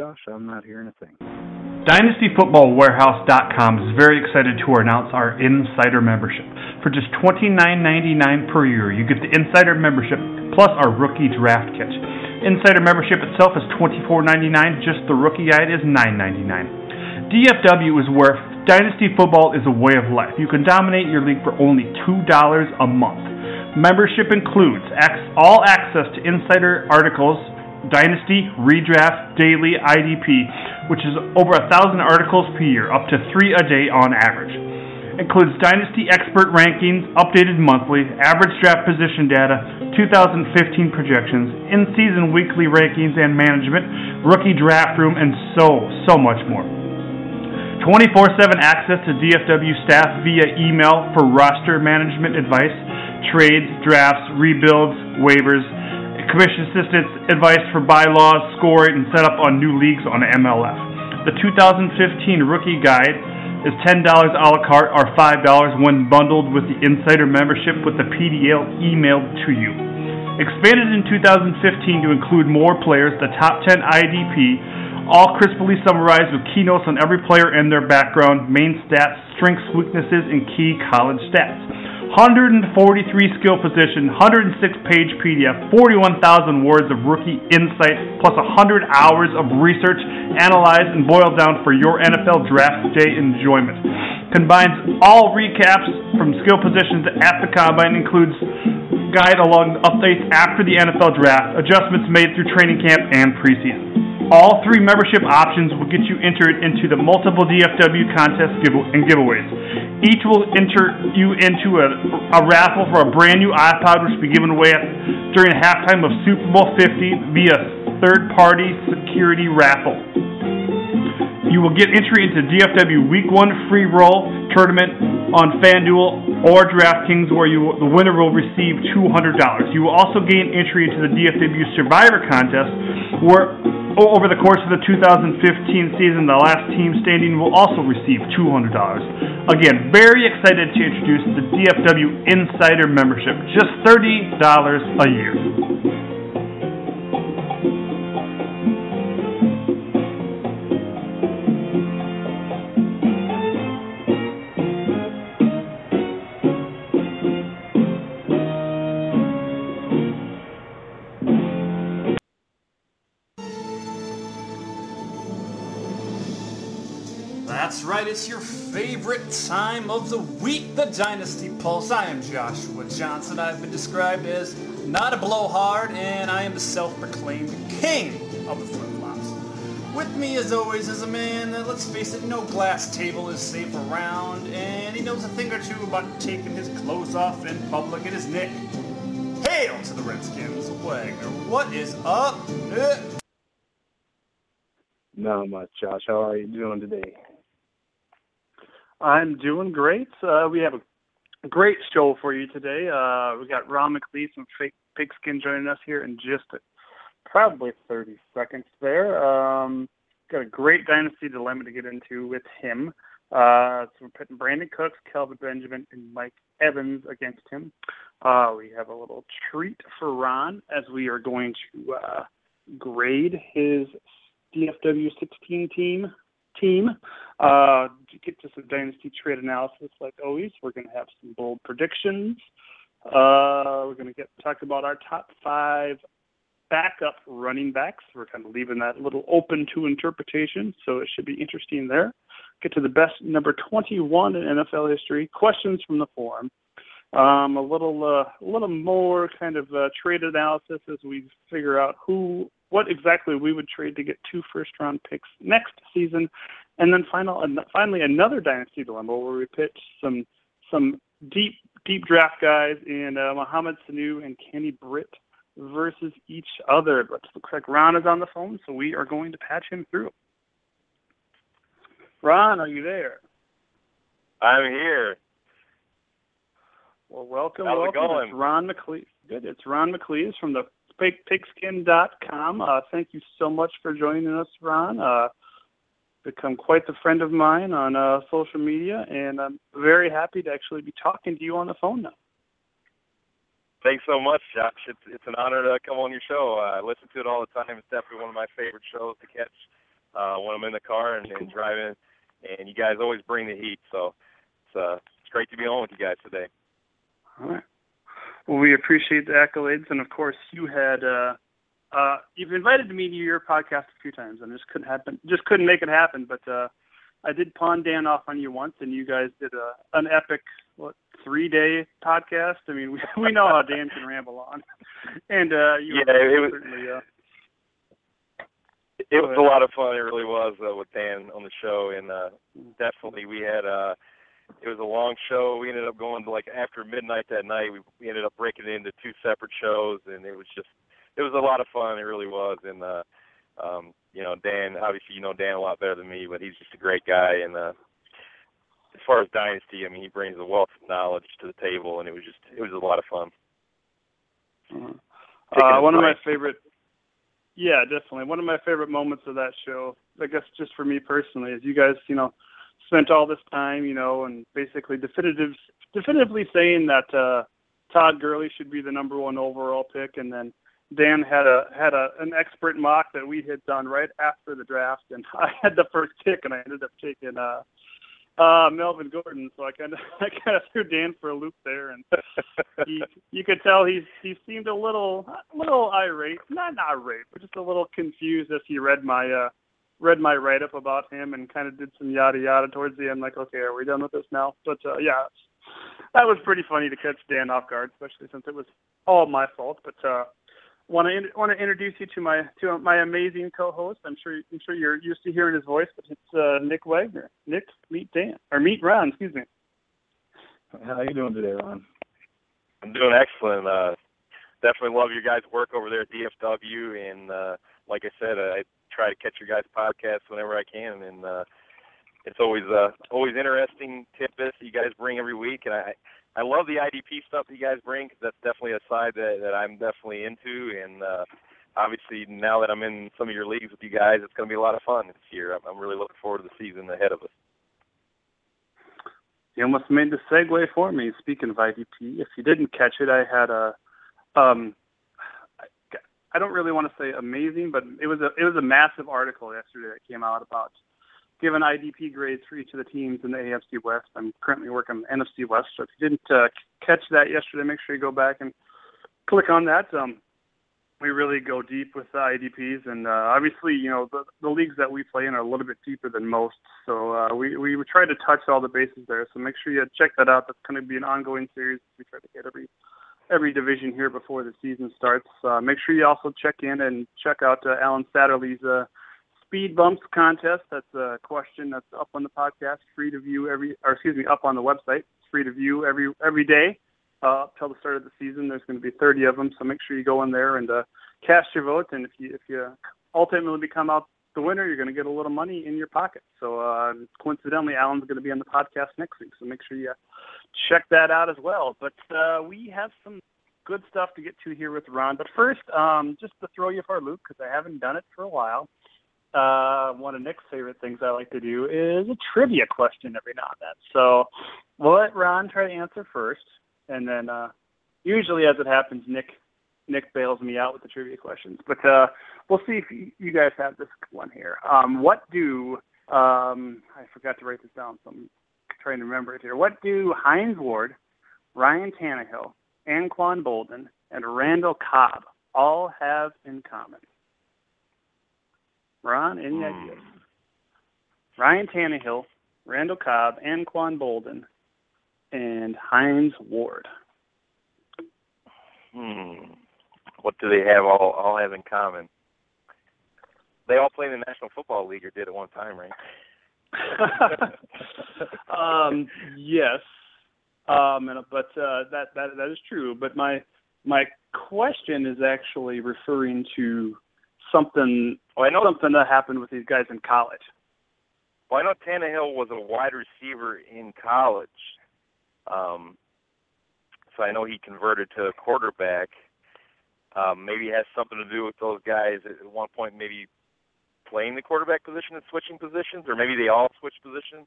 Josh? I'm not hearing a thing. DynastyFootballWarehouse.com is very excited to announce our Insider membership. For just $29.99 per year, you get the Insider membership plus our rookie draft kit. Insider membership itself is $24.99, just the rookie guide is $9.99. DFW is where Dynasty football is a way of life. You can dominate your league for only $2 a month. Membership includes all access to insider articles, Dynasty, Redraft, Daily, IDP, which is over a thousand articles per year, up to three a day on average. Includes Dynasty expert rankings, updated monthly, average draft position data, 2015 projections, in season weekly rankings and management, rookie draft room, and so, so much more. 24 7 access to DFW staff via email for roster management advice, trades, drafts, rebuilds, waivers, commission assistance advice for bylaws, scoring, and setup on new leagues on MLF. The 2015 rookie guide is $10 a la carte or $5 when bundled with the insider membership with the PDF emailed to you. Expanded in 2015 to include more players, the top 10 IDP, all crisply summarized with keynotes on every player and their background, main stats, strengths, weaknesses, and key college stats. 143 skill position, 106 page PDF, 41,000 words of rookie insight, plus 100 hours of research, analyzed and boiled down for your NFL draft day enjoyment. Combines all recaps from skill positions at the combine, includes guide along updates after the NFL draft, adjustments made through training camp and preseason. All three membership options will get you entered into the multiple DFW contests and giveaways. Each will enter you into a, a raffle for a brand new iPod, which will be given away at, during halftime of Super Bowl 50 via third-party security raffle. You will get entry into DFW Week One free roll tournament on FanDuel or DraftKings, where you the winner will receive two hundred dollars. You will also gain entry into the DFW Survivor contest, where over the course of the 2015 season, the last team standing will also receive two hundred dollars. Again, very excited to introduce the DFW Insider membership, just thirty dollars a year. That's right, it's your favorite time of the week, the Dynasty Pulse. I am Joshua Johnson. I've been described as not a blowhard, and I am the self-proclaimed king of the flip-flops. With me, as always, is a man that, let's face it, no glass table is safe around, and he knows a thing or two about taking his clothes off in public. It is Nick. Hail to the Redskins. Wagner, what is up, Nick? Not much, Josh. How are you doing today? I'm doing great. Uh, we have a great show for you today. Uh, we got Ron McCleese from Fake Pigskin joining us here in just probably 30 seconds there. Um, got a great dynasty dilemma to get into with him. Uh, so we're putting Brandin Cooks, Kelvin Benjamin, and Mike Evans against him. Uh, we have a little treat for Ron as we are going to uh, grade his DFW 16 team team. Uh, to get to some dynasty trade analysis, like always, we're going to have some bold predictions. Uh, we're going to get talk about our top five backup running backs. We're kind of leaving that a little open to interpretation, so it should be interesting there. Get to the best number 21 in NFL history. Questions from the forum. Um, a little, uh, a little more kind of uh, trade analysis as we figure out who, what exactly we would trade to get two first-round picks next season, and then final, and finally another dynasty dilemma where we pitch some some deep deep draft guys in uh, Mohamed Sanu and Kenny Britt versus each other. But looks like Ron is on the phone, so we are going to patch him through. Ron, are you there? I'm here. Well, welcome, How's it going? It's Ron McCleese. Good. It's Ron McCleese from the pigskin.com. Uh, thank you so much for joining us, Ron. Uh, become quite the friend of mine on uh, social media, and I'm very happy to actually be talking to you on the phone now. Thanks so much, Josh. It's it's an honor to come on your show. Uh, I listen to it all the time. It's definitely one of my favorite shows to catch uh, when I'm in the car and, and driving. And you guys always bring the heat, so it's uh, it's great to be on with you guys today. All right. Well, we appreciate the accolades, and of course, you had uh, uh, you've invited me to your podcast a few times, and just couldn't happen, just couldn't make it happen. But uh, I did pawn Dan off on you once, and you guys did a an epic what three day podcast. I mean, we we know how Dan can ramble on, and uh, you Yeah, it was- certainly uh, It was a lot of fun. It really was uh, with Dan on the show, and uh, definitely we had. uh It was a long show. We ended up going to like after midnight that night. We, we ended up breaking it into two separate shows, and it was just it was a lot of fun. It really was, and uh, um, you know, Dan. Obviously, you know Dan a lot better than me, but he's just a great guy. And uh, as far as Dynasty, I mean, he brings a wealth of knowledge to the table, and it was just it was a lot of fun. Uh, Picking uh, one of my favorite. Yeah, definitely. One of my favorite moments of that show, I guess, just for me personally, is you guys, you know, spent all this time, you know, and basically definitive, definitively saying that uh, Todd Gurley should be the number one overall pick, and then Dan had a had a an expert mock that we had done right after the draft, and I had the first pick, and I ended up taking uh, uh, Melvin Gordon, so I kind of I kind of threw Dan for a loop there, and he, you could tell he he seemed a little a little irate, not not irate, but just a little confused as he read my uh read my write up about him and kind of did some yada yada towards the end, like, okay, are we done with this now? But uh, yeah, that was pretty funny to catch Dan off guard, especially since it was all my fault. But uh, want to want to introduce you to my to my amazing co-host. I'm sure I'm sure you're used to hearing his voice, but it's uh, Nick Wagner. Nick, meet Dan or meet Ron, excuse me. How you doing today, Ron? I'm doing excellent. Uh, definitely love your guys' work over there at DFW, and uh, like I said, I try to catch your guys' podcasts whenever I can, and uh, it's always uh, always interesting tidbits you guys bring every week, and I I love the IDP stuff that you guys bring because that's definitely a side that that I'm definitely into, and uh, obviously now that I'm in some of your leagues with you guys, it's going to be a lot of fun this year. I'm, I'm really looking forward to the season ahead of us. You almost made the segue for me. Speaking of IDP, if you didn't catch it, I had a, um, I don't really want to say amazing, but it was a it was a massive article yesterday that came out about giving IDP grades for each of the teams in the AFC West. I'm currently working on NFC West, so if you didn't uh, catch that yesterday, make sure you go back and click on that. Um, we really go deep with the IDPs, and uh, obviously, you know, the, the leagues that we play in are a little bit deeper than most. So uh, we we try to touch all the bases there. So make sure you check that out. That's going to be an ongoing series. We try to get every every division here before the season starts. Uh, make sure you also check in and check out uh, Alan Satterley's uh, Speed Bumps contest. That's a question that's up on the podcast, free to view every, or excuse me, up on the website. It's free to view every every day uh, up till the start of the season. There's going to be 30 of them, so make sure you go in there and uh, cast your vote. And if you if you ultimately become out the winner, you're going to get a little money in your pocket. So uh, coincidentally, Alan's going to be on the podcast next week, so make sure you check that out as well. But uh, we have some good stuff to get to here with Ron. But first, um, just to throw you for a loop because I haven't done it for a while. Uh, one of Nick's favorite things I like to do is a trivia question every now and then. So we'll let Ron try to answer first, and then uh, usually, as it happens, Nick Nick bails me out with the trivia questions. But uh, we'll see if you, guys have this one here. Um, what do um, I forgot to write this down, so I'm trying to remember it here. What do Hines Ward, Ryan Tannehill, Anquan Boldin, and Randall Cobb all have in common? Ron, any Hmm. ideas? Ryan Tannehill, Randall Cobb, Anquan Boldin, and Hines Ward. Hmm. What do they have all all have in common? They all play in the National Football League or did at one time, right? um, yes, um, and, but uh, that that that is true. But my my question is actually referring to something Oh, I know. something that happened with these guys in college. Well, I know Tannehill was a wide receiver in college, um, so I know he converted to a quarterback. Um, maybe it has something to do with those guys at one point, maybe playing the quarterback position and switching positions, or maybe they all switch positions.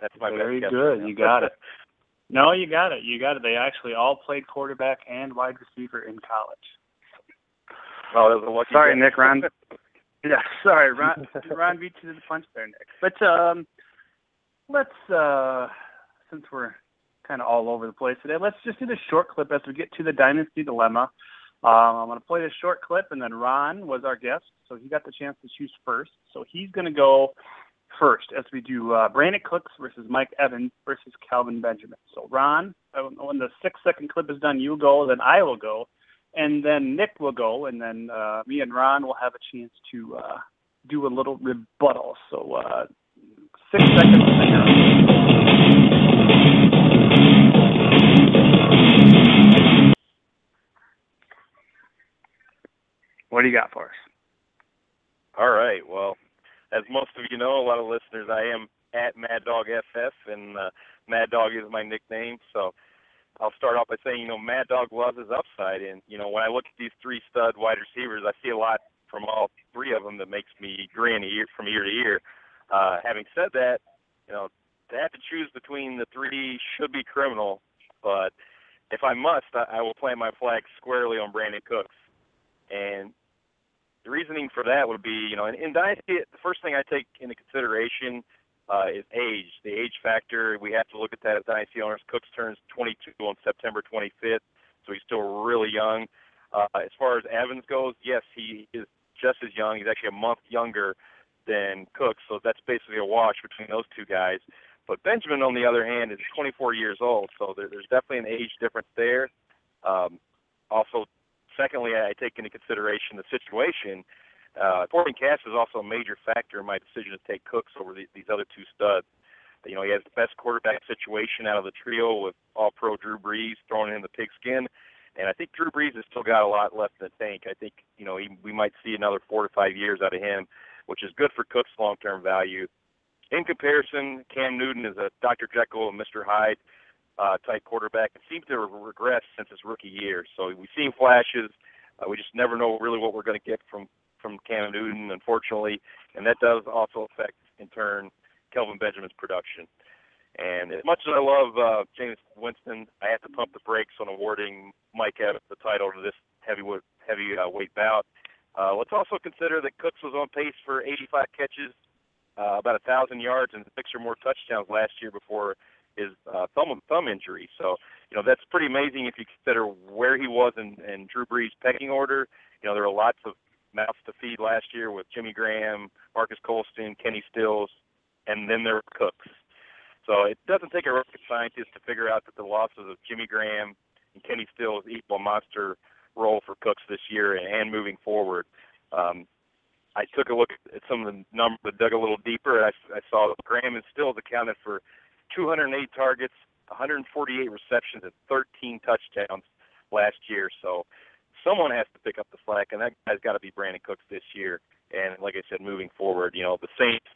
That's my Very best guess. good. You got it. No, you got it. You got it. They actually all played quarterback and wide receiver in college. oh, that was a lucky Sorry, guess. Nick. Ron. Yeah, sorry, Ron. Ron beat you to the punch there, Nick. But um, let's uh, since we're kind of all over the place today, let's just do this short clip as we get to the dynasty dilemma. Um, I'm going to play this short clip, and then Ron was our guest, so he got the chance to choose first. So he's going to go first as we do uh, Brandin Cooks versus Mike Evans versus Kelvin Benjamin. So Ron, when the six second clip is done, you go, then I will go, and then Nick will go, and then uh, me and Ron will have a chance to uh, do a little rebuttal. So uh, six seconds. What do you got for us? All right. Well, as most of you know, a lot of listeners, I am at Mad Dog FF, and uh, Mad Dog is my nickname. So I'll start off by saying, you know, Mad Dog loves his upside, and you know, when I look at these three stud wide receivers, I see a lot from all three of them that makes me grin a year from year to year. Uh, having said that, you know, to have to choose between the three should be criminal, but if I must, I, I will plant my flag squarely on Brandin Cooks. And the reasoning for that would be, you know, in, in dynasty, the first thing I take into consideration uh, is age, the age factor. We have to look at that as dynasty owners. Cooks turns 22 on September 25th, so he's still really young. Uh, as far as Evans goes, yes, he is just as young. He's actually a month younger than Cooks, so that's basically a wash between those two guys. But Benjamin, on the other hand, is 24 years old, so there, there's definitely an age difference there. Um, also, secondly, I take into consideration the situation. Uh, supporting cast is also a major factor in my decision to take Cooks over the, these other two studs. You know, he has the best quarterback situation out of the trio with All-Pro Drew Brees throwing in the pigskin, and I think Drew Brees has still got a lot left in the tank. I think you know he, we might see another four to five years out of him, which is good for Cook's long-term value. In comparison, Cam Newton is a Dr. Jekyll and Mr. Hyde uh, type quarterback and seems to have regressed since his rookie year. So we've seen flashes. Uh, we just never know really what we're going to get from from Cam Newton, unfortunately, and that does also affect in turn Kelvin Benjamin's production. And as much as I love uh, Jameis Winston, I have to pump the brakes on awarding Mike Evans the title to this heavyweight heavy uh, weight bout. Uh, let's also consider that Cooks was on pace for 85 catches, uh, about a thousand yards, and six or more touchdowns last year before his uh, thumb thumb injury. So you know that's pretty amazing if you consider where he was in, in Drew Brees' pecking order. You know there are lots of mouths to feed last year with Jimmy Graham, Marques Colston, Kenny Stills, and then there were Cooks. So it doesn't take a rocket scientist to figure out that the losses of Jimmy Graham and Kenny Stills equal monster role for Cooks this year and, moving forward. Um, I took a look at some of the numbers, but dug a little deeper, and I, I saw Graham and Stills accounted for 208 targets, 148 receptions, and 13 touchdowns last year. So someone has to pick up the slack, and that guy's got to be Brandin Cooks this year. And like I said, moving forward, you know, the Saints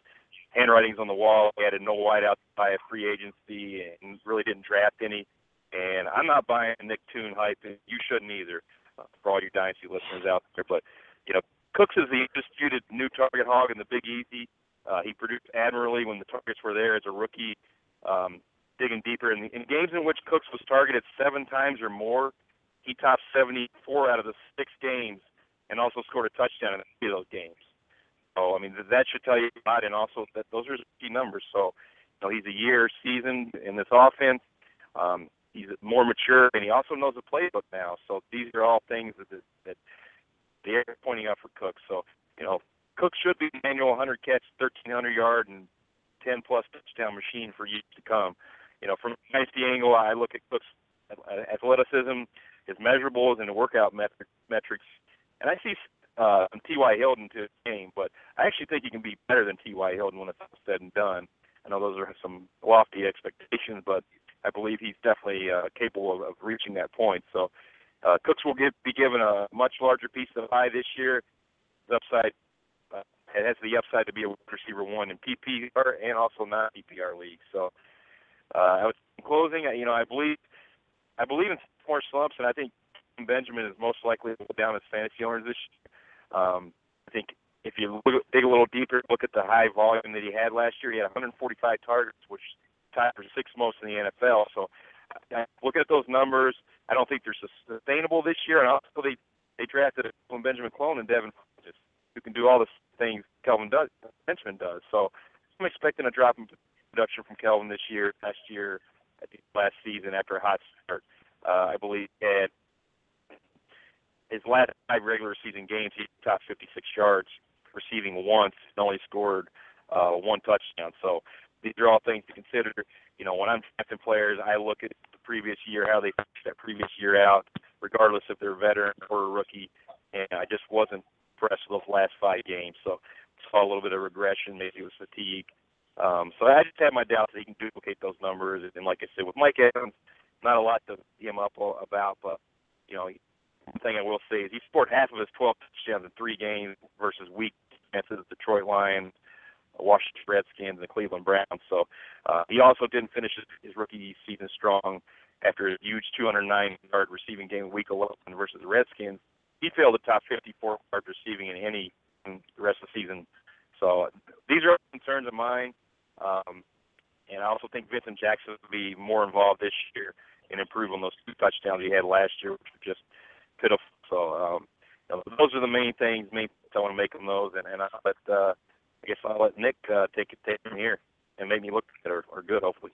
handwriting's on the wall. They added no wideouts by a free agency and really didn't draft any. And I'm not buying Nick Toon hype, and you shouldn't either, uh, for all your dynasty listeners out there. But you know, Cooks is the undisputed new target hog in the Big Easy. Uh, he produced admirably when the targets were there as a rookie. Um, digging deeper in, in games in which Cooks was targeted seven times or more, he topped 74 out of the six games, and also scored a touchdown in three of those games. So I mean that should tell you a lot, and also that those are key numbers. So you know he's a year seasoned in this offense. Um, he's more mature, and he also knows the playbook now. So these are all things that that, they're pointing out for Cooks. So you know Cook should be an annual 100 catch, 1300 yard, and 10 plus touchdown machine for years to come. You know, from a dynasty angle, I look at Cook's athleticism, his measurables, and the workout metric, metrics, and I see uh, T.Y. Hilton to his game, but I actually think he can be better than T.Y. Hilton when it's all said and done. I know those are some lofty expectations, but I believe he's definitely uh, capable of, of reaching that point. So uh, Cooks will get, be given a much larger piece of the pie this year. The upside it has the upside to be a receiver one in PPR and also non PPR leagues. So uh, I was in closing. You know, I believe I believe in more slumps, and I think Benjamin is most likely to go down as fantasy owners this year. Um, I think if you look, dig a little deeper, look at the high volume that he had last year. He had 145 targets, which tied for sixth most in the NFL. So, looking at those numbers, I don't think they're sustainable this year. And also, they they drafted Benjamin Clone and Devin who can do all the things Kelvin does, Benjamin does. So, I'm expecting a drop in production from Kelvin this year. Last year, I think last season after a hot start, uh, I believe had his last five regular season games, he topped 56 yards receiving once and only scored uh, one touchdown. So these are all things to consider. You know, when I'm drafting players, I look at the previous year, how they finished that previous year out, regardless if they're a veteran or a rookie. And I just wasn't impressed with those last five games. So saw a little bit of regression. Maybe it was fatigue. Um, so I just have my doubts that he can duplicate those numbers. And like I said, with Mike Evans, not a lot to him up about, but you know, one thing I will say is he scored half of his 12 touchdowns in three games versus weak defenses, Detroit Lions, Washington Redskins, and the Cleveland Browns. So uh, he also didn't finish his, rookie season strong after a huge 209-yard receiving game Week 11 versus the Redskins. He failed the top 54 yards receiving in any in the rest of the season. So these are concerns of mine. Um, and I also think Vincent Jackson will be more involved this year and improve on those two touchdowns he had last year, which were just pitiful. So um, you know, those are the main things. Main I want to make them those, and and I'll let uh, I guess I'll let Nick uh, take it take from here and make me look good or, or good, hopefully.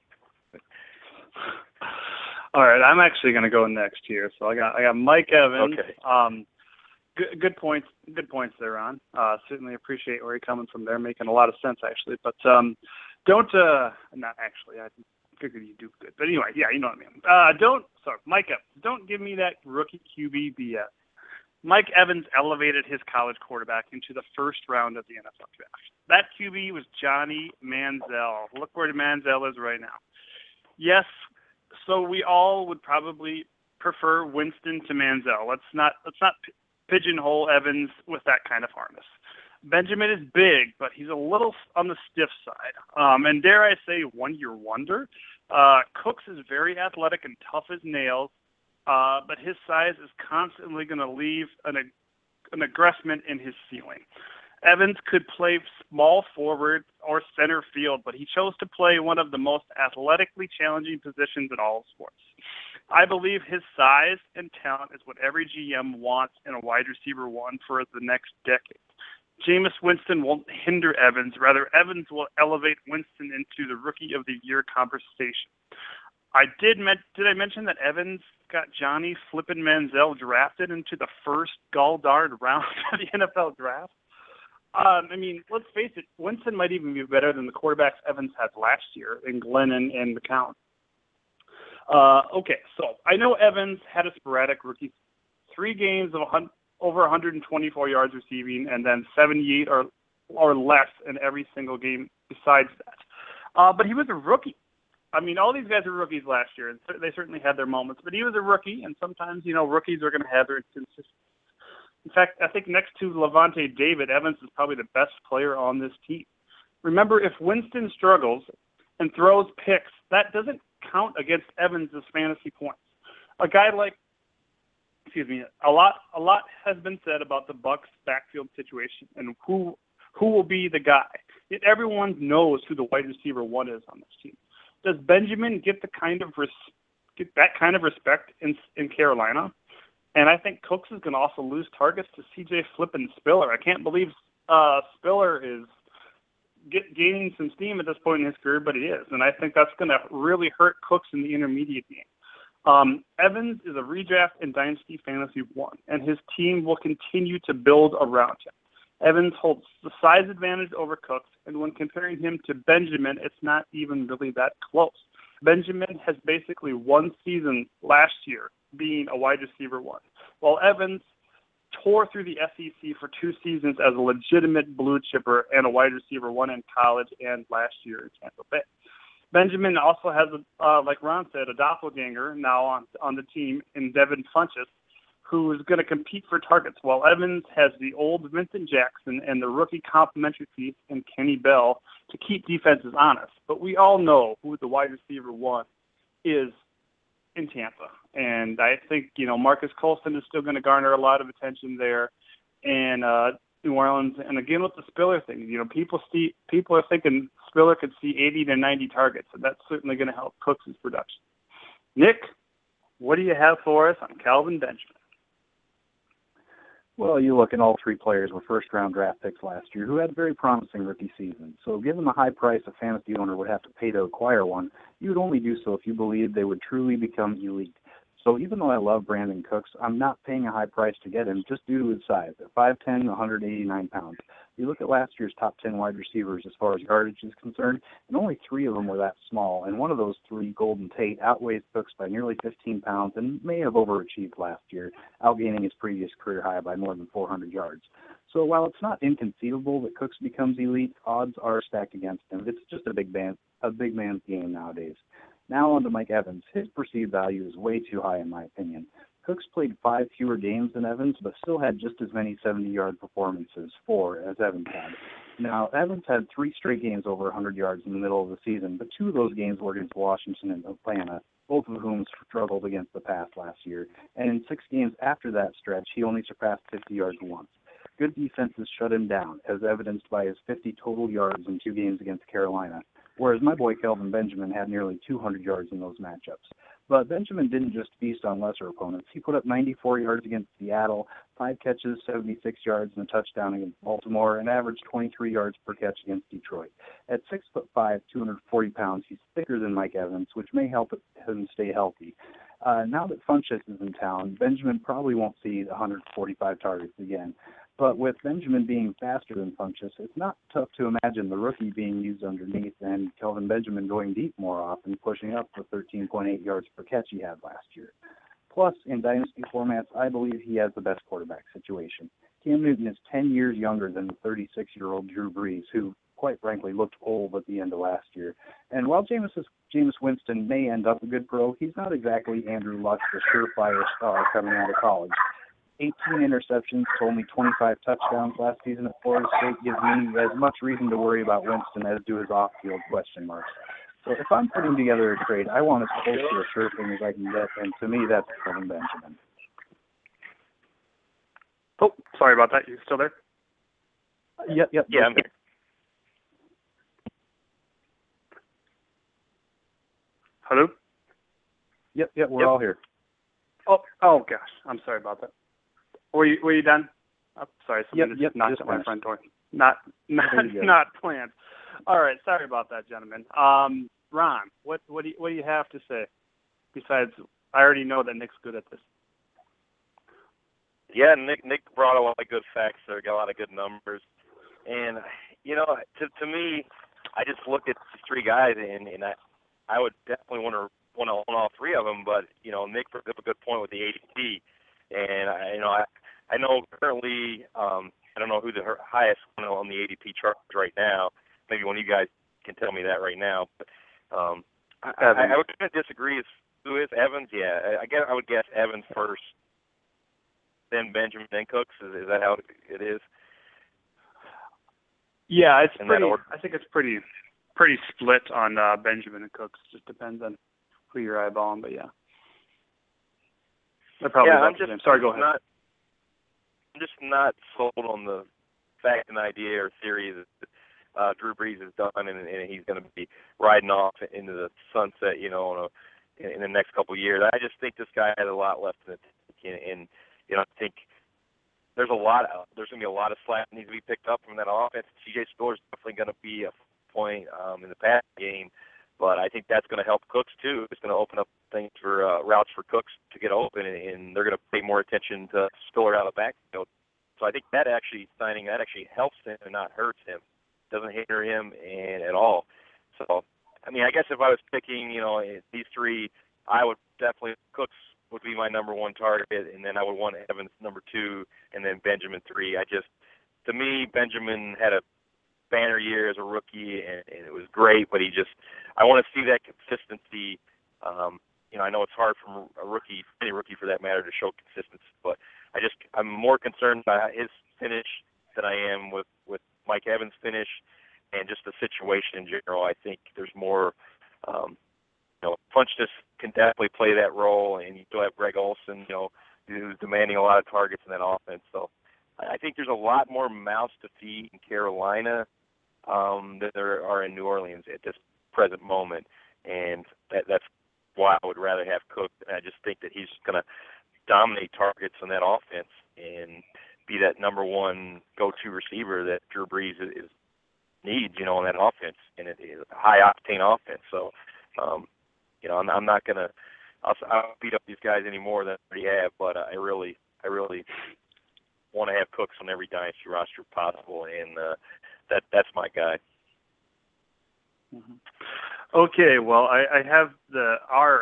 All right, I'm actually going to go next here. So I got I got Mike Evans. Okay. Um, good, good points. Good points there, Ron. Uh, certainly appreciate where you're coming from there, making a lot of sense actually. But um, don't uh, not actually. I figured you do good, but anyway, yeah, you know what I mean. Uh, don't sorry, Mike Evans. Don't give me that rookie QB BS. Mike Evans elevated his college quarterback into the first round of the NFL draft. That QB was Johnny Manziel. Look where Manziel is right now. Yes, so we all would probably prefer Winston to Manziel. Let's not let's not pigeonhole Evans with that kind of harness. Benjamin is big, but he's a little on the stiff side. Um, and dare I say, one year wonder. Uh, Cooks is very athletic and tough as nails, uh, but his size is constantly going to leave an, an aggressment in his ceiling. Evans could play small forward or center field, but he chose to play one of the most athletically challenging positions in all of sports. I believe his size and talent is what every GM wants in a wide receiver one for the next decade. Jameis Winston won't hinder Evans. Rather, Evans will elevate Winston into the Rookie of the Year conversation. I did did I mention that Evans got Johnny Flippin Manziel drafted into the first gall-darned round of the NFL draft? Um, I mean, let's face it, Winston might even be better than the quarterbacks Evans had last year in Glennon and McCown. Uh, okay, so I know Evans had a sporadic rookie, three games of over 124 yards receiving, and then 78 or or less in every single game besides that. Uh, but he was a rookie. I mean, all these guys were rookies last year, and they certainly had their moments. But he was a rookie, and sometimes you know rookies are going to have their inconsistencies. In fact, I think next to Lavonte David, Evans is probably the best player on this team. Remember, if Winston struggles and throws picks, that doesn't count against Evans' fantasy points. A guy like excuse me, a lot a lot has been said about the Bucs backfield situation and who who will be the guy. Yet everyone knows who the wide receiver one is on this team. Does Benjamin get the kind of res, get that kind of respect in in Carolina? And I think Cooks is going to also lose targets to C.J. Flippin Spiller. I can't believe uh, Spiller is get, gaining some steam at this point in his career, but he is, and I think that's going to really hurt Cooks in the intermediate game. Um, Evans is a redraft in Dynasty Fantasy 1, and his team will continue to build around him. Evans holds the size advantage over Cooks, and when comparing him to Benjamin, it's not even really that close. Benjamin has basically one season last year being a wide receiver one, while Evans tore through the SEC for two seasons as a legitimate blue chipper and a wide receiver one in college and last year in Tampa Bay. Benjamin also has, a, uh, like Ron said, a doppelganger now on on the team in Devin Funchess, who is going to compete for targets, while Evans has the old Vincent Jackson and the rookie complementary piece in Kenny Bell to keep defenses honest. But we all know who the wide receiver one is in Tampa. And I think, you know, Marques Colston is still going to garner a lot of attention there. And uh, New Orleans, and again with the Spiller thing, you know, people see people are thinking Spiller could see 80 to 90 targets, and that's certainly going to help Cooks' production. Nick, what do you have for us on Kelvin Benjamin? Well, you look, and all three players were first-round draft picks last year who had very promising rookie seasons. So, given the high price a fantasy owner would have to pay to acquire one, you would only do so if you believed they would truly become elite. So even though I love Brandin Cooks, I'm not paying a high price to get him just due to his size. At 5'10", 189 pounds. You look at last year's top 10 wide receivers as far as yardage is concerned, and only three of them were that small, and one of those three, Golden Tate, outweighs Cooks by nearly 15 pounds and may have overachieved last year, outgaining his previous career high by more than 400 yards. So while it's not inconceivable that Cooks becomes elite, odds are stacked against him. It's just a big man, a big man's game nowadays. Now on to Mike Evans. His perceived value is way too high in my opinion. Cooks played five fewer games than Evans, but still had just as many 70-yard performances, four, as Evans had. Now, Evans had three straight games over 100 yards in the middle of the season, but two of those games were against Washington and Atlanta, both of whom struggled against the pass last year. And in six games after that stretch, he only surpassed 50 yards once. Good defenses shut him down, as evidenced by his 50 total yards in two games against Carolina whereas my boy Kelvin Benjamin had nearly 200 yards in those matchups. But Benjamin didn't just feast on lesser opponents. He put up 94 yards against Seattle, five catches, 76 yards, and a touchdown against Baltimore, and averaged 23 yards per catch against Detroit. At six foot five, 240 pounds, he's thicker than Mike Evans, which may help him stay healthy. Uh, now that Funchess is in town, Benjamin probably won't see 145 targets again. But with Benjamin being faster than Funchess, it's not tough to imagine the rookie being used underneath and Kelvin Benjamin going deep more often, pushing up the 13.8 yards per catch he had last year. Plus, in dynasty formats, I believe he has the best quarterback situation. Cam Newton is 10 years younger than the 36 year old Drew Brees, who, quite frankly, looked old at the end of last year. And while Jameis, Jameis Winston may end up a good pro, he's not exactly Andrew Luck, the surefire star coming out of college. 18 interceptions to only 25 touchdowns last season at Florida State gives me as much reason to worry about Winston as do his off-field question marks. So if I'm putting together a trade, I want as close to a sure thing as I can get, and to me, that's Kevin Benjamin. Oh, sorry about that. You still there? Uh, yep, yep. Yeah, I'm here. Hello? Yep, yep, we're Yep. all here. Oh, oh gosh, I'm sorry about that. Were you were you done? Oh, sorry, someone Yep, just yep, knocked just at my front door. Not not There you go. not planned. All right, sorry about that, gentlemen. Um, Ron, what what do you, what do you have to say? Besides, I already know that Nick's good at this. Yeah, Nick Nick brought a lot of good facts there, got a lot of good numbers. And you know, to to me, I just look at these three guys and and I I would definitely want to want to own all three of them, but you know, Nick brings up a good point with the ADP. And I you know, I I know currently um I don't know who the highest one on the ADP chart is right now. Maybe one of you guys can tell me that right now. But um I, I, I would kind of disagree. Is who is Evans? Yeah, I, I guess I would guess Evans first, then Benjamin, then Cooks. Is, is that how it is? Yeah, it's In pretty. I think it's pretty pretty split on uh, Benjamin and Cooks. Just depends on who you're eyeballing, but yeah. They're probably yeah, I'm just. Sorry, go ahead. Not, I'm just not sold on the fact and idea or theory that uh, Drew Brees is done and, and he's going to be riding off into the sunset, you know, on a, in, the next couple of years. I just think this guy has a lot left in the tank, and, and you know, I think there's a lot. Of, there's going to be a lot of slack that needs to be picked up from that offense. CJ Spiller is definitely going to be a point um, in the pass game, but I think that's going to help Cooks too. It's going to open up things for uh, routes for Cooks to get open, and, they're going to pay more attention to Spiller out of backfield. So I think that actually signing that actually helps him and not hurts him. Doesn't hinder him and at all. So I mean, I guess if I was picking, you know, these three, I would definitely Cooks would be my number one target, and then I would want Evans number two, and then Benjamin three. I just, to me, Benjamin had a banner year as a rookie, and, and it was great, but he just, I want to see that consistency. Um, you know, I know it's hard for a rookie, any rookie for that matter, to show consistency, but I just, I'm more concerned by his finish than I am with with Mike Evans' finish and just the situation in general. I think there's more. Um, you know, Funchess can definitely play that role, and you still have Greg Olsen, you know, who's demanding a lot of targets in that offense. So I think there's a lot more mouths to feed in Carolina um, than there are in New Orleans at this present moment, and that, that's why I would rather have Cook. And I just think that he's going to dominate targets in that offense and be that number one go-to receiver that Drew Brees is, is needs, you know, in that offense, and it is a high octane offense. So, um, you know, I'm, I'm not gonna, I'll, I'll beat up these guys any more than I already have, but I really, I really want to have Cooks on every dynasty roster possible, and uh, that that's my guy. Mm-hmm. Okay, well, I, I have the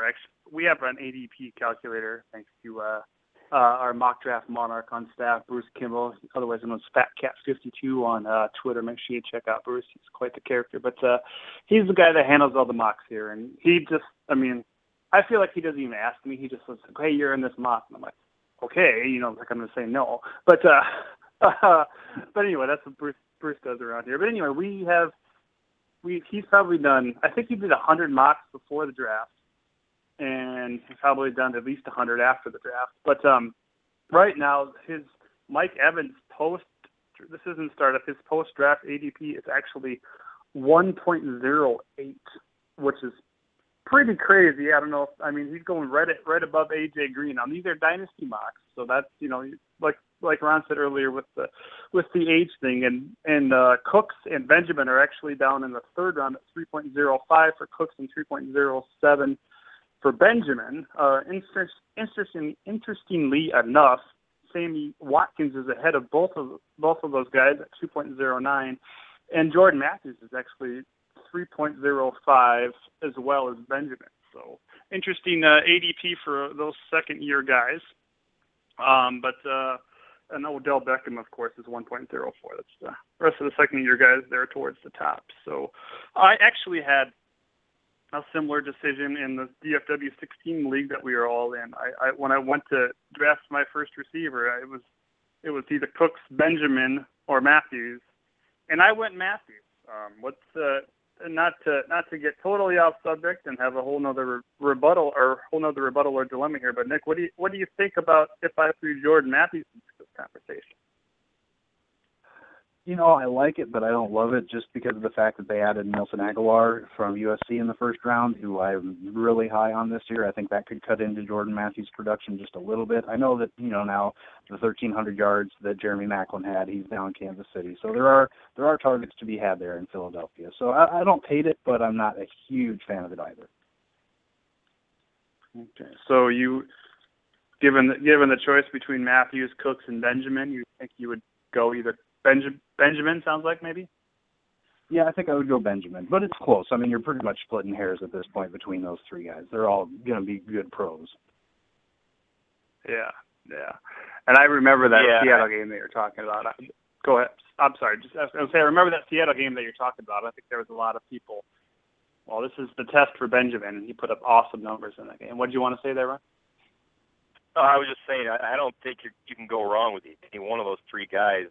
ex, we have an ADP calculator thanks to uh, uh, our mock draft monarch on staff, Bruce Kimball, otherwise known as Fat Cat 52 on uh, Twitter. Make sure you check out Bruce; he's quite the character. But uh, he's the guy that handles all the mocks here, and he just, I mean, I feel like he doesn't even ask me. He just says, "Hey, you're in this mock," and I'm like, "Okay," you know, like I'm gonna say no. But uh, but anyway, that's what Bruce Bruce does around here. But anyway, we have we he's probably done. I think he did a hundred mocks before the draft and he's probably done at least a 100 after the draft. But um, right now, his Mike Evans post this isn't startup. His post draft ADP is actually 1.08, which is pretty crazy. I don't know. If, I mean, he's going right at, right above AJ Green. Now these are dynasty mocks, so that's you know like like Ron said earlier with the with the age thing, and and uh, Cooks and Benjamin are actually down in the third round at 3.05 for Cooks and 3.07 for Benjamin, uh, interest, interesting, interestingly enough, Sammy Watkins is ahead of both of both of those guys at 2.09, and Jordan Matthews is actually 3.05 as well as Benjamin. So interesting uh, ADP for those second year guys. Um, but uh, and Odell Beckham, of course, is 1.04. That's the rest of the second year guys there towards the top. So I actually had a similar decision in the DFW 16 league that we are all in. I, I when I went to draft my first receiver, it was it was either Cooks, Benjamin, or Matthews, and I went Matthews. Um, what's uh, not to not to get totally off subject and have a whole nother re- rebuttal or whole nother rebuttal or dilemma here, but Nick, what do you what do you think about if I threw Jordan Matthews into this conversation? You know, I like it, but I don't love it just because of the fact that they added Nelson Agholor from USC in the first round, who I'm really high on this year. I think that could cut into Jordan Matthews' production just a little bit. I know that you know now the 1,300 yards that Jeremy Maclin had, he's down in Kansas City, so there are there are targets to be had there in Philadelphia. So I, I don't hate it, but I'm not a huge fan of it either. Okay, so you, given the, given the choice between Matthews, Cooks, and Benjamin, you think you would go either Benjamin, Benjamin sounds like maybe. Yeah, I think I would go Benjamin, but it's close. I mean, you're pretty much splitting hairs at this point between those three guys. They're all going to be good pros. Yeah, yeah. And I remember that yeah. Seattle game that you're talking about. Go ahead. I'm sorry. Just I was going to say, I remember that Seattle game that you're talking about. I think there was a lot of people. Well, this is the test for Benjamin, and he put up awesome numbers in that game. What did you want to say there, Ron? Oh, uh, I was just saying, I, I don't think you you can go wrong with any one of those three guys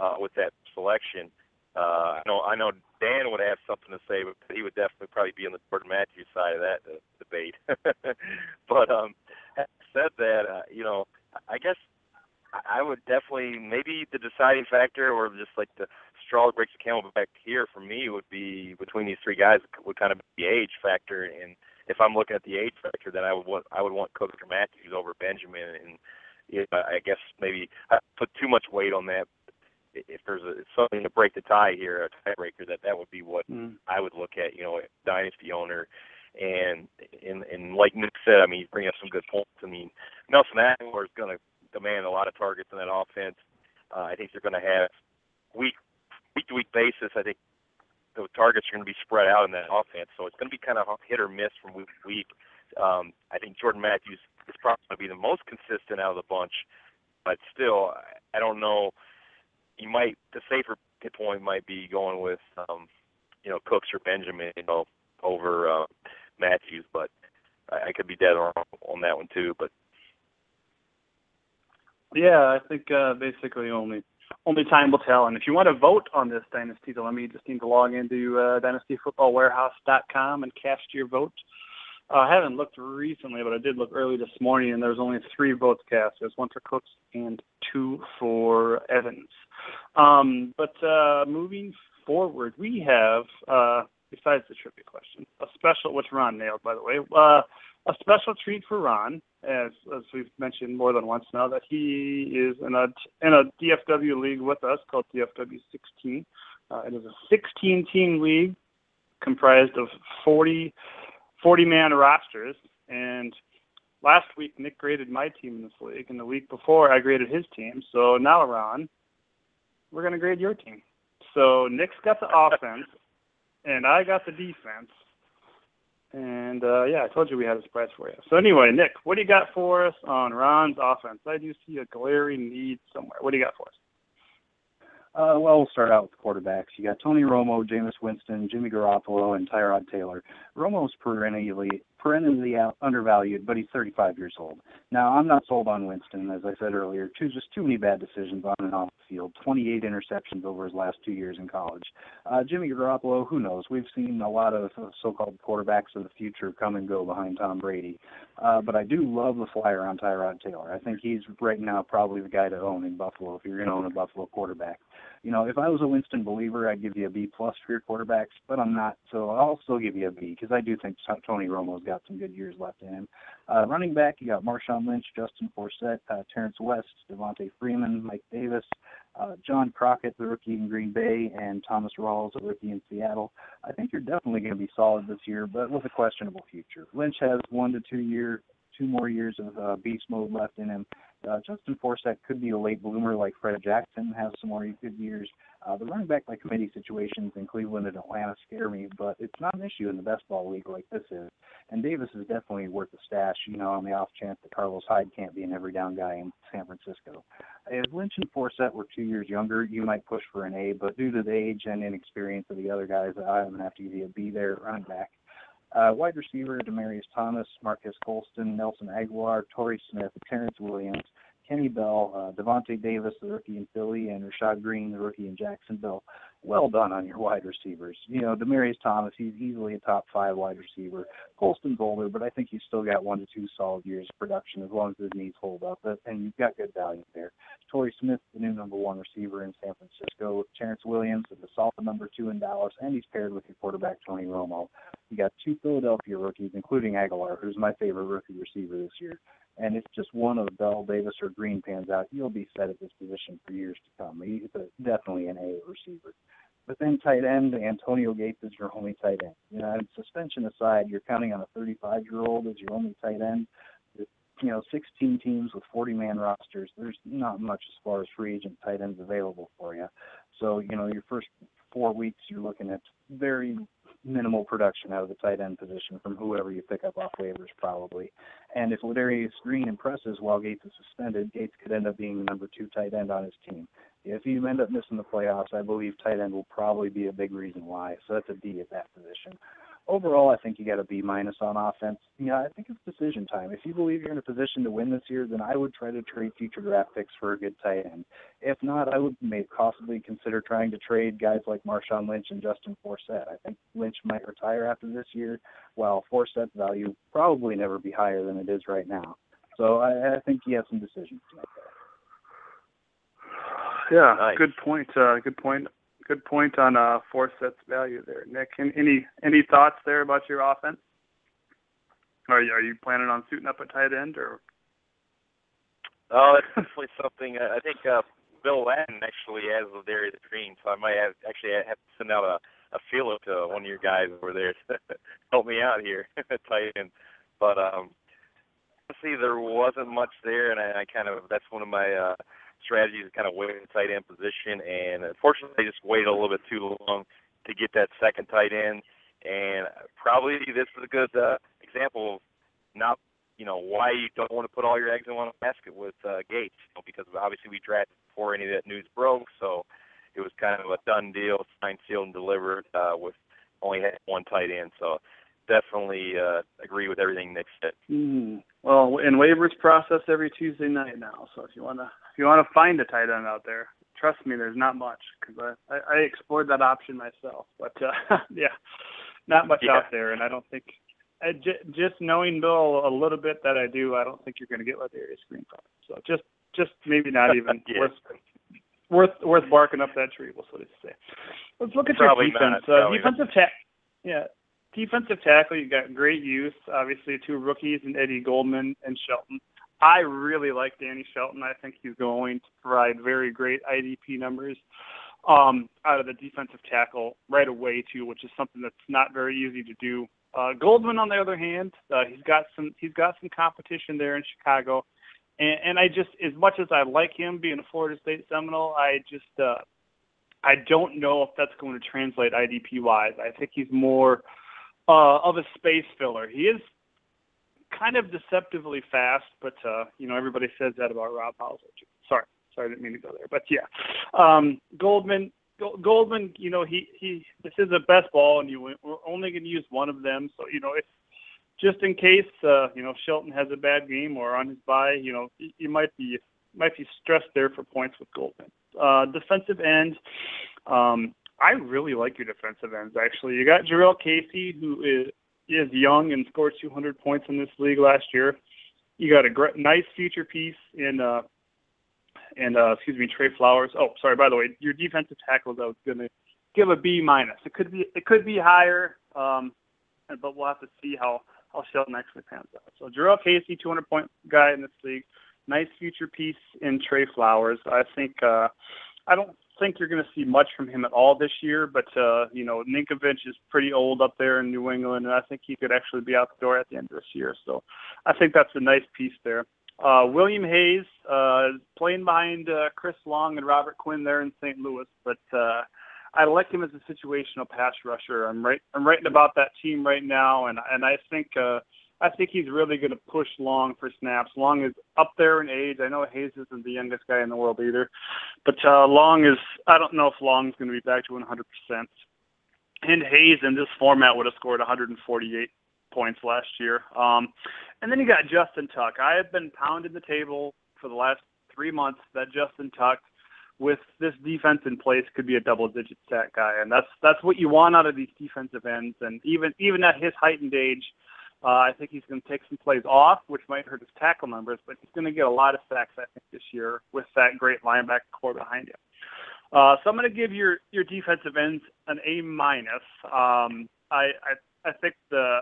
uh, with that selection. Uh, I know I know Dan would have something to say, but he would definitely probably be on the Jordan Matthews side of that uh, debate. but um, said that, uh, you know, I guess I would definitely maybe the deciding factor, or just like the straw that breaks the camel back here for me would be between these three guys would kind of be the age factor. And if I'm looking at the age factor, then I would want I would want Cook or Matthews over Benjamin. And yeah, I guess maybe I put too much weight on that if there's a, something to break the tie here, a tiebreaker, that that would be what mm. I would look at. You know, a dynasty owner, and and and like Nick said, I mean, he's bringing up some good points. I mean, Nelson Agholor is going to demand a lot of targets in that offense. Uh, I think they're going to have week week to week basis. I think the targets are going to be spread out in that offense, so it's going to be kind of hit or miss from week to week. Um, I think Jordan Matthews is probably going to be the most consistent out of the bunch, but still, I don't know you might the safer point might be going with um, you know Cooks or Benjamin, you know, over uh, Matthews, but I, I could be dead wrong on that one too. But Yeah, I think uh, basically only only time will tell. And if you want to vote on this dynasty, mean, you just need to log into uh, dynastyfootballwarehouse.com and cast your vote. Uh, I haven't looked recently, but I did look early this morning, and there was only three votes cast. There's one for Cooks and two for Evans. Um, but uh, moving forward, we have, uh, besides the trivia question, a special, which Ron nailed, by the way, uh, a special treat for Ron, as as we've mentioned more than once now, that he is in a in a DFW league with us called DFW 16. Uh, it is a 16 team league comprised of 40 40 man rosters, and last week Nick graded my team in this league, and the week before I graded his team. So now, Ron, we're gonna grade your team. So Nick's got the offense, and I got the defense. And uh, yeah, I told you we had a surprise for you. So anyway, Nick, what do you got for us on Ron's offense? I do see a glaring need somewhere. What do you got for us? Uh, well, we'll start out with quarterbacks. You got Tony Romo, Jameis Winston, Jimmy Garoppolo, and Tyrod Taylor. Romo's perennially perennially undervalued, but he's 35 years old. Now, I'm not sold on Winston, as I said earlier. Two, just too many bad decisions on and off the field. 28 interceptions over his last two years in college. Uh, Jimmy Garoppolo, who knows? We've seen a lot of so-called quarterbacks of the future come and go behind Tom Brady. Uh, but I do love the flyer on Tyrod Taylor. I think he's right now probably the guy to own in Buffalo if you're going to own a Buffalo quarterback you know, if I was a Winston believer, I'd give you a B plus for your quarterbacks, but I'm not, so I'll still give you a B because I do think Tony Romo's got some good years left in him. Uh, running back, you got Marshawn Lynch, Justin Forsett, uh, Terrence West, Devonta Freeman, Mike Davis, uh, John Crockett, the rookie in Green Bay, and Thomas Rawls, the rookie in Seattle. I think you're definitely going to be solid this year, but with a questionable future. Lynch has one to two year, two more years of uh, beast mode left in him. Uh, Justin Forsett could be a late bloomer like Fred Jackson, has some more good years. Uh, the running back by committee situations in Cleveland and Atlanta scare me, but it's not an issue in the best ball league like this is. And Davis is definitely worth a stash, you know, on the off chance that Carlos Hyde can't be an every down guy in San Francisco. If Lynch and Forsett were two years younger, you might push for an A, but due to the age and inexperience of the other guys, I'm going to have to give you a B there at running back. Uh, wide receiver, Demaryius Thomas, Marques Colston, Nelson Agholor, Torrey Smith, Terrence Williams, Kenny Bell, uh, Devontae Davis, the rookie in Philly, and Rashad Greene, the rookie in Jacksonville. Well done on your wide receivers. You know, Demaryius Thomas, he's easily a top five wide receiver. Colston's older, but I think he's still got one to two solid years of production as long as his knees hold up, and you've got good value there. Torrey Smith, the new number one receiver in San Francisco. Terrence Williams the solid number two in Dallas, and he's paired with your quarterback, Tony Romo. You got two Philadelphia rookies, including Agholor, who's my favorite rookie receiver this year. And if just one of Bell, Davis, or Green pans out, you'll be set at this position for years to come. He's a, definitely an A receiver. Then tight end, Antonio Gates is your only tight end. You know, suspension aside, you're counting on a 35-year-old as your only tight end. You know, 16 teams with 40-man rosters. There's not much as far as free agent tight ends available for you. So, you know, your first four weeks, you're looking at very minimal production out of the tight end position from whoever you pick up off waivers, probably. And if Ladarius Green impresses while Gates is suspended, Gates could end up being the number two tight end on his team. If you end up missing the playoffs, I believe tight end will probably be a big reason why. So that's a D at that position overall, I think you got a B minus on offense. Yeah, I think it's decision time. If you believe you're in a position to win this year, then I would try to trade future draft picks for a good tight end. If not, I would maybe possibly consider trying to trade guys like Marshawn Lynch and Justin Forsett. I think Lynch might retire after this year, while Forsett's value probably never be higher than it is right now. So I, I think he has some decisions to make. Yeah, nice. good point. Uh, good point good point on uh, Forsett's value there, Nick. Any any thoughts there about your offense? Are you, are you planning on suiting up a tight end or? Oh, that's definitely something. Uh, I think uh, Bill Ladden actually has Ladarius Green, so I might have actually have to send out a a feeler to one of your guys over there to help me out here, tight end. But um, see, there wasn't much there, and I, I kind of that's one of my uh, strategy to kind of wait in tight end position. And unfortunately, they just waited a little bit too long to get that second tight end. And probably this is a good uh, example of not, you know, why you don't want to put all your eggs in one basket with uh, Gates, you know, because obviously we drafted before any of that news broke, so it was kind of a done deal, signed, sealed, and delivered uh, with only had one tight end. So definitely uh, agree with everything Nick said. Mm. Well, and waivers process every Tuesday night now. So if you want to if you want to find a tight end out there, trust me, there's not much because I, I I explored that option myself. But uh, yeah, not much Yeah. out there, and I don't think. I j- just knowing Bill a little bit that I do, I don't think you're going to get Ladarius Green from. So just, just maybe not even Yeah. worth worth worth barking up that tree. We'll so to say. Let's look at Probably your defense. not, uh, defensive tack. Yeah, defensive tackle. you've got great youth. Obviously, two rookies and Eddie Goldman and Shelton. I really like Danny Shelton. I think he's going to provide very great IDP numbers um, out of the defensive tackle right away too, which is something that's not very easy to do. Uh, Goldman, on the other hand, uh, he's got some he's got some competition there in Chicago, and, and I just as much as I like him being a Florida State Seminole, I just uh, I don't know if that's going to translate IDP wise. I think he's more uh, of a space filler. He is kind of deceptively fast, but uh, you know everybody says that about Rob Hauser. Sorry, sorry, I didn't mean to go there, but yeah, um, Goldman. Go- Goldman, you know, he he. This is a best ball, and you we're only going to use one of them. So you know, if just in case, uh, you know, Shelton has a bad game or on his bye, you know, you might be might be stressed there for points with Goldman. Uh, defensive end, um, I really like your defensive ends. Actually, you got Jurrell Casey, who is is young and scored 200 points in this league last year. You got a great, nice future piece in uh, and uh, excuse me, Trey Flowers. Oh, sorry. By the way, your defensive tackles, I was going to give a B minus. It could be it could be higher, um, but we'll have to see how how Shelton actually pans out. So Jurrell Casey, 200 point guy in this league. Nice future piece in Trey Flowers. I think uh, I don't think you're going to see much from him at all this year, but uh, you know Ninkovich is pretty old up there in New England, and I think he could actually be out the door at the end of this year. So I think that's a nice piece there. Uh, William Hayes uh, playing behind uh, Chris Long and Robert Quinn there in St. Louis, but uh, I like him as a situational pass rusher. I'm right. I'm writing about that team right now, and and I think uh, I think he's really going to push Long for snaps. Long is up there in age. I know Hayes isn't the youngest guy in the world either, but uh, Long is. I don't know if Long's going to be back to 100 percent. And Hayes in this format would have scored 148 points last year. Um, and then you got Justin Tuck. I have been pounding the table for the last three months that Justin Tuck, with this defense in place, could be a double-digit sack guy, and that's that's what you want out of these defensive ends. And even even at his heightened age, uh, I think he's going to take some plays off, which might hurt his tackle numbers, but he's going to get a lot of sacks, I think, this year with that great linebacker core behind him. Uh, so I'm going to give your your defensive ends an A minus. Um, I, I I think the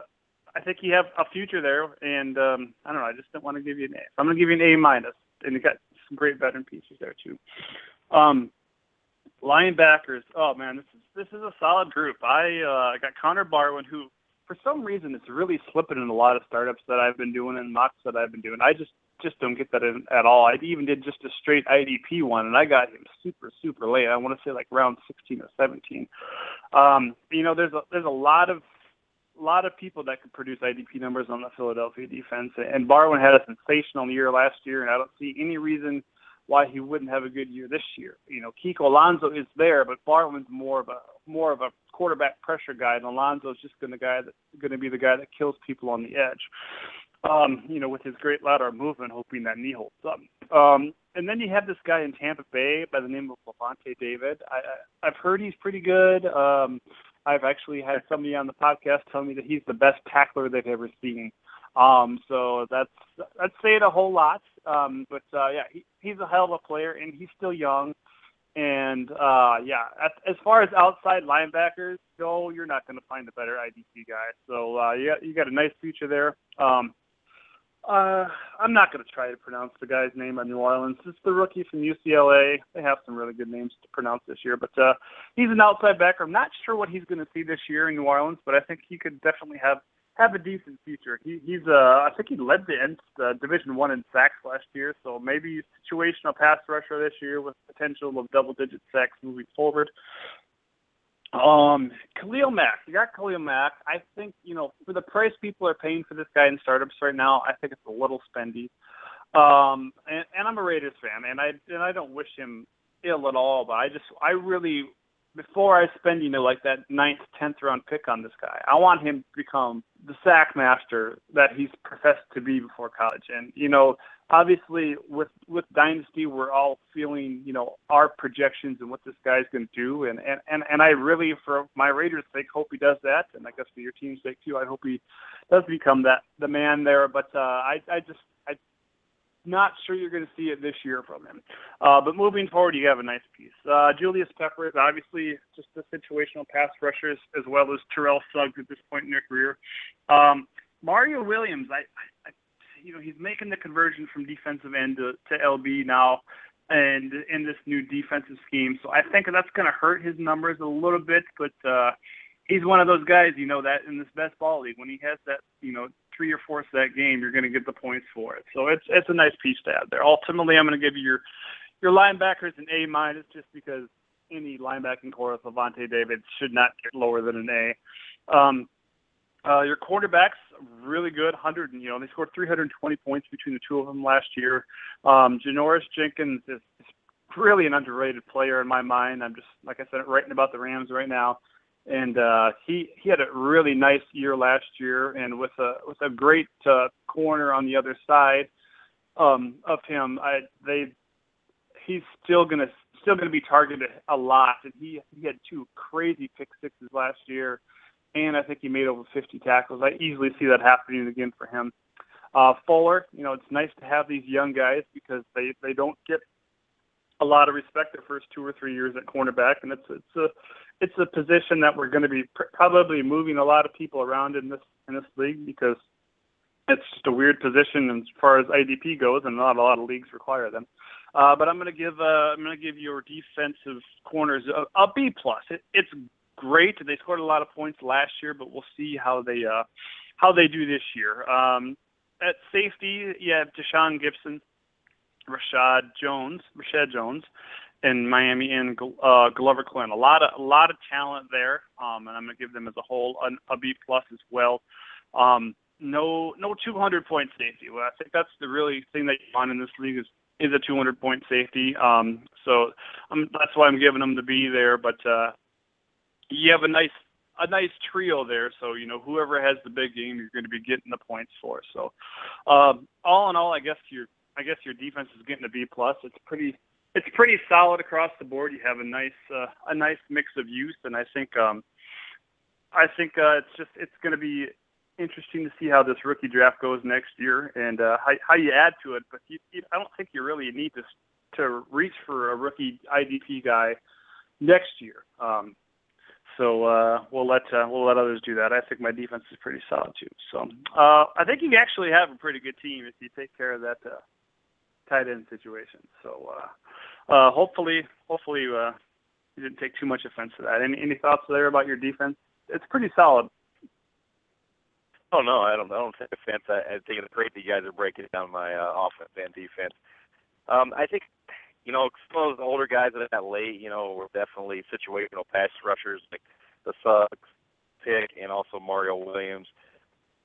I think you have a future there, and um, I don't know. I just don't want to give you an A. So I'm going to give you an A minus, and you got some great veteran pieces there too. Um, linebackers. Oh man, this is this is a solid group. I uh, got Connor Barwin, who for some reason it's really slipping in a lot of startups that I've been doing and mocks that I've been doing. I just just don't get that in, at all. I even did just a straight IDP one, and I got him super super late. I want to say like round 16 or 17. Um, you know, there's a there's a lot of lot of people that could produce IDP numbers on the Philadelphia defense, and Barwin had a sensational year last year, and I don't see any reason why he wouldn't have a good year this year. You know, Kiko Alonso is there, but Barwin's more of a more of a quarterback pressure guy, and Alonso's just going to guy that going to be the guy that kills people on the edge. Um, you know, with his great lateral movement, hoping that knee holds up. Um, and then you have this guy in Tampa Bay by the name of Lavonte David. I, I I've heard he's pretty good. Um, I've actually had somebody on the podcast tell me that he's the best tackler they've ever seen. Um, so that's that's saying a whole lot. Um, but uh, yeah, he, he's a hell of a player, and he's still young. And uh, yeah, as, as far as outside linebackers go, you're not going to find a better IDP guy. So uh, yeah, you got a nice future there. Um, uh, I'm not going to try to pronounce the guy's name on New Orleans. It's the rookie from UCLA. They have some really good names to pronounce this year, but uh, he's an outside backer. I'm not sure what he's going to see this year in New Orleans, but I think he could definitely have have a decent future. He, he's uh, I think he led the uh, Division One in sacks last year, so maybe situational pass rusher this year with potential of double digit sacks moving forward. Um, Khalil Mack. You got Khalil Mack. I think, you know, for the price people are paying for this guy in startups right now, I think it's a little spendy. Um, and, and I'm a Raiders fan, and I and I don't wish him ill at all, but I just I really before I spend, you know, like that ninth, tenth round pick on this guy, I want him to become the sack master that he's professed to be before college. And you know, obviously with with dynasty, we're all feeling, you know, our projections and what this guy's going to do. And and and and I really, for my Raiders' sake, hope he does that. And I guess for your team's sake too, I hope he does become that the man there. But uh, I I just not sure you're going to see it this year from him. Uh, but moving forward, you have a nice piece. Uh, Julius Peppers, obviously just a situational pass rushers, as well as Terrell Suggs at this point in their career. Um, Mario Williams, I, I, you know, he's making the conversion from defensive end to, to LB now, and in this new defensive scheme. So I think that's going to hurt his numbers a little bit, but. uh He's one of those guys, you know, that in this best ball league, when he has that, you know, three or fourths of that game, you're going to get the points for it. So it's it's a nice piece to add there. Ultimately, I'm going to give you your your linebackers an A minus just because any linebacking core with Lavonte David should not get lower than an A. Um, uh, your quarterbacks really good, hundred you know they scored 320 points between the two of them last year. Um, Janoris Jenkins is, is really an underrated player in my mind. I'm just like I said, writing about the Rams right now and uh, he he had a really nice year last year, and with a with a great uh, corner on the other side um, of him, I they he's still gonna still gonna be targeted a lot, and he he had two crazy pick sixes last year, and I think he made over 50 tackles. I easily see that happening again for him. Uh, Fuller, you know, it's nice to have these young guys because they they don't get a lot of respect the first two or three years at cornerback, and it's it's a it's a position that we're going to be pr- probably moving a lot of people around in this in this league because it's just a weird position as far as IDP goes, and not a lot of leagues require them. Uh, but I'm going to give uh, I'm going to give your defensive corners a, a B plus. It, it's great. They scored a lot of points last year, but we'll see how they uh, how they do this year. Um, at safety, you have Tashaun Gipson, Reshad Jones, Rashad Jones, in Miami and uh, Glover Quin. A lot of a lot of talent there, um, and I'm going to give them as a whole a, a B plus as well. Um, no no 200 point safety. Well, I think that's the really thing that you want in this league is is a 200 point safety. Um, so um, that's why I'm giving them the B there. But uh, you have a nice a nice trio there. So you know whoever has the big game, you're going to be getting the points for. So uh, all in all, I guess your I guess your defense is getting a B plus. It's pretty it's pretty solid across the board. You have a nice uh, a nice mix of youth, and I think um, I think uh, it's just it's going to be interesting to see how this rookie draft goes next year and uh, how how you add to it. But you, you, I don't think you really need to to reach for a rookie IDP guy next year. Um, so uh, we'll let uh, we'll let others do that. I think my defense is pretty solid too. So uh, I think you actually have a pretty good team if you take care of that uh, tight end situation. So uh, uh, hopefully, hopefully uh, you didn't take too much offense to that. Any any thoughts there about your defense? It's pretty solid. Oh no, I don't. I don't take offense. I, I think it's great that you guys are breaking down my uh, offense and defense. Um, I think you know some of those older guys that got late, you know, were definitely situational pass rushers like the Suggs pick and also Mario Williams.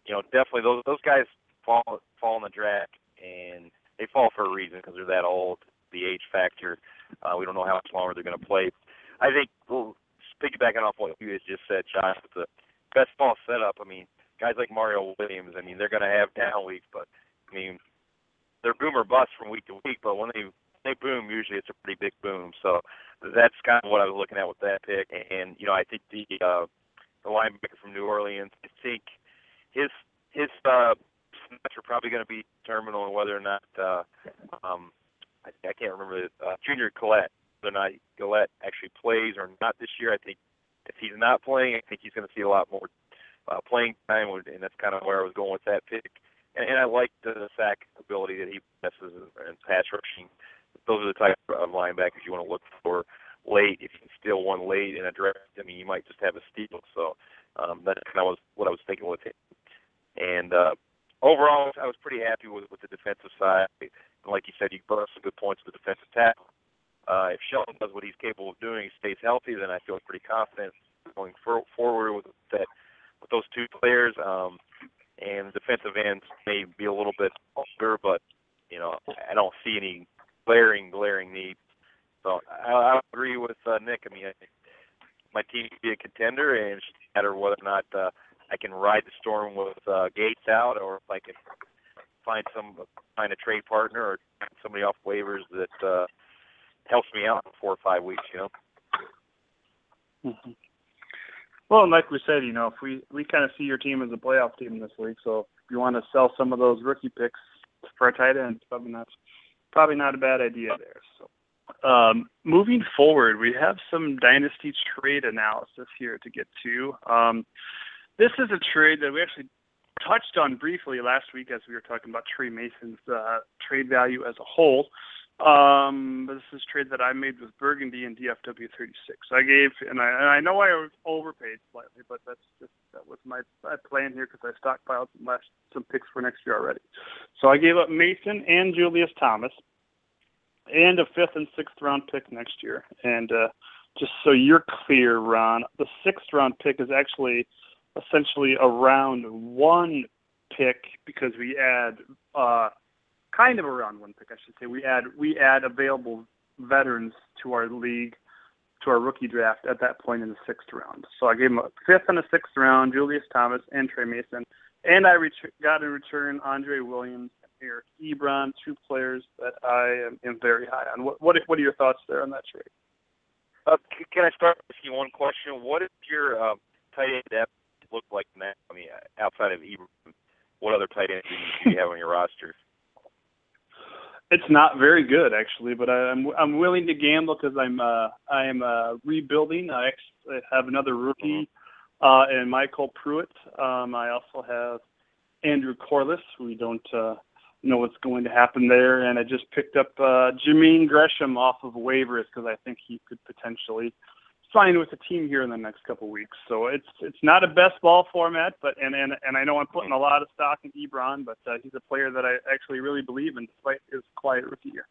You know, definitely those those guys fall fall in the draft and they fall for a reason because they're that old. The age factor. Uh, we don't know how much longer they're going to play. I think, well, piggybacking off what you just said, Josh, with the best ball setup. I mean, guys like Mario Williams. I mean, they're going to have down weeks, but I mean, they're boom or bust from week to week. But when they they boom, usually it's a pretty big boom. So that's kind of what I was looking at with that pick. And you know, I think the uh, the linebacker from New Orleans. I think his his uh, match are probably going to be terminal on whether or not uh, um, I, I can't remember uh, Junior Galette whether or not Galette actually plays or not this year. I think if he's not playing, I think he's going to see a lot more uh, playing time, and that's kind of where I was going with that pick. And, and I like the sack ability that he possesses and pass rushing. Those are the type of linebackers you want to look for late. If you can steal one late in a draft, I mean, you might just have a steal. So um, that's kind of what I was thinking with him. And uh, overall, I was pretty happy with, with the defensive side. And like you said, you brought up some good points with the defensive tackle. Uh, if Shelton does what he's capable of doing, stays healthy, then I feel pretty confident going for, forward with that with those two players. Um, and defensive ends may be a little bit older, but you know I don't see any glaring glaring need. So I, I agree with uh, Nick. I mean, my team to be a contender, and just a matter whether or not uh, I can ride the storm with uh, Gates out, or if I can find some find a trade partner or somebody off waivers that uh, helps me out in four or five weeks. You know. Mm-hmm. Well, and like we said, you know, if we we kind of see your team as a playoff team this week, so if you want to sell some of those rookie picks for a tight end, probably not probably not a bad idea there. So, um, moving forward, we have some dynasty trade analysis here to get to. Um, this is a trade that we actually touched on briefly last week as we were talking about Tre Mason's uh, trade value as a whole. Um, this is trade that I made with Burgundy and DFW 36. I gave, and I, and I know I overpaid slightly, but that's just that was my, my plan here because I stockpiled some last some picks for next year already. So I gave up Mason and Julius Thomas, and a fifth and sixth round pick next year. And uh, just so you're clear, Ron, the sixth round pick is actually essentially a round one pick because we add. Uh, kind of a round one pick, I should say. We add we add available veterans to our league, to our rookie draft at that point in the sixth round. So I gave him a fifth and a sixth round, Julius Thomas and Tre Mason, and I ret- got in return Andre Williams and Eric Ebron, two players that I am, am very high on. What, what what are your thoughts there on that trade? Uh, can I start with you one question? What is your uh, tight end depth look like now? I mean, outside of Ebron, what other tight ends do you have on your roster? It's not very good actually, but I'm I'm willing to gamble because I'm uh I'm uh rebuilding. I actually have another rookie, uh, and MyCole Pruitt. Um, I also have Andrew Corliss. We don't uh, know what's going to happen there, and I just picked up uh, Jermaine Gresham off of waivers because I think he could potentially sign with the team here in the next couple weeks. So it's it's not a best ball format, but and and and I know I'm putting a lot of stock in Ebron, but uh, he's a player that I actually really believe in despite his quiet rookie year.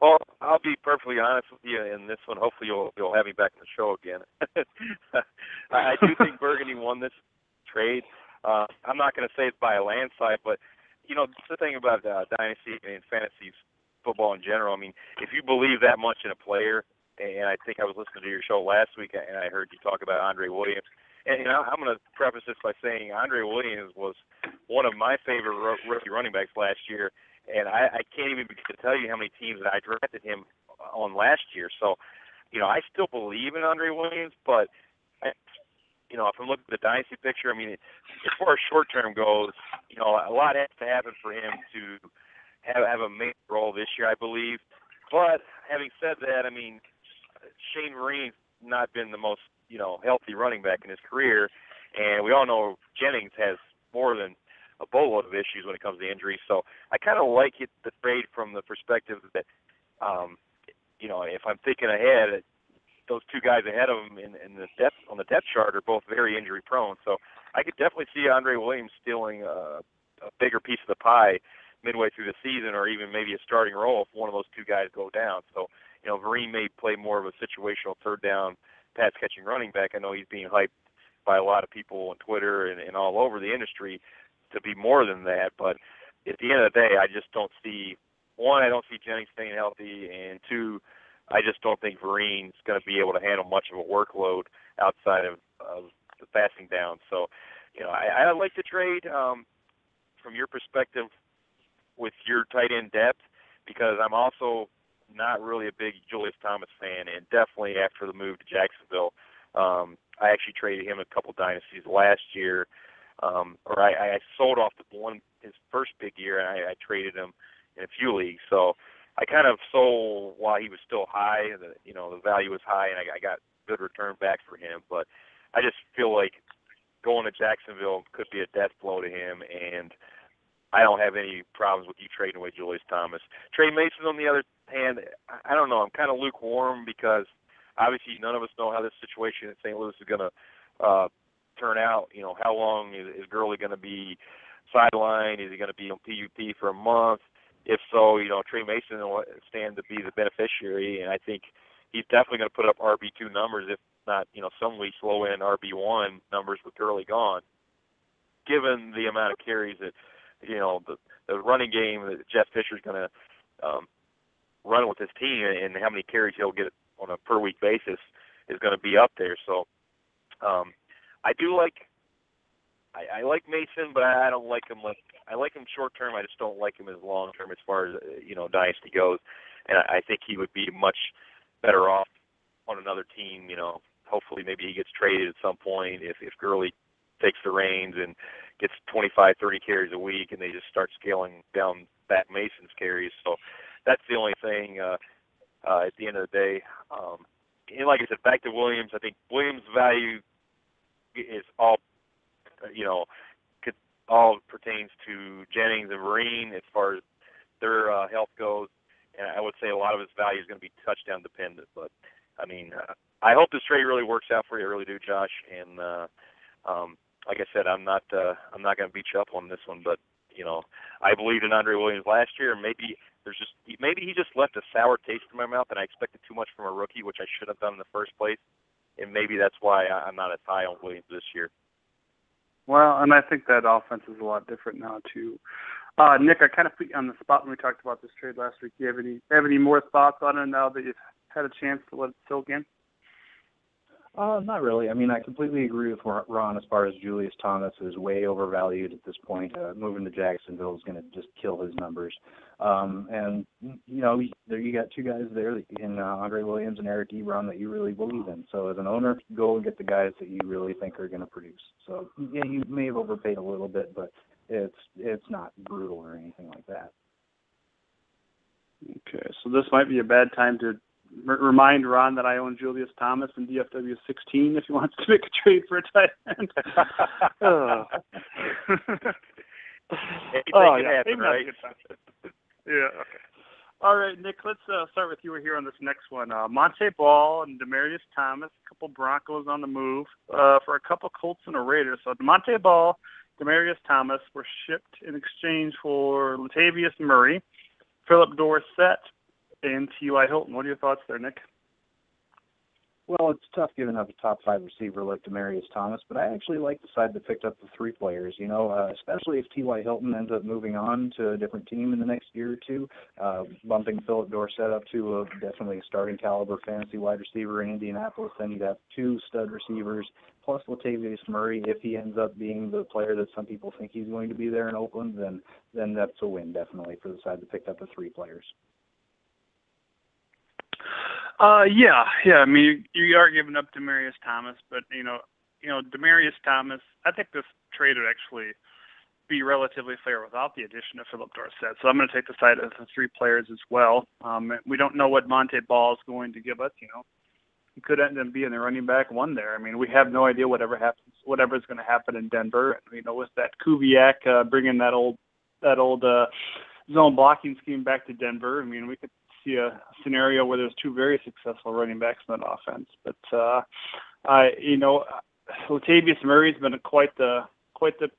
Well, I'll be perfectly honest with you in this one. Hopefully, you'll you'll have me back in the show again. I do think Burgundy won this trade. Uh, I'm not going to say it's by a landslide, but you know the thing about uh, dynasty and fantasy football in general. I mean, if you believe that much in a player, and I think I was listening to your show last week, and I heard you talk about Andre Williams. And you know, I'm going to preface this by saying Andre Williams was one of my favorite rookie running backs last year, and I, I can't even begin to tell you how many teams that I drafted him on last year. So, you know, I still believe in Andre Williams, but I, you know, if I'm looking at the dynasty picture, I mean, as far as short term goes, you know, a lot has to happen for him to have have a major role this year, I believe. But having said that, I mean, Shane Vereen's not been the most you know healthy running back in his career, and we all know Jennings has more than a boatload of issues when it comes to injuries. So I kind of like it the trade from the perspective that, um, you know, if I'm thinking ahead, those two guys ahead of him in, in the depth on the depth chart are both very injury prone. So I could definitely see Andre Williams stealing a, a bigger piece of the pie midway through the season, or even maybe a starting role if one of those two guys go down. So you know, Vereen may play more of a situational third down pass catching running back. I know he's being hyped by a lot of people on Twitter and, and all over the industry to be more than that. But at the end of the day, I just don't see one. I don't see Jennings staying healthy, and two, I just don't think Vereen's going to be able to handle much of a workload outside of, of the passing down. So, you know, I, I like the trade um, from your perspective with your tight end depth because I'm also not really a big Julius Thomas fan, and definitely after the move to Jacksonville, um, I actually traded him a couple dynasties last year, um, or I, I sold off the one his first big year, and I, I traded him in a few leagues. So I kind of sold while he was still high. The, you know, the value was high, and I, I got good return back for him. But I just feel like going to Jacksonville could be a death blow to him, and I don't have any problems with you trading away Julius Thomas. Tre Mason, on the other hand, I don't know. I'm kind of lukewarm because obviously none of us know how this situation in St. Louis is going to uh, turn out. You know, how long is, is Gurley going to be sidelined? Is he going to be on PUP for a month? If so, you know, Tre Mason will stand to be the beneficiary, and I think he's definitely going to put up RB two numbers, if not, you know, some weeks low end RB one numbers with Gurley gone. Given the amount of carries that, you know, the the running game that Jeff Fisher's going to um, run with his team and how many carries he'll get on a per week basis. is going to be up there. So um, I do like I, I like Mason, but I don't like him like I like him short term. I just don't like him as long term as far as you know dynasty goes. And I, I think he would be much better off on another team. You know, hopefully maybe he gets traded at some point if if Gurley takes the reins and gets 25, 30 carries a week, and they just start scaling down back Mason's carries. So that's the only thing. Uh, uh, at the end of the day, um, and like I said, back to Williams. I think Williams' value is all you know, could, all pertains to Jennings and Vereen as far as their uh, health goes. And I would say a lot of his value is going to be touchdown dependent. But I mean, uh, I hope this trade really works out for you. I really do, Josh. And uh, um, like I said, I'm not uh, I'm not going to beat you up on this one, but you know, I believed in Andre Williams last year. Maybe there's just maybe he just left a sour taste in my mouth, and I expected too much from a rookie, which I should have done in the first place. And maybe that's why I'm not as high on Williams this year. Well, and I think that offense is a lot different now too. Uh, Nick, I kind of put you on the spot when we talked about this trade last week. Do you have any have any more thoughts on it now that you've had a chance to let it soak in? Uh, not really. I mean, I completely agree with Ron as far as Julius Thomas is way overvalued at this point. Uh, moving to Jacksonville is going to just kill his numbers. Um, and you know, there you got two guys there in uh, Andre Williams and Eric Ebron that you really believe in. So as an owner, go and get the guys that you really think are going to produce. So yeah, you may have overpaid a little bit, but it's it's not brutal or anything like that. Okay, so this might be a bad time to remind Ron that I own Julius Thomas and DFW 16 if he wants to make a trade for a tight end. oh, oh yeah, happen, right? yeah. Okay. All right, Nick. Let's uh, start with you here on this next one. Uh, Montee Ball and Demaryius Thomas, a couple Broncos on the move uh, for a couple Colts and a Raiders. So Montee Ball, Demaryius Thomas were shipped in exchange for Latavius Murray, Phillip Dorsett, and T.Y. Hilton. What are your thoughts there, Nick? Well, it's tough giving up a top five receiver like Demaryius Thomas, but I actually like the side that picked up the three players. You know, uh, especially if T.Y. Hilton ends up moving on to a different team in the next year or two, uh, bumping Phillip Dorsett up to a, definitely a starting caliber fantasy wide receiver in Indianapolis. Then you'd have two stud receivers plus Latavius Murray. If he ends up being the player that some people think he's going to be there in Oakland, then then that's a win definitely for the side that picked up the three players. Uh, yeah, yeah. I mean, you, you are giving up Demaryius Thomas, but you know, you know, Demaryius Thomas. I think this trade would actually be relatively fair without the addition of Phillip Dorsett. So I'm going to take the side of the three players as well. Um, we don't know what Montee Ball is going to give us. You know, he could end up being the running back one there. I mean, we have no idea whatever happens, whatever is going to happen in Denver. You know, with that Kubiak uh, bringing that old that old uh, zone blocking scheme back to Denver, I mean, we could see a scenario where there's two very successful running backs in that offense. But uh, I, you know, Latavius Murray's been quite the quite the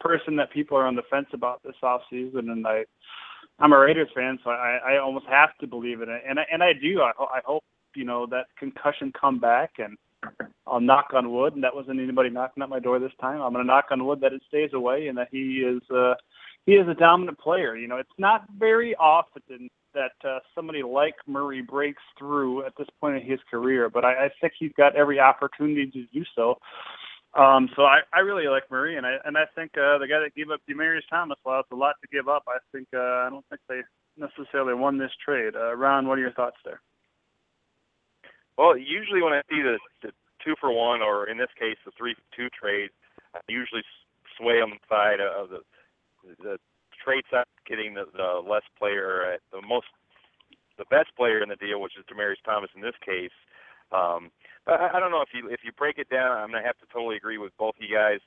person that people are on the fence about this off season, and I, I'm a Raiders fan, so I, I almost have to believe in it, and I, and I do. I, I hope you know that concussion come back, and I'll knock on wood, and that wasn't anybody knocking at my door this time. I'm to knock on wood that it stays away, and that he is. uh he is a dominant player. You know, it's not very often that uh, somebody like Murray breaks through at this point in his career, but I, I think he's got every opportunity to do so. Um, so I, I really like Murray, and I and I think uh, the guy that gave up Demaryius Thomas, well, it's a lot to give up. I think uh, I don't think they necessarily won this trade. Uh, Ron, what are your thoughts there? Well, usually when I see the, the two for one, or in this case the three for two trade, I usually sway on the side of the the trade side getting the, the less player, uh, the most, the best player in the deal, which is Demaryius Thomas in this case. Um, but I, I don't know if you if you break it down, I'm gonna have to totally agree with both of you guys.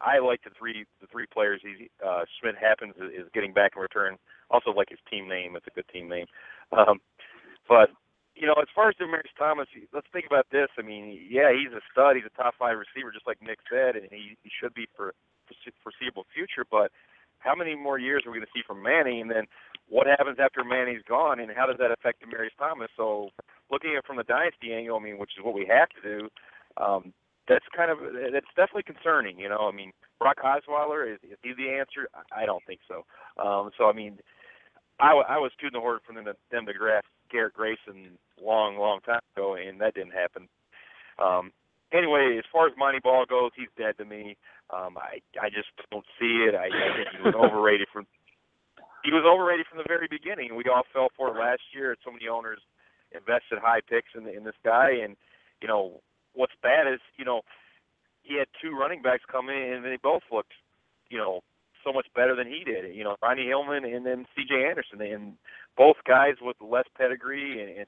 I like the three the three players he uh, Schmidt happens is, getting back in return. Also like his team name; it's a good team name. Um, but you know, as far as Demaryius Thomas, let's think about this. I mean, yeah, he's a stud. He's a top five receiver, just like Nick said, and he, he should be for foreseeable future. But how many more years are we going to see from Manning? And then what happens after Manning's gone, and how does that affect Demaryius Thomas? So, looking at it from the dynasty angle, I mean, which is what we have to do, um, that's kind of that's definitely concerning. You know, I mean, Brock Osweiler is, is he the answer? I don't think so. Um, so, I mean, I, I was tooting the horn for them to, them to draft Garrett Grayson long, long time ago, and that didn't happen. um, anyway, as far as Montee Ball goes, he's dead to me. Um, I I just don't see it. I, I think he was overrated from he was overrated from the very beginning. We all fell for it last year. So many owners invested high picks in in this guy, and you know what's bad is you know he had two running backs come in, and they both looked you know so much better than he did. You know, Ronnie Hillman and then C.J. Anderson, and both guys with less pedigree and, and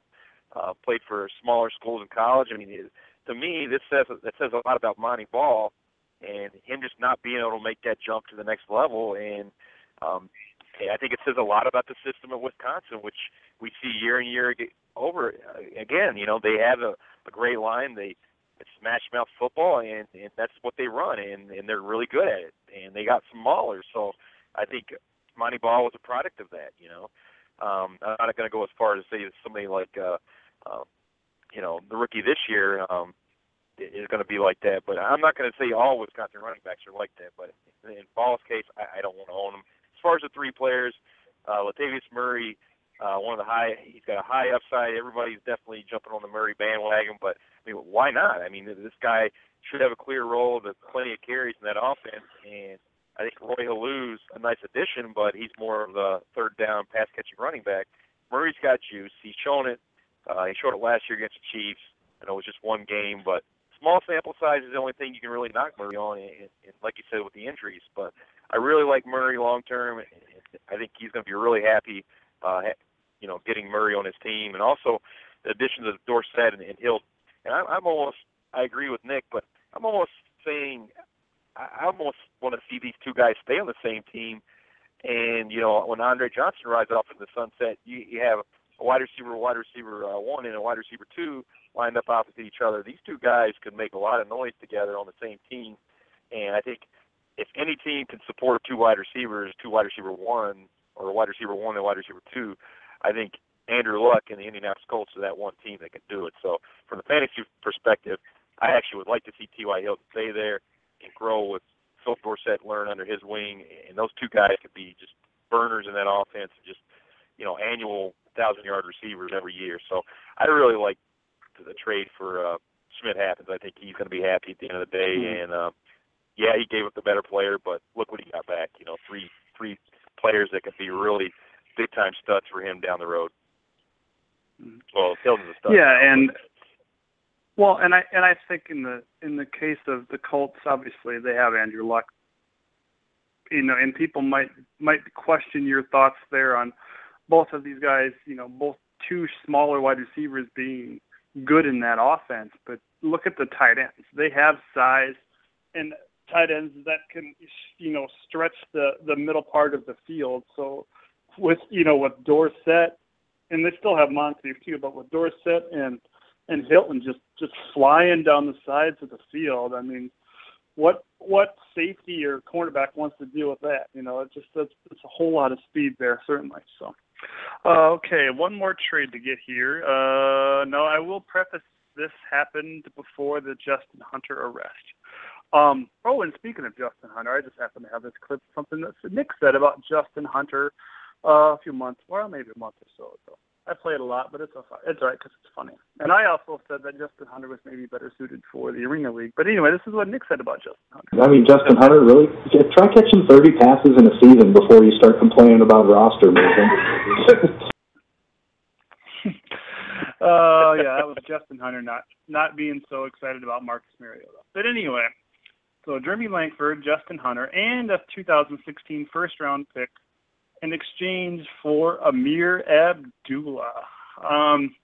uh, played for smaller schools in college. I mean, to me, this says that says a lot about Montee Ball and him just not being able to make that jump to the next level. And um, I think it says a lot about the system of Wisconsin, which we see year and year over again. You know, they have a, a great line. They it's smash mouth football, and, and that's what they run, and and they're really good at it. And they got some maulers, so I think Montee Ball was a product of that. You know, um, I'm not going to go as far as to say somebody like, uh, uh, you know, the rookie this year um, is going to be like that. But I'm not going to say all Wisconsin running backs are like that. But in Ball's case, I, I don't want to own him. As far as the three players, uh, Latavius Murray, uh, one of the high, he's got a high upside. Everybody's definitely jumping on the Murray bandwagon, but I mean, why not? I mean, this guy should have a clear role, with plenty of carries in that offense, and I think Roy Helu's a nice addition, but he's more of the third down pass catching running back. Murray's got juice. He's shown it. Uh, he showed it last year against the Chiefs. I know it was just one game, but small sample size is the only thing you can really knock Murray on, and, and like you said with the injuries. But I really like Murray long term. I think he's going to be really happy, uh, you know, getting Murray on his team, and also the additions of Dorsett and, and Hill. And I, I'm almost, I agree with Nick, but I'm almost saying I almost want to see these two guys stay on the same team. And you know, when Andre Johnson rides off in the sunset, you, you have a wide receiver, wide receiver uh, one, and a wide receiver two lined up opposite each other. These two guys could make a lot of noise together on the same team. And I think if any team can support two wide receivers, two wide receiver one, or a wide receiver one and wide receiver two, I think Andrew Luck and the Indianapolis Colts are that one team that can do it. So from the fantasy perspective, I actually would like to see T.Y. Hill stay there and grow with Phil Dorsett, learn under his wing, and those two guys could be just burners in that offense, just you know annual thousand yard receivers every year. So I really like the trade for uh, Schmidt happens. I think he's going to be happy at the end of the day, mm-hmm. and uh, yeah, he gave up the better player, but look what he got back. You know, three three players that could be really big time studs for him down the road. Mm-hmm. Well, Hilton's a stud. Yeah, now, and but, well, and I and I think in the in the case of the Colts, obviously they have Andrew Luck. You know, and people might might question your thoughts there on both of these guys. You know, both two smaller wide receivers being good in that offense. But look at the tight ends; they have size and tight ends that can you know stretch the the middle part of the field. So with you know with Dorsett, and they still have Moncrief too, but with Dorsett and and Hilton just just flying down the sides of the field. I mean, what what safety or cornerback wants to deal with that? You know, it just that's it's a whole lot of speed there, certainly. So, uh, okay, one more trade to get here. Uh, no, I will preface this happened before the Justin Hunter arrest. Um, oh, and speaking of Justin Hunter, I just happen to have this clip something that Nick said about Justin Hunter uh, a few months, well, maybe a month or so ago. I play it a lot, but it's a, it's all right because it's funny. And I also said that Justin Hunter was maybe better suited for the Arena League. But anyway, this is what Nick said about Justin Hunter. I mean, Justin Hunter really try catching 30 passes in a season before you start complaining about roster movement. uh, yeah, that was Justin Hunter not not being so excited about Marcus Mariota. But anyway, so Jeremy Langford, Justin Hunter, and a 2016 first round pick in exchange for Ameer Abdullah. Um,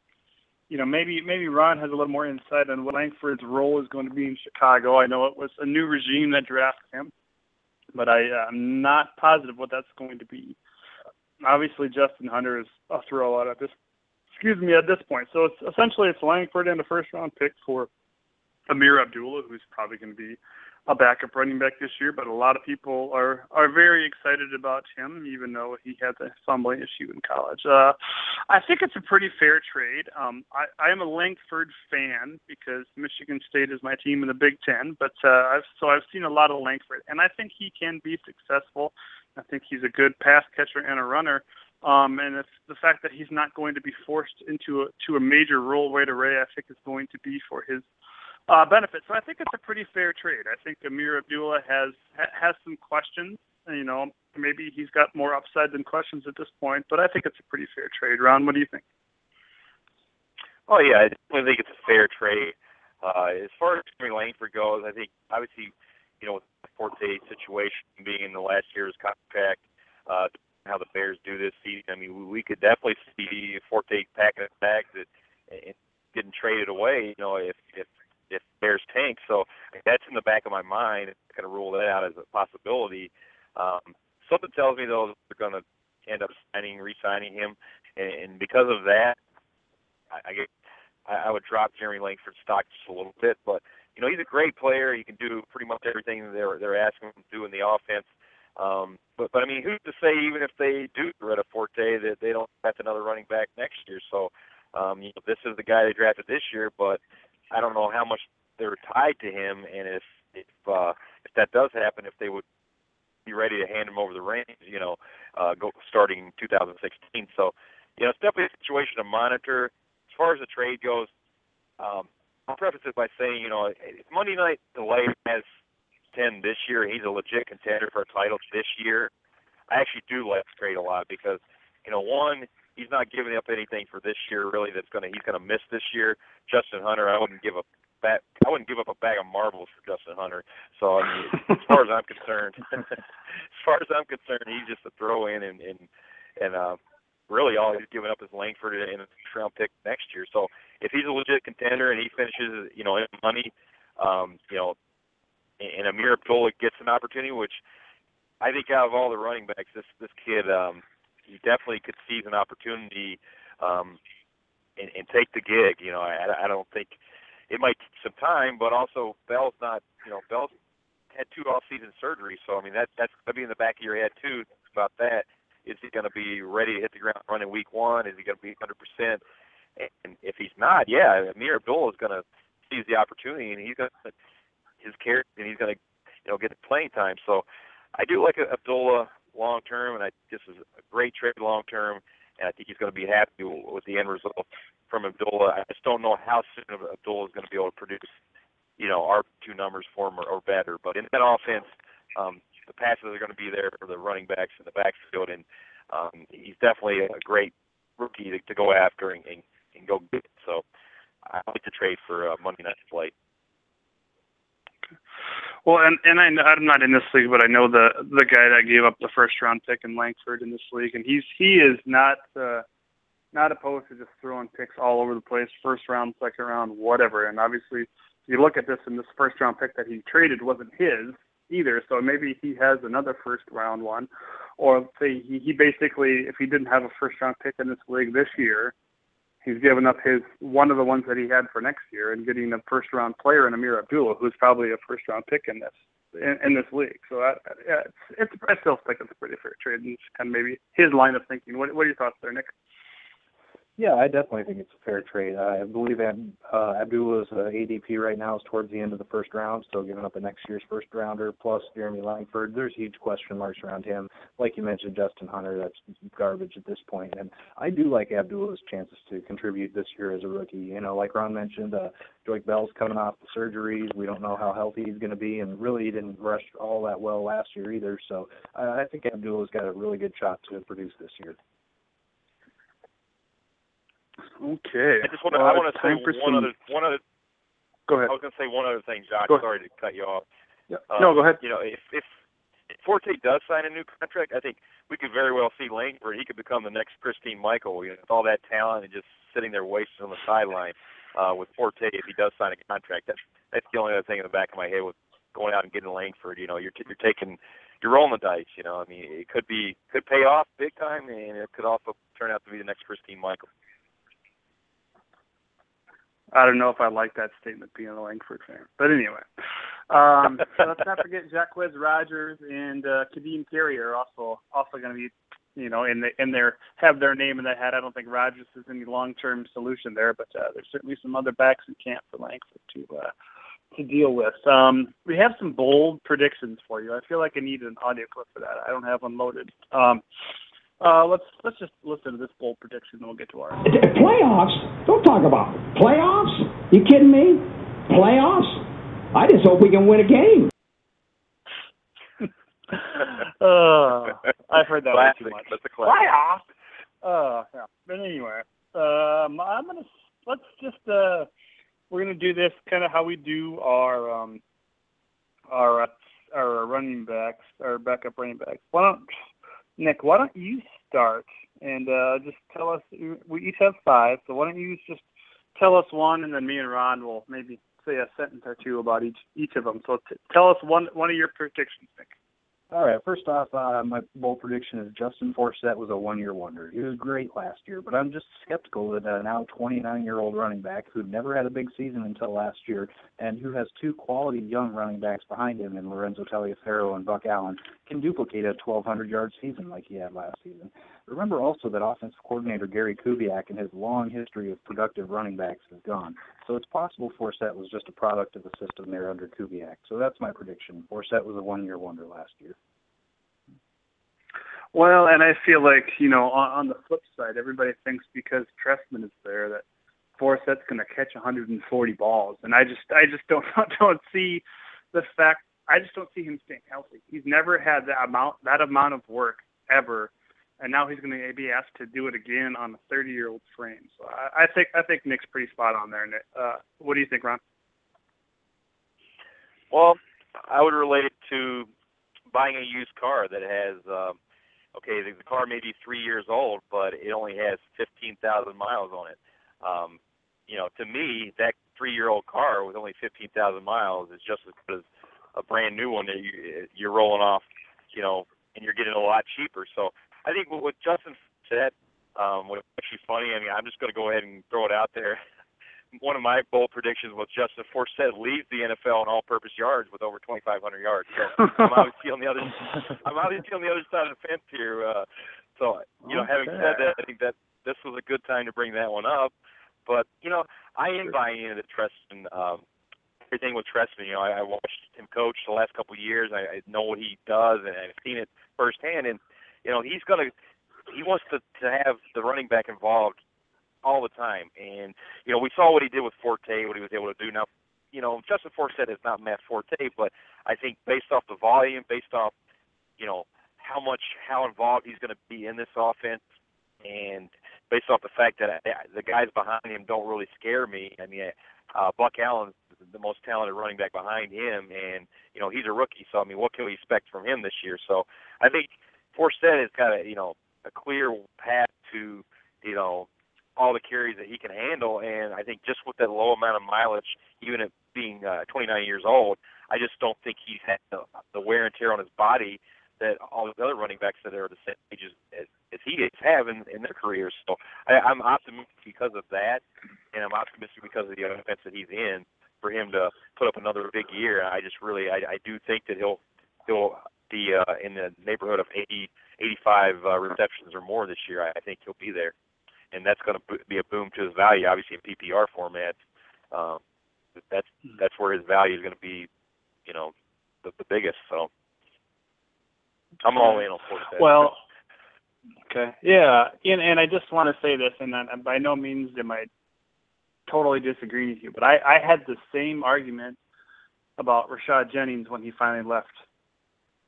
you know, maybe maybe Ron has a little more insight on what Langford's role is going to be in Chicago. I know it was a new regime that drafted him, but I, uh, I'm not positive what that's going to be. Obviously, Justin Hunter is a throwout at this. Excuse me, at this point. So it's essentially it's Langford and a first round pick for Ameer Abdullah, who's probably going to be a backup running back this year, but a lot of people are are very excited about him, even though he had a fumbling issue in college. Uh, I think it's a pretty fair trade. Um, I, I am a Langford fan because Michigan State is my team in the Big Ten, but uh, I've, so I've seen a lot of Langford, and I think he can be successful. I think he's a good pass catcher and a runner. Um, and it's the fact that he's not going to be forced into a to a major role right away, I think is going to be for his uh, benefit. So I think it's a pretty fair trade. I think Ameer Abdullah has has some questions. You know, maybe he's got more upside than questions at this point, but I think it's a pretty fair trade. Ron, what do you think? Oh yeah, I think it's a fair trade. Uh, as far as Jeremy Langford goes, I think obviously, you know, with the Forte situation being in the last year's contract, uh, how the Bears do this season, I mean, we could definitely see Forte packing his bags and getting traded away. You know, if if if Bears tank, so that's in the back of my mind. I'm going to rule that out as a possibility. Um, something tells me though they're going to end up signing, re-signing him, and, and because of that, I, I get I, I would drop Jeremy Langford's stock just a little bit. But you know, he's a great player. He can do pretty much everything they're they're asking him to do in the offense. Um, but but I mean, who's to say even if they do get rid of Forte that they don't draft another running back next year? So um, you know, this is the guy they drafted this year, but I don't know how much they're tied to him, and if if uh, if that does happen, if they would be ready to hand him over the reins, you know, uh, go starting 2016. So, you know, it's definitely a situation to monitor as far as the trade goes, um, I'll preface it by saying, you know, if Monday Night Delay has 10 this year, he's a legit contender for a title this year. I actually do like trade a lot because, you know, one, he's not giving up anything for this year really that's gonna he's gonna miss this year. Justin Hunter, I wouldn't give a bat I wouldn't give up a bag of marbles for Justin Hunter. So I mean, as far as I'm concerned, as far as I'm concerned, he's just a throw in and and and uh, really all he's giving up is Langford in a round pick next year. So if he's a legit contender and he finishes, you know, in money, um, you know, and Ameer Abdullah gets an opportunity, which I think out of all the running backs, this this kid, um, he definitely could seize an opportunity um, and, and take the gig. You know, I, I don't think it might take some time, but also Bell's not, you know, Bell's had two off-season surgeries, so I mean that that's gonna be in the back of your head too about that. Is he going to be ready to hit the ground running week one? Is he going to be 100%? And if he's not, yeah, Ameer Abdullah is going to seize the opportunity, and he's going to his character, and he's going to you know get the playing time. So I do like Abdullah long term, and I this is a great trade long term, and I think he's going to be happy with the end result from Abdullah. I just don't know how soon Abdullah is going to be able to produce, you know, our two numbers for him or, or better. But in that offense, um, the passes are going to be there for the running backs in the backfield, and um, he's definitely a great rookie to, to go after and, and, and go get. So I like to trade for uh, Monday Night Flight. Well, and and I, I'm not in this league, but I know the the guy that gave up the first round pick in Langford in this league, and he's he is not uh, not opposed to just throwing picks all over the place, first round, second round, whatever. And obviously, if you look at this, and this first round pick that he traded wasn't his either. So maybe he has another first round one, or say he, he basically, if he didn't have a first round pick in this league this year, he's given up his one of the ones that he had for next year and getting a first round player in Ameer Abdullah, who's probably a first round pick in this in, in this league. So I, yeah, it's, it's I still think it's a pretty fair trade, and kind of maybe his line of thinking. What, what are your thoughts there, Nick? Yeah, I definitely think it's a fair trade. I believe uh, Abdullah's uh, ADP right now is towards the end of the first round, so giving up a next year's first rounder plus Jeremy Langford. There's huge question marks around him. Like you mentioned, Justin Hunter, that's garbage at this point. And I do like Abdullah's chances to contribute this year as a rookie. You know, like Ron mentioned, uh, Joique Bell's coming off the surgeries. We don't know how healthy he's going to be, and really he didn't rush all that well last year either. So uh, I think Abdullah's got a really good shot to produce this year. Okay. I just want to. I want to say one some... other. One other. Go ahead. I was going to say one other thing, Josh. Sorry to cut you off. Yeah. Um, no, go ahead. You know, if if Forte does sign a new contract, I think we could very well see Langford. He could become the next Christine Michael. You know, with all that talent and just sitting there wasted on the sideline uh, with Forte if he does sign a contract. That's that's the only other thing in the back of my head with going out and getting Langford. You know, you're t- you're taking you're rolling the dice. You know, I mean, it could be could pay off big time, and it could also turn out to be the next Christine Michael. I don't know if I like that statement being a Langford fan, but anyway. Um, so let's not forget Jacquizz Rogers and uh, Ka'Deem Carey are also also going to be, you know, in the in their have their name in the hat. I don't think Rogers is any long term solution there, but uh, there's certainly some other backs in camp for Langford to uh, to deal with. Um, we have some bold predictions for you. I feel like I need an audio clip for that. I don't have one loaded. Um, uh, let's let's just listen to this bold prediction, and we'll get to our playoffs. Don't talk about playoffs. You kidding me? Playoffs? I just hope we can win a game. uh, I've heard that classic. way too much. That's a classic. Playoffs. Uh, yeah. But anyway, um, I'm gonna let's just uh, we're gonna do this kind of how we do our um, our uh, our running backs, our backup running backs. Why don't Nick? Why don't you start and uh, just tell us? We each have five, so why don't you just tell us one, and then me and Ron will maybe say a sentence or two about each each of them. So t- tell us one one of your predictions, Nick. All right. First off, uh, my bold prediction is Justin Forsett was a one-year wonder. He was great last year, but I'm just skeptical that a now 29-year-old running back who never had a big season until last year, and who has two quality young running backs behind him in Lorenzo Taliaferro and Buck Allen, can duplicate a 1,200-yard season like he had last season. Remember also that offensive coordinator Gary Kubiak and his long history of productive running backs is gone. So it's possible Forsett was just a product of the system there under Kubiak. So that's my prediction. Forsett was a one-year wonder last year. Well, and I feel like you know, on, on the flip side, everybody thinks because Trestman is there that Forsett's going to catch 140 balls, and I just, I just don't, don't see the fact. I just don't see him staying healthy. He's never had that amount, that amount of work ever, and now he's going to be asked to do it again on a 30-year-old frame. So I, I think, I think Nick's pretty spot on there. Nick, uh, what do you think, Ron? Well, I would relate it to buying a used car that has. Um, okay, the, the car may be three years old, but it only has 15,000 miles on it. Um, you know, to me, that three-year-old car with only 15,000 miles is just as good as a brand new one that you, you're rolling off, you know, and you're getting a lot cheaper. So I think what, Justin said, um, was actually funny. I mean, I'm just going to go ahead and throw it out there. one of my bold predictions was Justin Forsett leads the NFL in all-purpose yards with over 2,500 yards. So I'm obviously on the other, I'm obviously on the other side of the fence here. Uh, so you know, having said that, I think that this was a good time to bring that one up. But you know, I am buying into Trestman. Um, everything with Trestman. You know, I, I watched him coach the last couple of years. I, I know what he does, and I've seen it firsthand. And you know, he's gonna, he wants to to have the running back involved all the time. And you know, we saw what he did with Forte, what he was able to do. Now, you know, Justin Forsett is not Matt Forte, but I think based off the volume, based off, you know, how much how involved he's going to be in this offense, and based off the fact that uh, the guys behind him don't really scare me. I mean, uh, Buck Allen's the most talented running back behind him, and you know he's a rookie. So I mean, what can we expect from him this year? So I think Forsett has got a you know a clear path to you know all the carries that he can handle. And I think just with that low amount of mileage, even at being uh, 29 years old, I just don't think he's had the, the wear and tear on his body that all the other running backs that are the same age as, as, he is have in, in their careers. So I, I'm optimistic because of that, and I'm optimistic because of the offense that he's in for him to put up another big year. I just really, I, I do think that he'll he'll be uh, in the neighborhood of 80, 85 uh, receptions or more this year. I, I think he'll be there and that's going to be a boom to his value. Obviously, in PPR format, um, that's that's where his value is going to be, you know, the, the biggest. So I'm all in on Forsett. Well, okay, yeah, and and I just want to say this, and I, by no means am I totally disagreeing with you, but I I had the same argument about Rashad Jennings when he finally left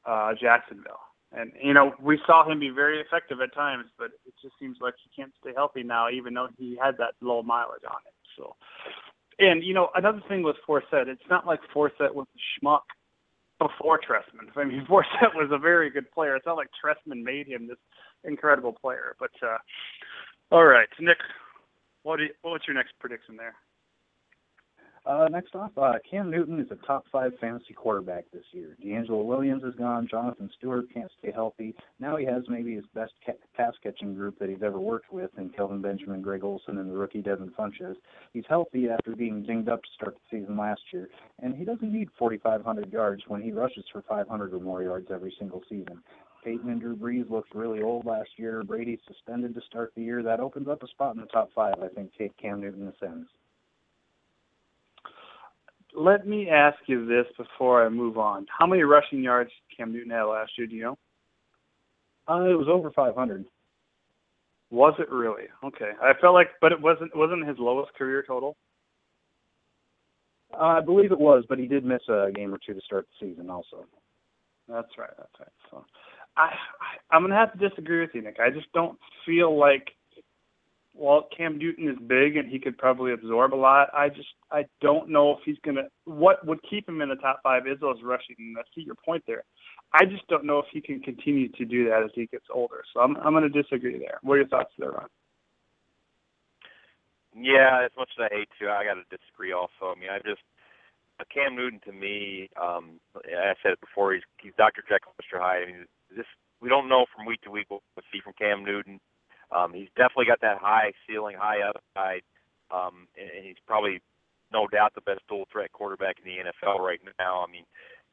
uh Jacksonville. And you know, we saw him be very effective at times, but it just seems like he can't stay healthy now, even though he had that low mileage on it. So, and you know, another thing with Forsett, it's not like Forsett was a schmuck before Trestman. I mean, Forsett was a very good player. It's not like Trestman made him this incredible player. But uh all right, Nick, what you, what's your next prediction there? Uh, next off, uh, Cam Newton is a top five fantasy quarterback this year. DeAngelo Williams is gone. Jonathan Stewart can't stay healthy. Now he has maybe his best ca- pass catching group that he's ever worked with in Kelvin Benjamin, Greg Olsen, and the rookie Devin Funchess. He's healthy after being dinged up to start the season last year, and he doesn't need 4,500 yards when he rushes for 500 or more yards every single season. Peyton and Drew Brees looked really old last year. Brady suspended to start the year. That opens up a spot in the top five. I think Cam Newton ascends let me ask you this before I move on. How many rushing yards did Cam Newton have last year? Do you know? Uh, it was over 500. Was it really? Okay. I felt like, but it wasn't. Wasn't his lowest career total? Uh, I believe it was, but he did miss a game or two to start the season also. That's right. That's right. So, I, I I'm gonna have to disagree with you, Nick. I just don't feel like while Cam Newton is big and he could probably absorb a lot, I just I don't know if he's gonna. What would keep him in the top five is those rushing. I see your point there. I just don't know if he can continue to do that as he gets older. So I'm I'm gonna disagree there. What are your thoughts there, Ron? Yeah, as much as I hate to, I got to disagree. Also, I mean, I just Cam Newton to me, um, I said it before. He's he's Dr. Jekyll, Mr. Hyde. I mean, this we don't know from week to week what we'll see from Cam Newton. Um, he's definitely got that high ceiling, high upside, um, and, and he's probably no doubt the best dual threat quarterback in the NFL right now. I mean,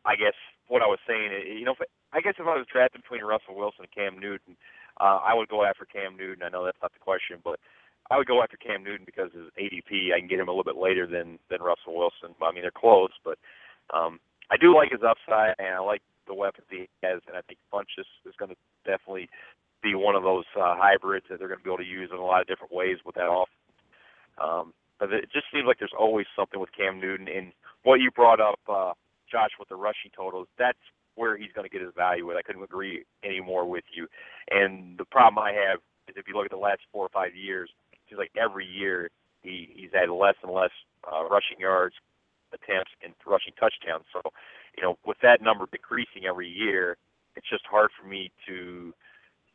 I guess what I was saying, you know, if, I guess if I was drafted between Russell Wilson and Cam Newton, uh, I would go after Cam Newton. I know that's not the question, but I would go after Cam Newton because his ADP, I can get him a little bit later than than Russell Wilson. I mean, they're close, but um, I do like his upside, and I like the weapons he has, and I think Funchess is going to definitely be one of those uh, hybrids that they're going to be able to use in a lot of different ways with that offense. Um, but it just seems like there's always something with Cam Newton, and what you brought up, uh, Josh, with the rushing totals, that's where he's going to get his value with. I couldn't agree any more with you. And the problem I have is if you look at the last four or five years, it seems like every year he he's had less and less uh, rushing yards, attempts, and rushing touchdowns. So, you know, with that number decreasing every year, it's just hard for me to,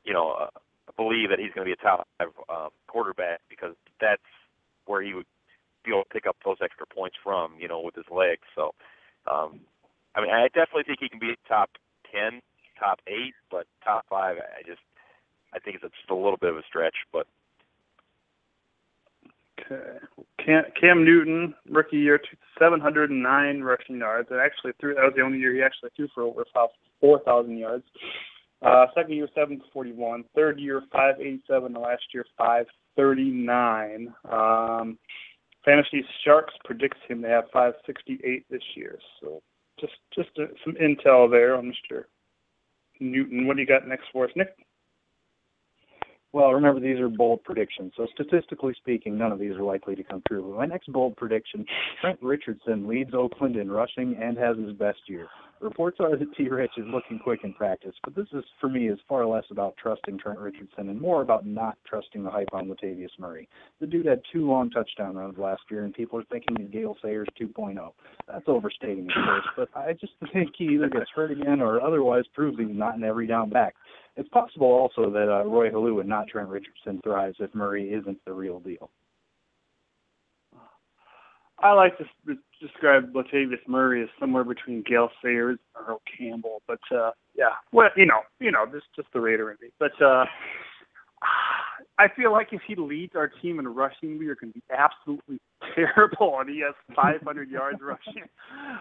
you know, uh, believe that he's going to be a top five um, quarterback because that's where he would be able to pick up those extra points from, you know, with his legs. So, um, I mean, I definitely think he can be top ten, top eight, but top five, I just, I think it's just a little bit of a stretch. But Okay. Cam, Cam Newton, rookie year, 709 rushing yards. And actually threw that was the only year he actually threw for over 4,000 yards. Uh, second year, 741. Third year, 587. The last year, 539. Um, Fantasy Sharks predicts him to have 568 this year. So just just uh, some intel there on Mr. Newton. What do you got next for us, Nick? Well, remember these are bold predictions, so statistically speaking, none of these are likely to come true. But My next bold prediction: Trent Richardson leads Oakland in rushing and has his best year. Reports are that T. Rich is looking quick in practice, but this is for me is far less about trusting Trent Richardson and more about not trusting the hype on Latavius Murray. The dude had two long touchdown runs last year, and people are thinking he's Gale Sayers 2.0. That's overstating, of course, but I just think he either gets hurt again or otherwise proves he's not an every down back. It's possible also that uh, Roy Helu and not Trent Richardson thrives if Murray isn't the real deal. I like to describe Latavius Murray as somewhere between Gale Sayers and Earl Campbell, but uh yeah, well, you know, you know, this just the Raider in me. But uh I feel like if he leads our team in rushing, we are going to be absolutely terrible, and he has 500 yards rushing.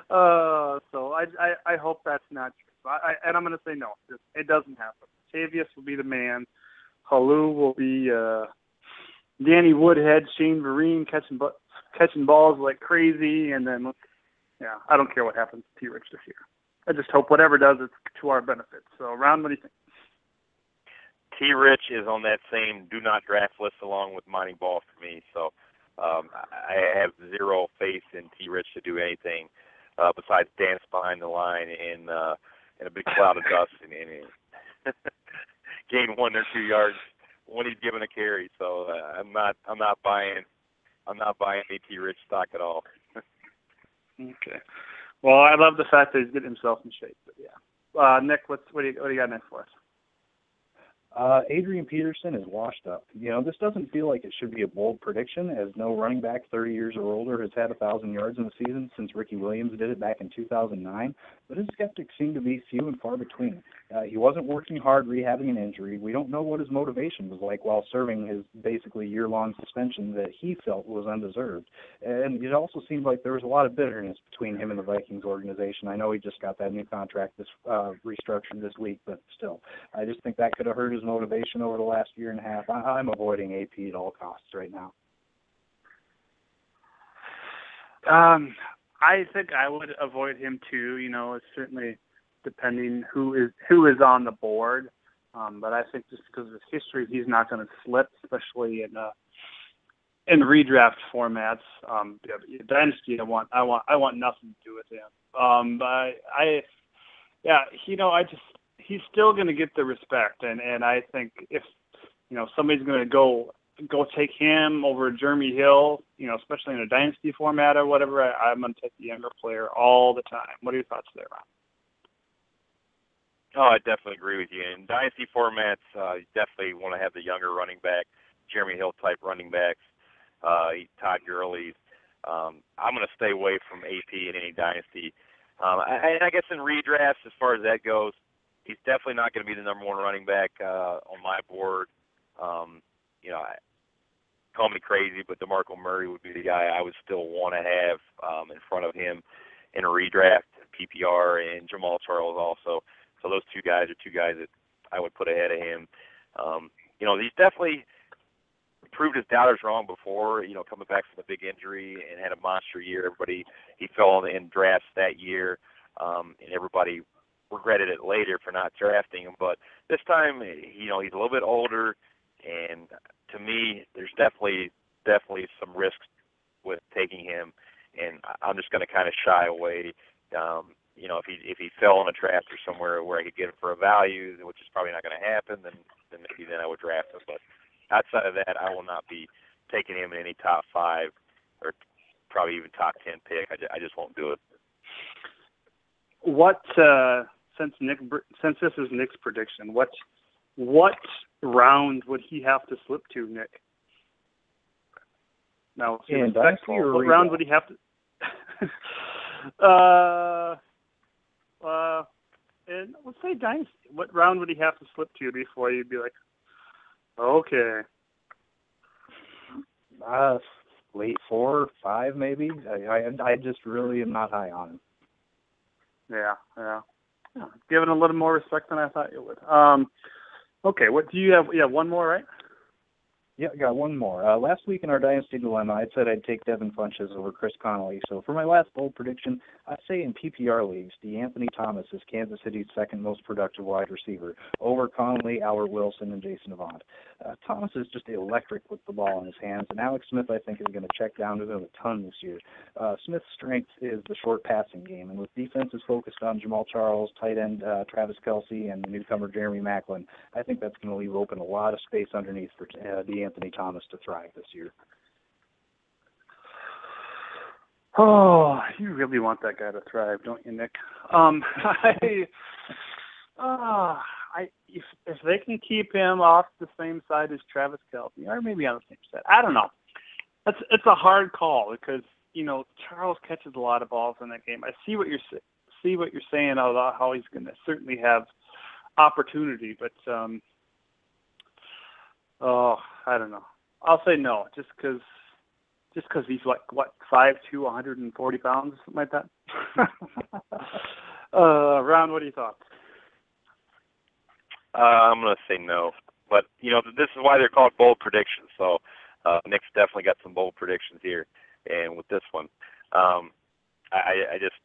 Uh, so I, I I hope that's not true. I, I and I'm going to say no. It doesn't happen. Latavius will be the man. Helu will be uh, Danny Woodhead, Shane Vereen catching bu- catching balls like crazy, and then yeah, I don't care what happens to T. Rich this year. I just hope whatever does it's to our benefit. So, Ron, what do you think? T. Rich is on that same do not draft list along with Montee Ball for me. So um, I have zero faith in T. Rich to do anything uh, besides dance behind the line in uh, in a big cloud of dust and, and gain one or two yards when he's given a carry. So uh, I'm not I'm not buying I'm not buying T. Rich stock at all. okay. Well, I love the fact that he's getting himself in shape. But yeah. Uh, Nick, what's what do you what do you got next for us? Uh, Adrian Peterson is washed up. You know, this doesn't feel like it should be a bold prediction, as no running back 30 years or older has had a thousand yards in a season since Ricky Williams did it back in 2009. But his skeptics seem to be few and far between. Uh, he wasn't working hard rehabbing an injury. We don't know what his motivation was like while serving his basically year-long suspension that he felt was undeserved. And it also seemed like there was a lot of bitterness between him and the Vikings organization. I know he just got that new contract this uh, restructured this week, but still, I just think that could have hurt his motivation over the last year and a half. I, I'm avoiding AP at all costs right now. Um, I think I would avoid him too. You know, it's certainly depending who is who is on the board. Um, but I think just because of his history, he's not going to slip, especially in a in redraft formats. Um, dynasty, I want, I want, I want nothing to do with him. Um, but I, I, yeah, you know, I just he's still going to get the respect, and and I think if you know somebody's going to go go take him over Jeremy Hill, you know, especially in a dynasty format or whatever, I, I'm going to take the younger player all the time. What are your thoughts there, Ron? Oh, I definitely agree with you. In dynasty formats, uh, you definitely want to have the younger running back, Jeremy Hill type running backs, uh, Todd Gurley. Um, I'm going to stay away from AP in any dynasty. Um, I, I guess in redrafts, as far as that goes, he's definitely not going to be the number one running back uh, on my board. Um, you know, I, call me crazy, but DeMarco Murray would be the guy I would still want to have um, in front of him in a redraft, PPR, and Jamaal Charles also. So those two guys are two guys that I would put ahead of him. Um, you know, he's definitely proved his doubters wrong before. You know, coming back from a big injury and had a monster year. Everybody he fell in, in drafts that year, um, and everybody regretted it later for not drafting him. But this time, you know, he's a little bit older, and to me, there's definitely definitely some risks with taking him, and I'm just going to kind of shy away. Um, you know, if he if he fell in a draft or somewhere where I could get him for a value, which is probably not going to happen, then then maybe then I would draft him. But outside of that, I will not be taking him in any top five or probably even top ten pick. I just, I just won't do it. What uh, since Nick since this is Nick's prediction, what what round would he have to slip to, Nick? Now, in what round would he have to? uh, uh, and let's say dynasty. What round would he have to slip to before you'd be like, okay? Uh, late four, five, maybe. I, I, I just really am not high on him. Yeah, yeah. yeah. Given a little more respect than I thought you would. Um, okay. What do you have? Yeah, one more, right? Yeah, I got one more. Uh, last week in our Dynasty Dilemma, I said I'd take Devin Funchess over Chris Conley. So for my last bold prediction, I'd say in PPR leagues, De'Anthony Thomas is Kansas City's second most productive wide receiver, over Conley, Albert Wilson, and Jason Avant. Uh, Thomas is just electric with the ball in his hands, and Alex Smith, I think, is going to check down to him a ton this year. Uh, Smith's strength is the short passing game, and with defenses focused on Jamaal Charles, tight end uh, Travis Kelce, and the newcomer Jeremy Maclin, I think that's going to leave open a lot of space underneath for uh, Anthony Thomas to thrive this year. Oh, you really want that guy to thrive, don't you, Nick? Um, I, uh, I if if they can keep him off the same side as Travis Kelce, or maybe on the same side, I don't know. That's it's a hard call because you know Charles catches a lot of balls in that game. I see what you're see what you're saying about how he's going to certainly have opportunity, but um, oh, I don't know. I'll say no, just because just because he's like what five two, 140 pounds, something like that. uh, Ron, what are your thoughts? Uh, I'm going to say no. But, you know, this is why they're called bold predictions. So uh, Nick's definitely got some bold predictions here. And with this one, um, I, I just,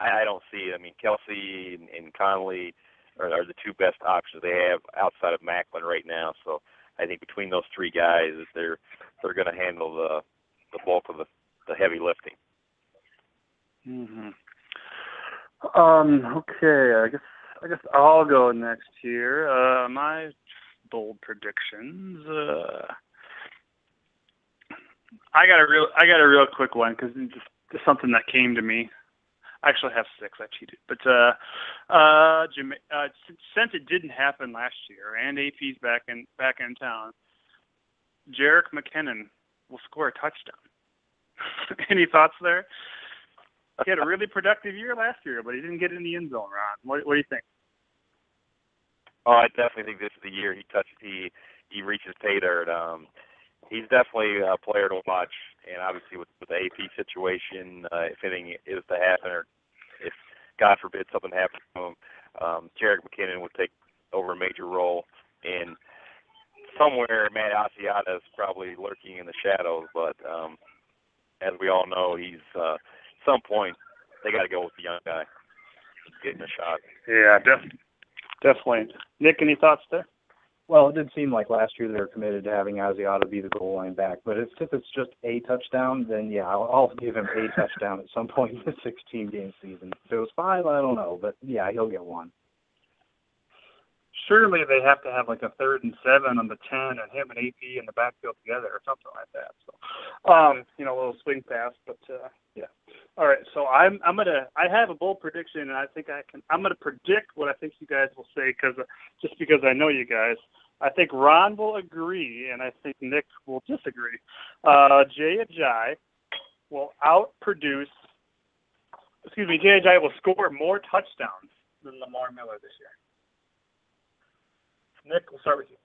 I, I don't see it. I mean, Kelce and, and Conley are, are the two best options they have outside of Maclin right now. So I think between those three guys, they're they're going to handle the the bulk of the, the heavy lifting. Mhm. Um. Okay. I guess I guess I'll go next here. Uh, my bold predictions. Uh, I got a real, I got a real quick one because just, just something that came to me. I actually have six. I cheated, but uh, uh, Jama- uh, since it didn't happen last year, and AP's back in back in town, Jerick McKinnon will score a touchdown. Any thoughts there? He had a really productive year last year, but he didn't get in the end zone. Ron, what, what do you think? Oh, I definitely think this is the year he touches he he reaches pay dirt. Um, he's definitely a player to watch, and obviously with, with the AP situation, uh, if anything is to happen, or if God forbid something happens to him, um, Jerick McKinnon would take over a major role. And somewhere, Matt Asiata is probably lurking in the shadows, but um, as we all know, he's uh, some point they got to go with the young guy getting a shot. Yeah, def- definitely. Nick, any thoughts there? Well, it did seem like last year they were committed to having Asiata be the goal line back, but if, if it's just a touchdown, then yeah, I'll, I'll give him a touchdown at some point in the 16 game season. If it was five, I don't know, but yeah, he'll get one. Surely they have to have like a third and seven on the ten, and him and AP in the backfield together, or something like that. So, um, you know, a little swing pass, but uh, yeah. All right, so I'm I'm gonna I have a bold prediction, and I think I can I'm gonna predict what I think you guys will say because uh, just because I know you guys. I think Ron will agree, and I think Nick will disagree. Uh, Jay Ajayi will outproduce. Excuse me, Jay Ajayi will score more touchdowns than Lamar Miller this year. Nick, we'll start with you.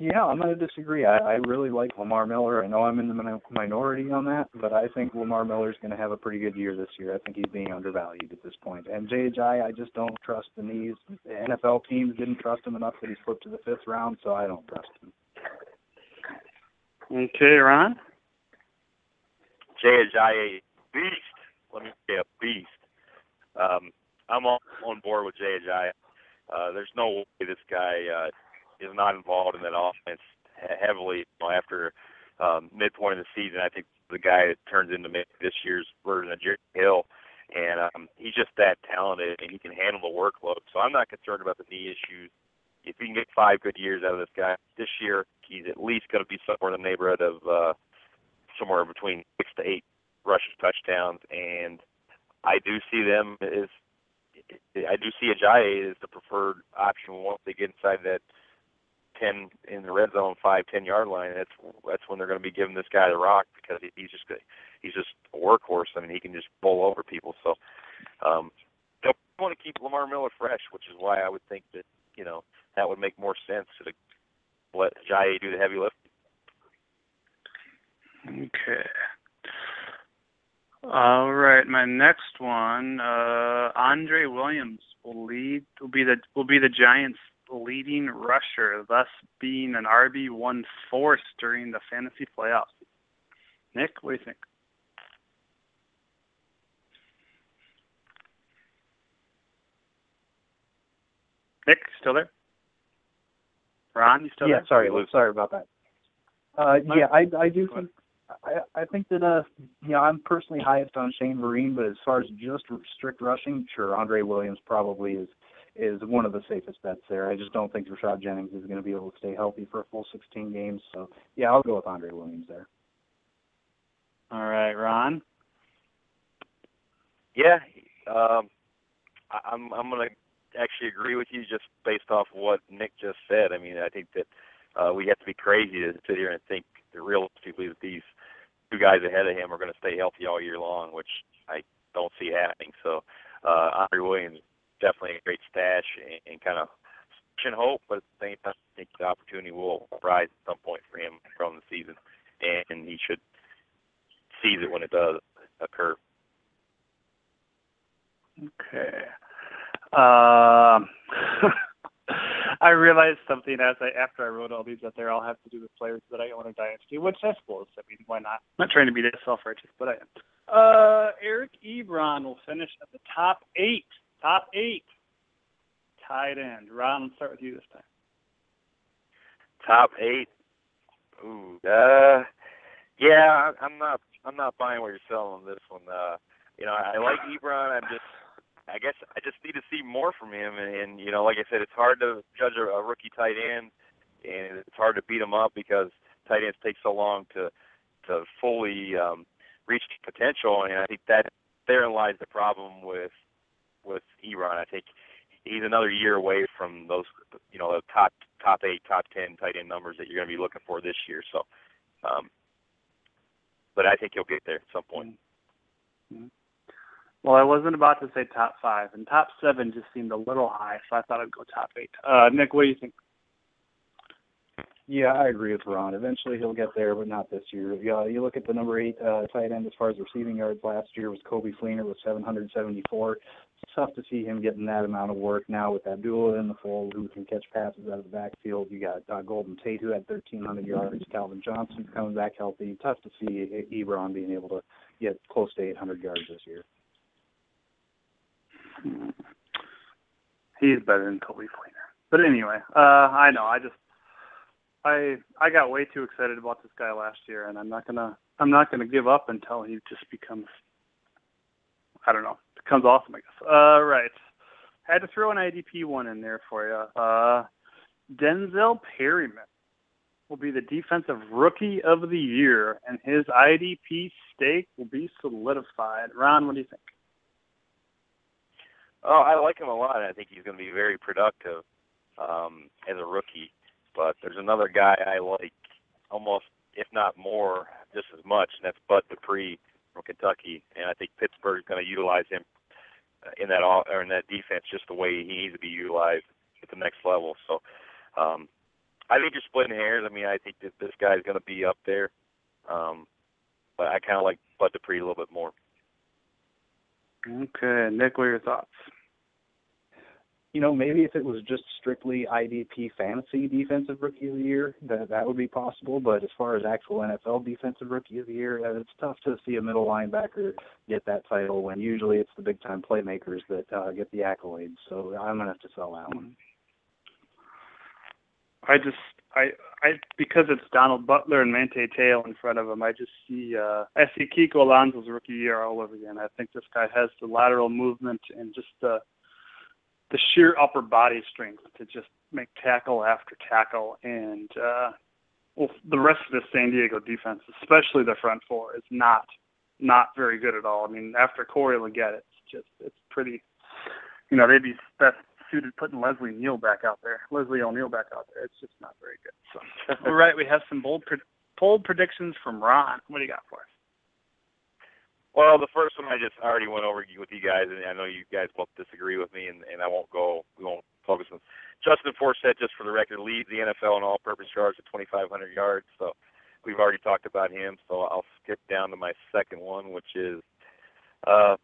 Yeah, I'm going to disagree. I, I really like Lamar Miller. I know I'm in the minority on that, but I think Lamar Miller's going to have a pretty good year this year. I think he's being undervalued at this point. And JJ, I just don't trust the knees. The NFL teams didn't trust him enough that he slipped to the fifth round, so I don't trust him. Okay, Ron. Jay Ajayi, beast. Let me say a beast. Um, I'm on, on board with Jay Ajayi. Uh, there's no way this guy uh, is not involved in that offense heavily you know, after um, midpoint of the season. I think the guy that turns into this year's version of Jerry Hill, and um, he's just that talented and he can handle the workload. So I'm not concerned about the knee issues. If we can get five good years out of this guy this year, he's at least going to be somewhere in the neighborhood of uh, somewhere between six to eight rushes touchdowns, and I do see them as I do see Ajayi as the preferred option once they get inside that ten in the red zone, five ten yard line. That's that's when they're going to be giving this guy the rock because he's just he's just a workhorse. I mean, he can just bowl over people. So um, they want to keep Lamar Miller fresh, which is why I would think that you know that would make more sense to let Ajayi do the heavy lifting. Okay. All right, my next one, uh, Andre Williams will lead will be the will be the Giants' leading rusher, thus being an RB one force during the fantasy playoffs. Nick, what do you think? Nick, still there? Ron, you still yeah, there? sorry, sorry about that. Uh, yeah, I I do think I I think that uh you know I'm personally highest on Shane Vereen, but as far as just strict rushing, sure Andre Williams probably is is one of the safest bets there. I just don't think Rashad Jennings is going to be able to stay healthy for a full 16 games. So yeah, I'll go with Andre Williams there. All right, Ron. Yeah, um, I, I'm I'm going to actually agree with you just based off what Nick just said. I mean, I think that uh, we have to be crazy to sit here and think that realistically that these two guys ahead of him are going to stay healthy all year long, which I don't see happening. So uh, Andre Williams definitely a great stash and, and kind of and hope, but at the same time, I think the opportunity will rise at some point for him from the season, and he should seize it when it does occur. Okay. Um, I realized something as I after I wrote all these that they all have to do with players that I own in Dynasty, which I suppose. I mean, why not? I'm not trying to be that self-righteous, but I am. Uh, Eric Ebron will finish at the top eight. Top eight. Tight end. Ron, let's start with you this time. Top eight. Ooh, uh, yeah, I'm not. I'm not buying what you're selling on this one. Uh, you know, I like Ebron. I'm just I guess I just need to see more from him. And, and you know, like I said, it's hard to judge a, a rookie tight end, and it's hard to beat him up because tight ends take so long to to fully um, reach potential. And I think that therein lies the problem with with Ebron. I think he's another year away from those, you know, the top top eight, top ten tight end numbers that you're going to be looking for this year. So, um, but I think he'll get there at some point. Mm-hmm. Well, I wasn't about to say top five, and top seven just seemed a little high, so I thought I'd go top eight. Uh, Nick, what do you think? Yeah, I agree with Ron. Eventually he'll get there, but not this year. Yeah, you look at the number eight uh, tight end as far as receiving yards last year was Coby Fleener with 774. It's tough to see him getting that amount of work now with Abdullah in the fold who can catch passes out of the backfield. You got uh, Golden Tate who had 1,300 yards. Calvin Johnson coming back healthy. Tough to see Ebron being able to get close to 800 yards this year. He's better than Coby Fleener. but anyway, uh, I know. I just I I got way too excited about this guy last year, and I'm not gonna I'm not gonna give up until he just becomes I don't know becomes awesome. I guess. Uh, right. Had to throw an IDP one in there for you. Uh, Denzel Perryman will be the defensive rookie of the year, and his IDP stake will be solidified. Ron, what do you think? Oh, I like him a lot. I think he's going to be very productive um, as a rookie. But there's another guy I like almost, if not more, just as much, and that's Bud Dupree from Kentucky. And I think Pittsburgh's going to utilize him in that or in that defense just the way he needs to be utilized at the next level. So um, I think you're splitting hairs. I mean, I think that this guy's going to be up there, um, but I kind of like Bud Dupree a little bit more. Okay, Nick, what are your thoughts? you know, maybe if it was just strictly IDP fantasy defensive rookie of the year, that that would be possible. But as far as actual NFL defensive rookie of the year, uh, it's tough to see a middle linebacker get that title when usually it's the big time playmakers that uh, get the accolades. So I'm gonna have to sell that one. I just I I because it's Donald Butler and Manti Te'o in front of him, I just see uh I see Kiko Alonso's rookie year all over again. I think this guy has the lateral movement and just the the sheer upper body strength to just make tackle after tackle and uh well the rest of the San Diego defense, especially the front four, is not not very good at all. I mean, after Corey Liuget, it's just it's pretty you know, they'd be best suited putting Leslie Neal back out there. Leslie O'Neal back out there. It's just not very good. So all right, we have some bold bold predictions from Ron. What do you got for us? Well, the first one I just already went over with you guys, and I know you guys both disagree with me, and, and I won't go. We won't focus on Justin Forsett. Just for the record, leads the NFL in all-purpose yards at 2,500 yards. So we've already talked about him. So I'll skip down to my second one, which is uh,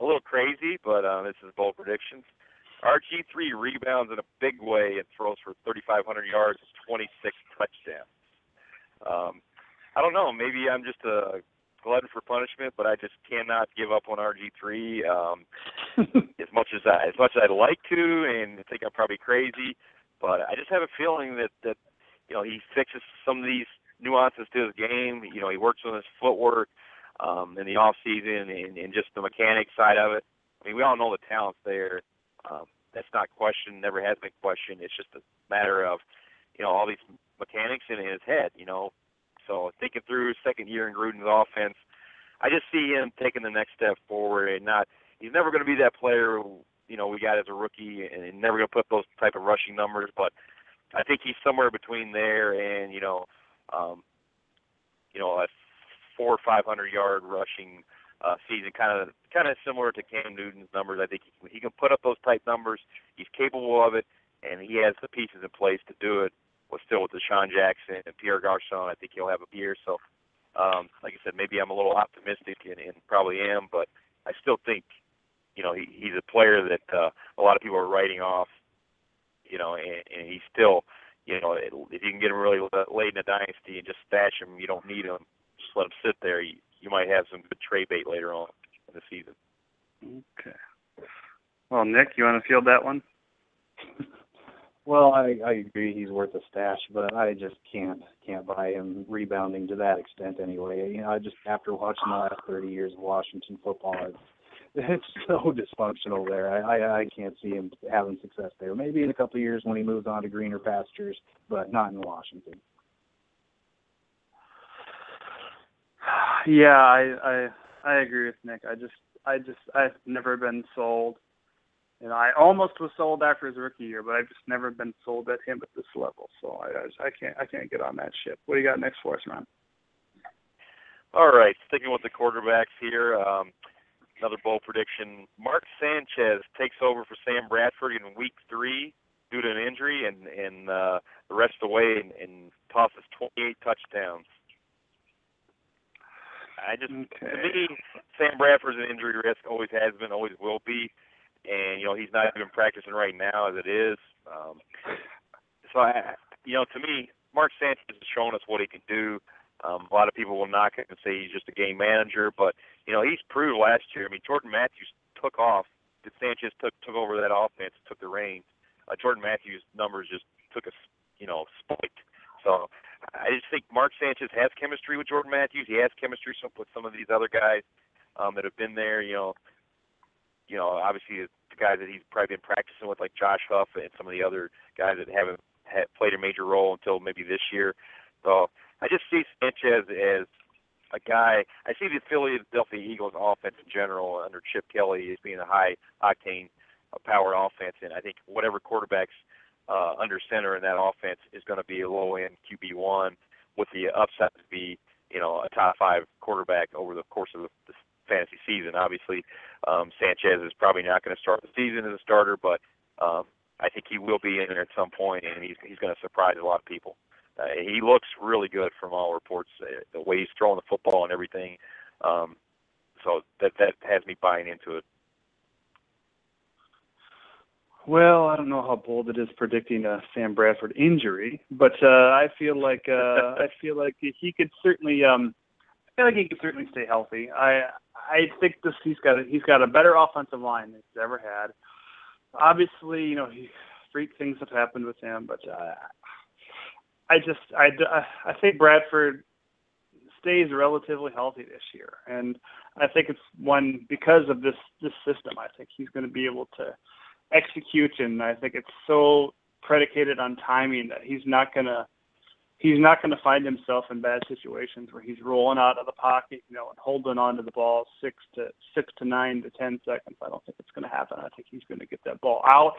a little crazy, but uh, this is bold predictions. RG3 rebounds in a big way and throws for 3,500 yards, 26 touchdowns. Um, I don't know. Maybe I'm just a glutton for punishment, but I just cannot give up on RG3 um, as much as I as much as I'd like to, and I think I'm probably crazy. But I just have a feeling that that you know he fixes some of these nuances to his game. You know, he works on his footwork um, in the off season and, and just the mechanic side of it. I mean, we all know the talent's there. Um, that's not questioned, never has been questioned. It's just a matter of, you know, all these mechanics in his head. You know, so thinking through second year in Gruden's offense, I just see him taking the next step forward and not. He's never going to be that player you know we got as a rookie, and never going to put those type of rushing numbers. But I think he's somewhere between there and you know, um, you know, a four or five hundred yard rushing uh, season, kind of kind of similar to Cam Newton's numbers. I think he, he can put up those type numbers. He's capable of it, and he has the pieces in place to do it was still with DeSean Jackson and Pierre Garcon. I think he'll have a year. So, um, like I said, maybe I'm a little optimistic and, and probably am, but I still think, you know, he, he's a player that uh, a lot of people are writing off. You know, and, and he's still, you know, if you can get him really late in a dynasty and just stash him, you don't need him. Just let him sit there. You, you might have some good trade bait later on in the season. Okay. Well, Nick, you want to field that one? Well, I, I agree he's worth a stash, but I just can't can't buy him rebounding to that extent anyway. You know, I just after watching the last 30 years of Washington football, it's, it's so dysfunctional there. I, I I can't see him having success there. Maybe in a couple of years when he moves on to greener pastures, but not in Washington. Yeah, I I I agree with Nick. I just I just I've never been sold and I almost was sold after his rookie year, but I've just never been sold at him at this level. So I, I can't I can't get on that ship. What do you got next for us, man? All right, sticking with the quarterbacks here. Um, another bold prediction: Mark Sanchez takes over for Sam Bradford in Week Three due to an injury, and and uh, the rest of the way and, and tosses 28 touchdowns. I just okay. to me, Sam Bradford's an injury risk. Always has been, always will be and you know he's not even practicing right now as it is. Um, so I, you know, to me, Mark Sanchez has shown us what he can do. Um, a lot of people will knock it and say he's just a game manager, but you know he's proved last year. I mean, Jordan Matthews took off. Sanchez took took over that offense, took the reins. uh, Jordan Matthews' numbers just took a you know spike. So I just think Mark Sanchez has chemistry with Jordan Matthews. He has chemistry with some of these other guys um, that have been there. You know, you know, obviously the guys that he's probably been practicing with, like Josh Huff and some of the other guys that haven't had played a major role until maybe this year. So I just see Sanchez as a guy. I see the Philadelphia Eagles offense in general under Chip Kelly as being a high octane uh, powered offense, and I think whatever quarterbacks uh, under center in that offense is going to be a low end QB one with the upside to be you know a top five quarterback over the course of the, fantasy season. Obviously, um, Sanchez is probably not going to start the season as a starter, but um, I think he will be in there at some point, and he's he's going to surprise a lot of people. Uh, he looks really good from all reports, uh, the way he's throwing the football and everything. Um, so that that has me buying into it. Well, I don't know how bold it is predicting a Sam Bradford injury, but uh, I feel like uh, I feel like he could certainly um, I feel like he could certainly stay healthy. I I think this he's got a, he's got a better offensive line than he's ever had. Obviously, you know, he, freak things have happened with him, but uh, I just I I think Bradford stays relatively healthy this year, and I think it's one because of this this system. I think he's going to be able to execute, and I think it's so predicated on timing that he's not to he's not to find himself in bad situations where he's rolling out of the pocket, you know, and holding on to the ball six to six to nine to ten seconds. I don't think it's to happen. I think he's to get that ball out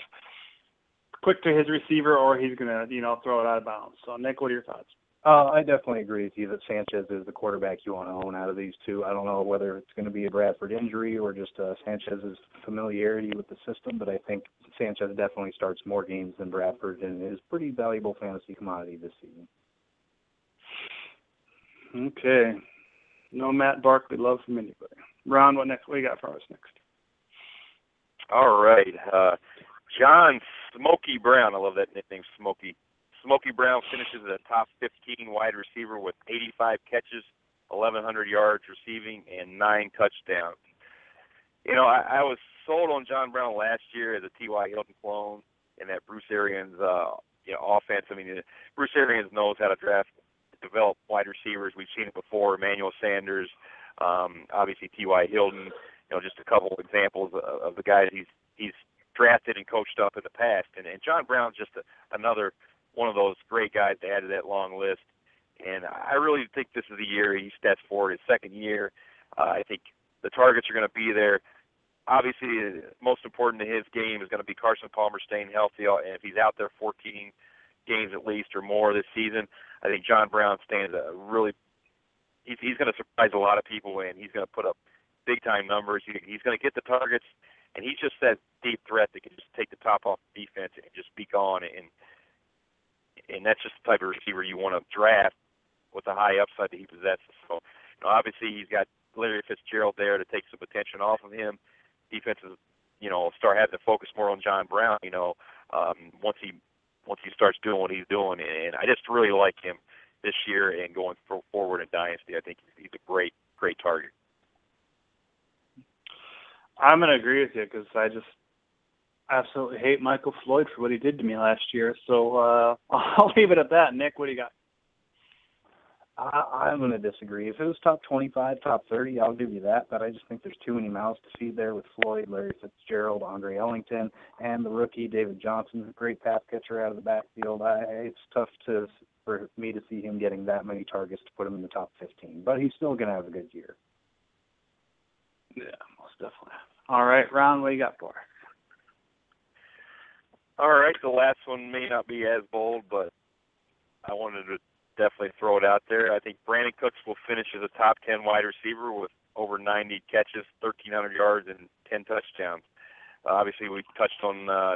quick to his receiver, or he's to you know throw it out of bounds. So, Nick, what are your thoughts? Uh, I definitely agree with you that Sanchez is the quarterback you want to own out of these two. I don't know whether it's going to be a Bradford injury or just uh, Sanchez's familiarity with the system, but I think Sanchez definitely starts more games than Bradford and is pretty valuable fantasy commodity this season. Okay. No Matt Barkley love from anybody. Ron, what next? What you got for us next? All right. Uh, John Smokey Brown. I love that nickname, Smokey. Smokey Brown finishes as a top 15 wide receiver with 85 catches, 1,100 yards receiving, and nine touchdowns. You know, I, I was sold on John Brown last year as a T.Y. Hilton clone, and that Bruce Arians, uh, you know, offense. I mean, Bruce Arians knows how to draft, develop wide receivers. We've seen it before. Emmanuel Sanders, um, obviously T.Y. Hilton. You know, just a couple of examples of, of the guys he's he's drafted and coached up in the past. And, and John Brown's just a, another one of those great guys to add to that long list. And I really think this is the year he steps forward, his second year. Uh, I think the targets are going to be there. Obviously, uh, most important to his game is going to be Carson Palmer staying healthy. Uh, and if he's out there 14 games at least or more this season, I think John Brown stands a really he's, he's going to surprise a lot of people, and he's going to put up big time numbers. He, he's going to get the targets, and he's just that deep threat that can just take the top off defense and just be gone and and that's just the type of receiver you want to draft with the high upside that he possesses. So, you know, obviously he's got Larry Fitzgerald there to take some attention off of him. Defenses, you know, start having to focus more on John Brown. You know, um, once he once he starts doing what he's doing, and I just really like him this year and going forward in Dynasty. I think he's a great, great target. I'm to agree with you because I just absolutely hate Michael Floyd for what he did to me last year. So uh, I'll leave it at that. Nick, what do you got? I, I'm going to disagree. If it was top 25, top 30, I'll give you that. But I just think there's too many mouths to feed there with Floyd, Larry Fitzgerald, Andre Ellington, and the rookie David Johnson, great pass catcher out of the backfield. I, it's tough to for me to see him getting that many targets to put him in the top 15. But he's still going to have a good year. Yeah, most definitely. All right, Ron, what do you got for? All right, the last one may not be as bold, but I wanted to definitely throw it out there. I think Brandin Cooks will finish as a top 10 wide receiver with over 90 catches, 1,300 yards, and 10 touchdowns. Uh, obviously, we touched on uh,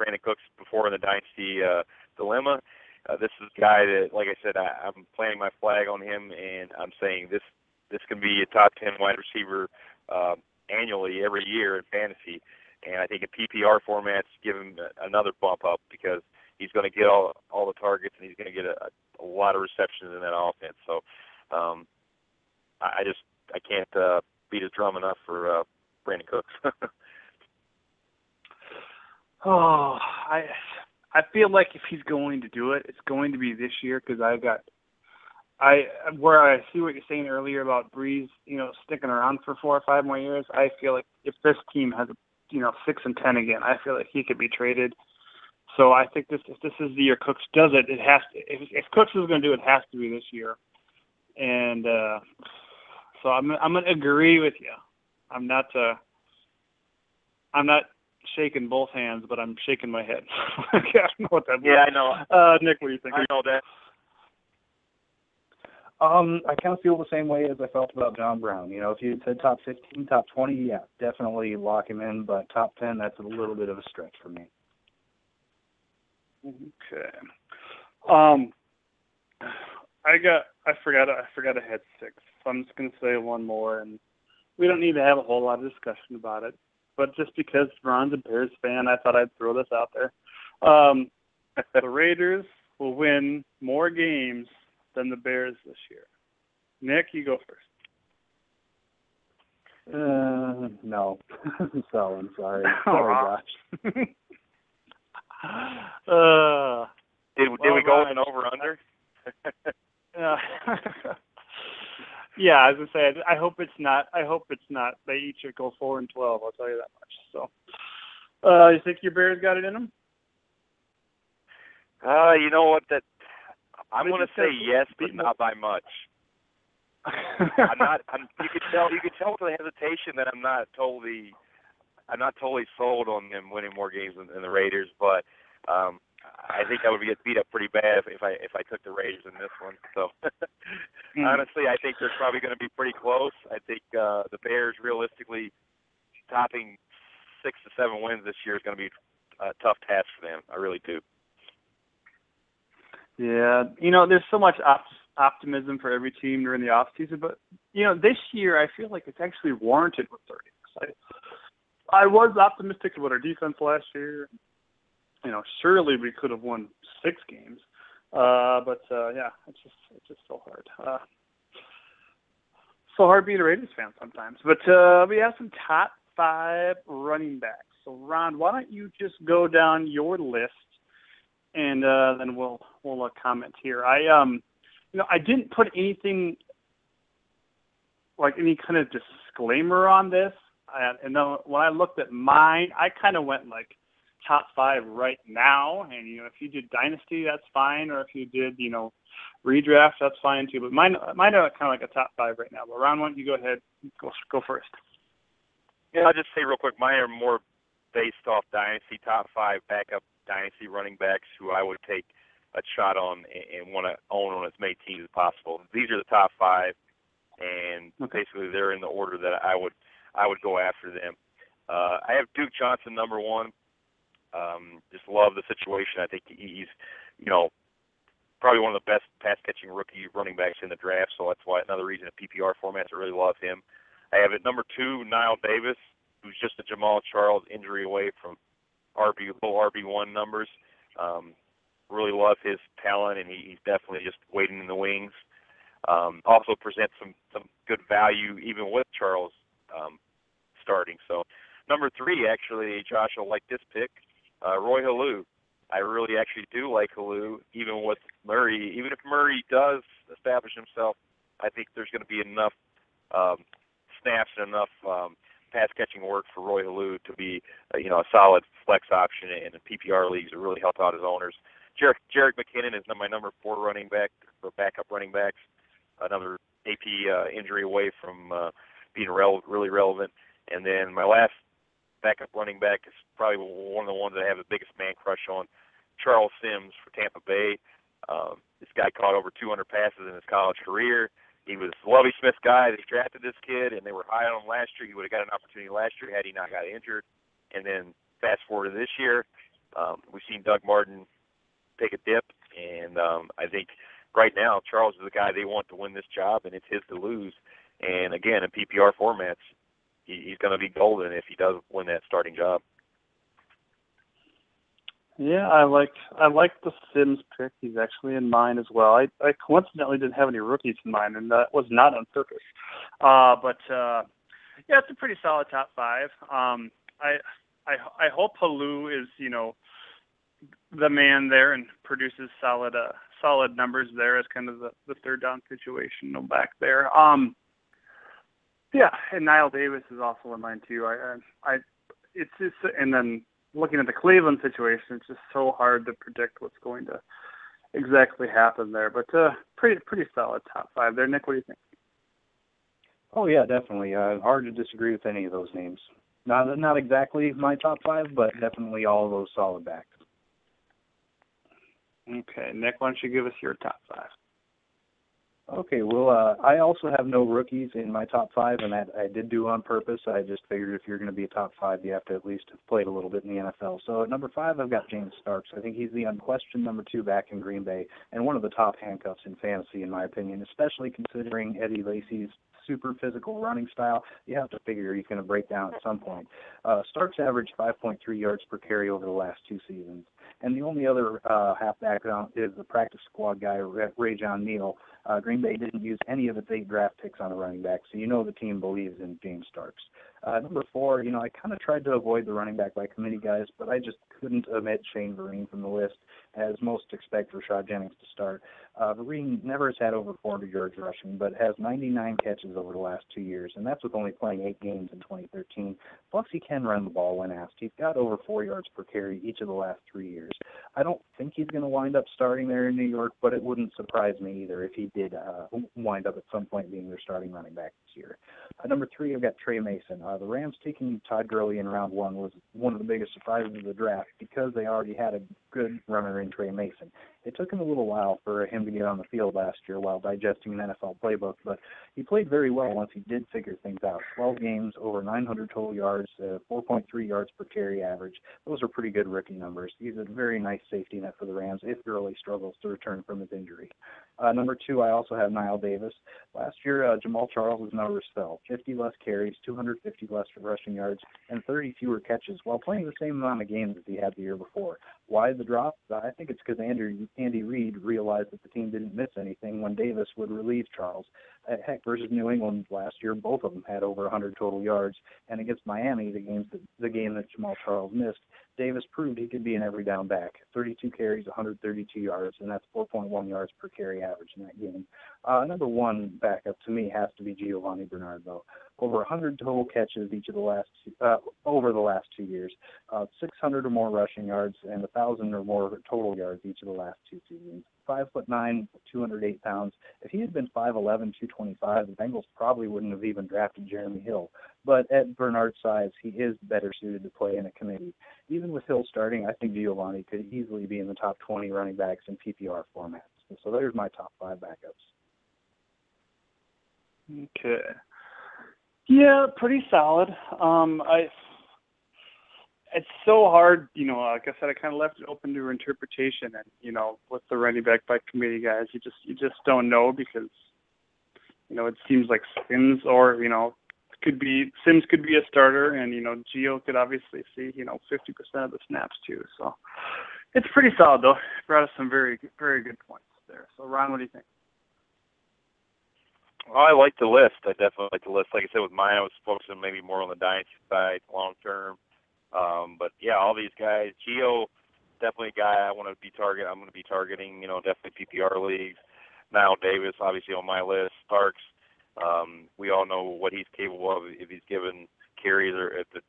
Brandin Cooks before in the Dynasty uh, Dilemma. Uh, this is a guy that, like I said, I, I'm planting my flag on him, and I'm saying this this can be a top 10 wide receiver uh, annually every year in fantasy. And I think in PPR formats, give him another bump up because he's going to get all all the targets and he's going to get a, a lot of receptions in that offense. So um, I, I just I can't uh, beat his drum enough for uh, Brandin Cooks. oh, I I feel like if he's going to do it, it's going to be this year because I've got I where I see what you're saying earlier about Brees, you know, sticking around for four or five more years. I feel like if this team has, you know, six and ten again, I feel like he could be traded. So I think this if this is the year Cooks does it, it has to. If, if Cooks is going to do it, it has to be this year. And uh so I'm I'm going to agree with you. I'm not uh I'm not shaking both hands, but I'm shaking my head. I don't know what that Yeah. I know. Uh, Nick, what do you think? I know that. Um, I kind of feel the same way as I felt about John Brown. You know, if you said top 15, top 20, yeah, definitely lock him in. But top 10, that's a little bit of a stretch for me. Okay. Um, I got. I forgot. I forgot I had six. So I'm just gonna say one more, and we don't need to have a whole lot of discussion about it. But just because Ron's a Bears fan, I thought I'd throw this out there. Um, the Raiders will win more games than the Bears this year. Nick, you go first. Uh, no. so I'm sorry. Aw. Sorry, Josh. uh, Did, did Well, we go Ryan, with an over under? Uh, yeah, as I was gonna say. I hope it's not. I hope it's not. They each should go four and twelve. I'll tell you that much. So, uh, you think your Bears got it in them? uh, you know what? That I'm going to say yes, but not by much. I'm not. I'm, you could tell. You could tell with the hesitation that I'm not totally. I'm not totally sold on them winning more games than, than the Raiders, but um, I think I would get beat up pretty bad if, if I if I took the Raiders in this one. So Hmm. honestly, I think they're probably going to be pretty close. I think uh, the Bears, realistically, topping six to seven wins this year is going to be a tough task for them. I really do. Yeah, you know, there's so much op- optimism for every team during the off season, but you know, this year I feel like it's actually warranted with the Raiders. I, I was optimistic about our defense last year. You know, surely we could have won six games, uh, but uh, yeah, it's just it's just so hard. Uh, so hard being a Raiders fan sometimes. But uh, we have some top five running backs. So Ron, why don't you just go down your list and uh, then we'll we'll uh, comment here. I um, you know, I didn't put anything like any kind of disclaimer on this. I, and then when I looked at mine, I kind of went like top five right now. And you know, if you did dynasty, that's fine, or if you did, you know, redraft, that's fine too. But mine, mine are kind of like a top five right now. But Ron, why don't you go ahead, go go first? Yeah, I'll just say real quick, mine are more based off dynasty top five backup dynasty running backs who I would take a shot on and, and want to own on as many teams as possible. These are the top five, and Okay. basically they're in the order that I would I would go after them. Uh, I have Duke Johnson number one. Um, just love the situation. I think he's you know probably one of the best pass catching rookie running backs in the draft. So that's why another reason in PPR formats I really love him. I have at number two Knile Davis, who's just a Jamaal Charles injury away from RB low RB one numbers. Um, really love his talent, and he, he's definitely just waiting in the wings. Um, also presents some some good value even with Charles um, starting. So number three, actually, Josh will like this pick, uh, Roy Helu. I really actually do like Helu, even with Murray. Even if Murray does establish himself, I think there's going to be enough um, snaps and enough um, pass catching work for Roy Helu to be, uh, you know, a solid flex option in the PPR leagues to really help out his owners. Jerick, Jerick McKinnon is my number four running back for backup running backs. Another AP uh, injury away from uh, being rel- really relevant. And then my last backup running back is probably one of the ones that I have the biggest man crush on, Charles Sims for Tampa Bay. Um, this guy caught over 200 passes in his college career. He was Lovie Smith's guy. They drafted this kid, and they were high on him last year. He would have got an opportunity last year had he not got injured. And then fast forward to this year, um, we've seen Doug Martin take a dip, and um, I think right now Charles is the guy they want to win this job, and it's his to lose. And again, in PPR formats, he, he's going to be golden if he does win that starting job. Yeah, I like I like the Sims pick. He's actually in mine as well. I, I coincidentally didn't have any rookies in mine, and that was not on purpose. Uh, but uh, yeah, it's a pretty solid top five. Um, I I I hope Helu is you know the man there and produces solid uh solid numbers there as kind of the, the third down situation back there. Um yeah, and Knile Davis is also in mine too. I I it's just and then looking at the Cleveland situation, it's just so hard to predict what's going to exactly happen there. But uh pretty pretty solid top five there. Nick, what do you think? Oh yeah, definitely. Uh, hard to disagree with any of those names. Not not exactly my top five, but definitely all of those solid backs. Okay, Nick, why don't you give us your top five? Okay, well, uh, I also have no rookies in my top five, and that I did do on purpose. I just figured if you're going to be a top five, you have to at least have played a little bit in the NFL. So at number five, I've got James Starks. I think he's the unquestioned number two back in Green Bay, and one of the top handcuffs in fantasy, in my opinion, especially considering Eddie Lacy's super physical running style, you have to figure he's going to break down at some point. Uh, Starks averaged 5.3 yards per carry over the last two seasons. And the only other uh, halfback is the practice squad guy, Rajion Neal. Uh, Green Bay didn't use any of its eight draft picks on a running back, so you know the team believes in James Starks. Number four, you know, I kind of tried to avoid the running back by committee guys, but I just couldn't omit Shane Vereen from the list, as most expect Rashad Jennings to start. Uh, Vereen never has had over 400 yards rushing, but has 99 catches over the last two years, and that's with only playing eight games in 2013. Plus, he can run the ball when asked. He's got over four yards per carry each of the last three years. I don't think he's going to wind up starting there in New York, but it wouldn't surprise me either if he did uh, wind up at some point being their starting running back year. Uh, number three, I've got Tre Mason. Uh, the Rams taking Todd Gurley in round one was one of the biggest surprises of the draft because they already had a good runner in Tre Mason. It took him a little while for him to get on the field last year while digesting an NFL playbook, but he played very well once he did figure things out. 12 games, over 900 total yards, uh, 4.3 yards per carry average. Those are pretty good rookie numbers. He's a very nice safety net for the Rams if Gurley struggles to return from his injury. Uh, number two, I also have Knile Davis. Last year, uh, Jamaal Charles' numbers fell 50 less carries, 250 less rushing yards, and 30 fewer catches while playing the same amount of games as he had the year before. Why the drop? I think it's because Andy, Andy Reid realized that the team didn't miss anything when Davis would relieve Charles. Uh, heck, versus New England last year, both of them had over 100 total yards, and against Miami, the games that, the game that Jamaal Charles missed, Davis proved he could be an every down back. 32 carries, 132 yards, and that's 4.1 yards per carry average in that game. Uh, number one backup to me has to be Giovani Bernard, though. Over 100 total catches each of the last two, uh, over the last two years, uh, 600 or more rushing yards, and 1,000 or more total yards each of the last two seasons. Five foot nine, 208 pounds. If he had been 5'11", 225, the Bengals probably wouldn't have even drafted Jeremy Hill. But at Bernard's size, he is better suited to play in a committee. Even with Hill starting, I think Giovani could easily be in the top 20 running backs in PPR formats. So there's my top five backups. Okay. Yeah, pretty solid. Um, I it's so hard, you know. Like I said, I kind of left it open to interpretation, and you know, with the running back by committee guys, you just you just don't know because you know it seems like Sims or you know could be Sims could be a starter, and you know Geo could obviously see you know 50% of the snaps too. So it's pretty solid though. Brought us some very very good points there. So Ron, what do you think? I like the list. I definitely like the list. Like I said, with mine, I was focusing maybe more on the dynasty side, long term. Um, but yeah, all these guys, Gio, definitely a guy I want to be target. I'm going to be targeting. You know, definitely PPR leagues. Knile Davis, obviously on my list. Starks, um, we all know what he's capable of if he's given carries or if, the,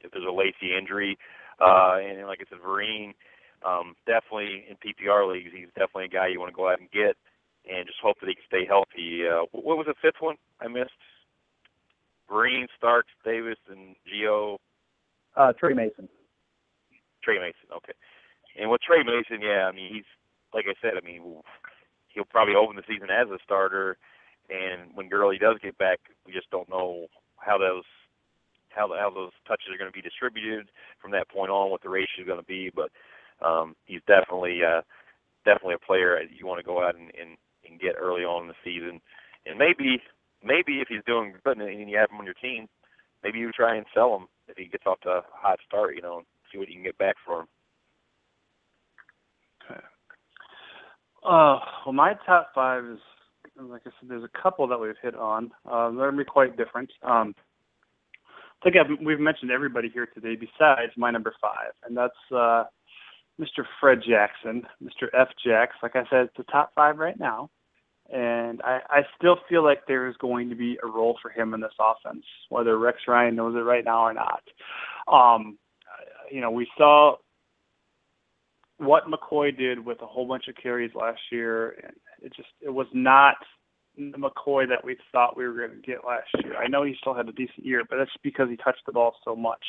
if there's a Lacy injury. Uh, and like I said, Vereen, um, definitely in PPR leagues, he's definitely a guy you want to go out and get and just hope that he can stay healthy. Uh, what was the fifth one I missed? Green, Starks, Davis, and Gio. Uh, Tre Mason. Tre Mason, okay. And with Tre Mason, yeah, I mean he's like I said, I mean he'll probably open the season as a starter and when Gurley does get back, we just don't know how those how how those touches are going to be distributed from that point on, what the ratio is going to be. But um, he's definitely uh, definitely a player you want to go out and, and and get early on in the season. And maybe maybe if he's doing good and you have him on your team, maybe you try and sell him if he gets off to a hot start, you know, and see what you can get back for him. Okay. Uh, well, my top five is like I said, there's a couple that we've hit on. Uh, they're gonna be quite different. Um, I think I've, we've mentioned everybody here today besides my number five, and that's uh, Mr. Fred Jackson, Mr. F. Jacks. Like I said, it's the top five right now. And I, I still feel like there is going to be a role for him in this offense, whether Rex Ryan knows it right now or not. Um, you know, we saw what McCoy did with a whole bunch of carries last year. And it just it was not the McCoy that we thought we were going to get last year. I know he still had a decent year, but that's because he touched the ball so much.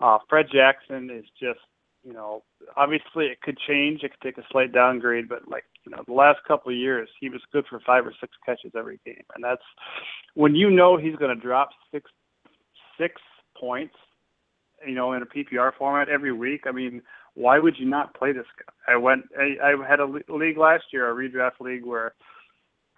Uh, Fred Jackson is just, you know, obviously it could change. It could take a slight downgrade, but like, you know, the last couple of years, he was good for five or six catches every game. And that's when you know he's going to drop six, six points, you know, in a PPR format every week. I mean, why would you not play this guy? I went, I, I had a league last year, a redraft league where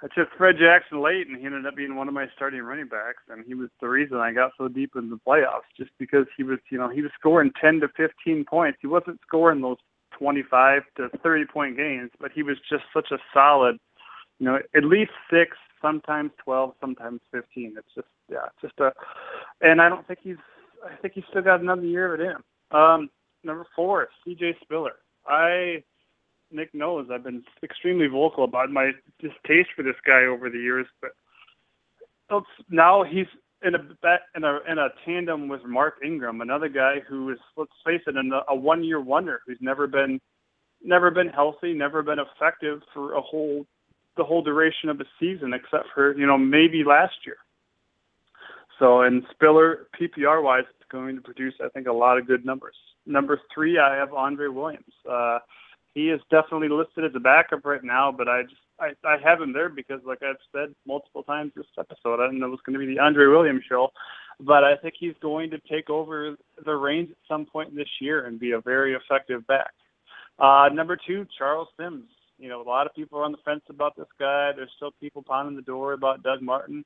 I took Fred Jackson late, and he ended up being one of my starting running backs, and he was the reason I got so deep in the playoffs, just because he was, you know, he was scoring 10 to 15 points. He wasn't scoring those 25 to 30 point games, but he was just such a solid, you know, at least six, sometimes 12, sometimes 15. It's just, yeah, it's just a, and I don't think he's, I think he's still got another year of it in. Um, number four, C.J. Spiller. I Nick knows I've been extremely vocal about my distaste for this guy over the years, but now he's in a in a in a tandem with Mark Ingram, another guy who is let's face it, a one year wonder who's never been never been healthy, never been effective for a whole the whole duration of the season, except for you know maybe last year. So, and Spiller PPR wise, is going to produce I think a lot of good numbers. Number three, I have Andre Williams. Uh, he is definitely listed as a backup right now, but I just I, I have him there because, like I've said multiple times this episode, I didn't know it was going to be the Andre Williams show, but I think he's going to take over the reins at some point this year and be a very effective back. Uh, number two, Charles Sims. You know, a lot of people are on the fence about this guy. There's still people pounding the door about Doug Martin.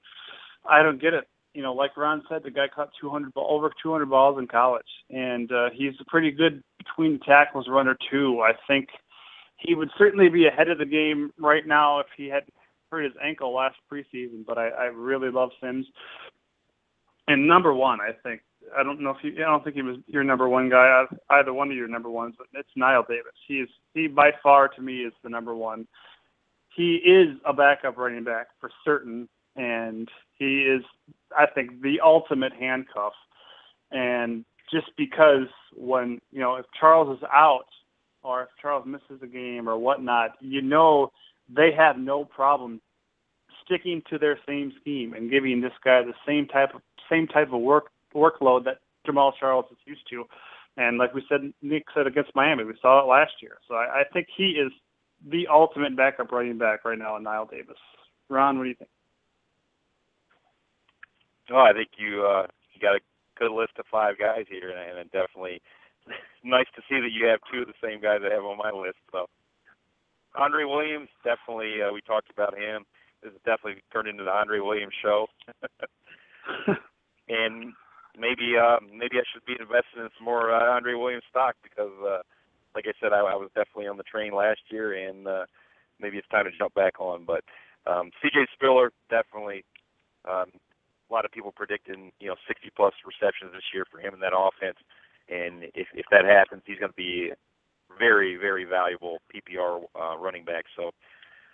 I don't get it. You know, like Ron said, the guy caught 200 over 200 balls in college, and uh, he's a pretty good between tackles runner too. I think he would certainly be ahead of the game right now if he had hurt his ankle last preseason. But I, I really love Sims. And number one, I think I don't know if you I don't think he was your number one guy either one of your number ones, but it's Knile Davis. He is he by far to me is the number one. He is a backup running back for certain, and he is I think the ultimate handcuff. And just because when you know if Charles is out or if Charles misses a game or whatnot, you know they have no problem sticking to their same scheme and giving this guy the same type of same type of work workload that Jamaal Charles is used to. And like we said, Nick said against Miami, we saw it last year. So I, I think he is the ultimate backup running back right now in Knile Davis. Ron, what do you think? Oh, I think you uh, you got a good list of five guys here, and, and definitely nice to see that you have two of the same guys I have on my list. So Andre Williams, definitely. Uh, we talked about him. This has definitely turned into the Andre Williams show. and maybe uh, maybe I should be investing in some more uh, Andre Williams stock because, uh, like I said, I, I was definitely on the train last year, and uh, maybe it's time to jump back on. But um, C.J. Spiller, definitely. Um, a lot of people predicting, you know, 60 plus receptions this year for him in that offense. And if if that happens, he's going to be very very valuable PPR uh, running back. So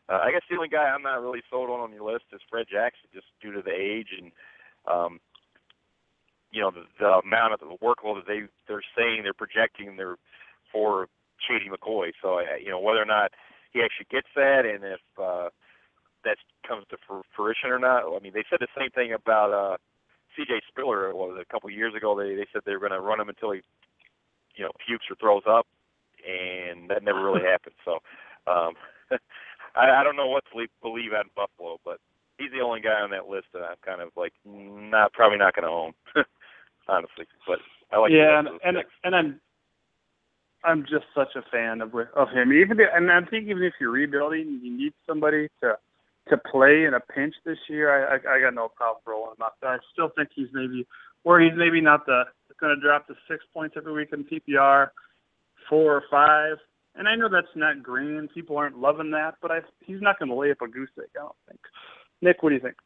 uh, I guess the only guy I'm not really sold on on your list is Fred Jackson, just due to the age and um, you know the, the amount of the workload that they they're saying they're projecting they're for Shady McCoy. So I, you know whether or not he actually gets that, and if uh, that comes to fruition or not. I mean, they said the same thing about uh, C.J. Spiller was a couple years ago. They they said they were going to run him until he, you know, pukes or throws up, and that never really happened. So, um, I, I don't know what to believe on Buffalo, but he's the only guy on that list that I'm kind of like not probably not going to own, honestly. But I like yeah, and and, and I'm I'm just such a fan of of him. Even if, and I think even if you're rebuilding, you need somebody to to play in a pinch this year, I, I, I got no problem rolling him up. I still think he's maybe where he's maybe not the going to drop to six points every week in PPR, four or five. And I know that's not green. People aren't loving that, but I, he's not going to lay up a goose egg. I don't think. Nick, what do you think?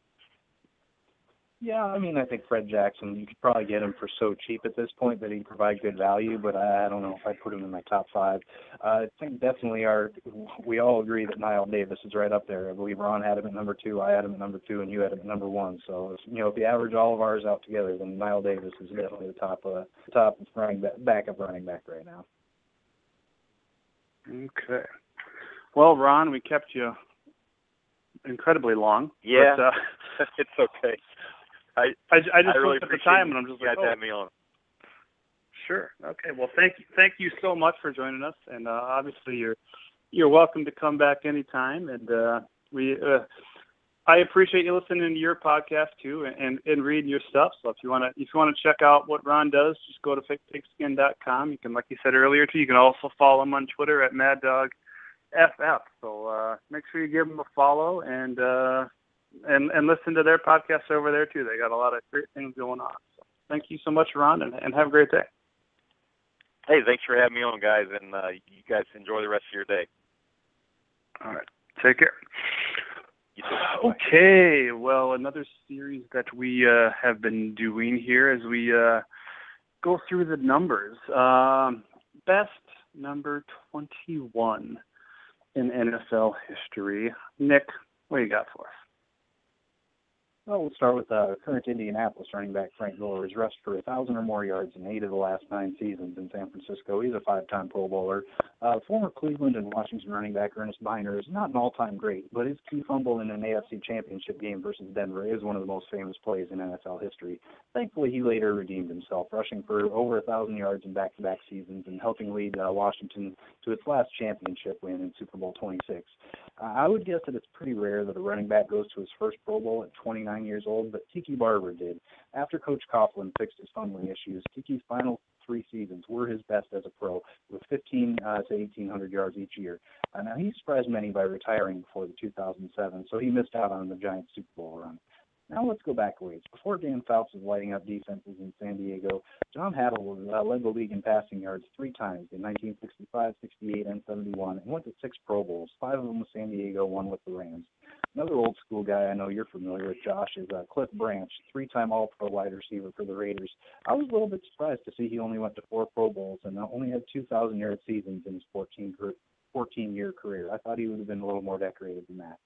Yeah, I mean, I think Fred Jackson, you could probably get him for so cheap at this point that he'd provide good value, but I, I don't know if I'd put him in my top five. Uh, I think definitely our, we all agree that Knile Davis is right up there. I believe Ron had him at number two, I had him at number two, and you had him at number one. So, if, you know, if you average all of ours out together, then Knile Davis is definitely the top, uh, top running back, backup running back right now. Okay. Well, Ron, we kept you incredibly long. Yeah, but, uh, it's okay. I I, I just I really looked at the time and I'm just like, oh, having me on. Sure. Okay. Well, thank you. Thank you so much for joining us, and uh, obviously you're you're welcome to come back anytime. And uh, we uh, I appreciate you listening to your podcast too, and, and reading your stuff. So if you want to if you want to check out what Ron does, just go to pigskin.com. You can, like you said earlier, too. You can also follow him on Twitter at Mad Dog FF. So uh, make sure you give them a follow and uh, and and listen to their podcast over there too. They got a lot of great things going on. So thank you so much, Ron, and, and have a great day. Hey, thanks for having me on, guys, and uh, you guys enjoy the rest of your day. All right, take care. You too. Bye. Okay, well, another series that we uh, have been doing here as we uh, go through the numbers. Um, best number 21 in NFL history. Nick, what do you got for us? Well, we'll start with uh, current Indianapolis running back Frank Gore. He's rushed for a thousand or more yards in eight of the last nine seasons in San Francisco. He's a five-time Pro Bowler. Uh, former Cleveland and Washington running back Ernest Byner is not an all-time great, but his key fumble in an AFC Championship game versus Denver is one of the most famous plays in NFL history. Thankfully, he later redeemed himself, rushing for over a thousand yards in back-to-back seasons and helping lead uh, Washington to its last championship win in Super Bowl 26. I would guess that it's pretty rare that a running back goes to his first Pro Bowl at 29 years old, but Tiki Barber did. After Coach Coughlin fixed his fumbling issues, Tiki's final three seasons were his best as a pro, with 15 uh, to 1,800 yards each year. Uh, now, he surprised many by retiring before the 2007, so he missed out on the Giants Super Bowl run. Now let's go back a ways. Before Dan Fouts was lighting up defenses in San Diego, John Hadl uh, led the league in passing yards three times in 1965, 68, and 71, and went to six Pro Bowls, five of them with San Diego, one with the Rams. Another old school guy I know you're familiar with, Josh, is uh, Cliff Branch, three-time All-Pro wide receiver for the Raiders. I was a little bit surprised to see he only went to four Pro Bowls and only had 2,000-yard seasons in his 14 14 year career. I thought he would have been a little more decorated than that.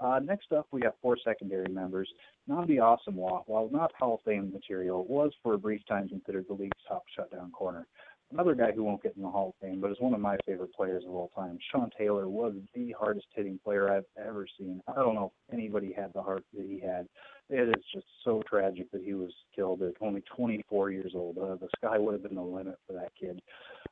Uh, next up, we have four secondary members. Nnamdi Asomugha, while not Hall of Fame material, was for a brief time considered the league's top shutdown corner. Another guy who won't get in the Hall of Fame, but is one of my favorite players of all time. Sean Taylor was the hardest hitting player I've ever seen. I don't know if anybody had the heart that he had. It is just so tragic that he was killed at only 24 years old. Uh, the sky would have been the limit for that kid.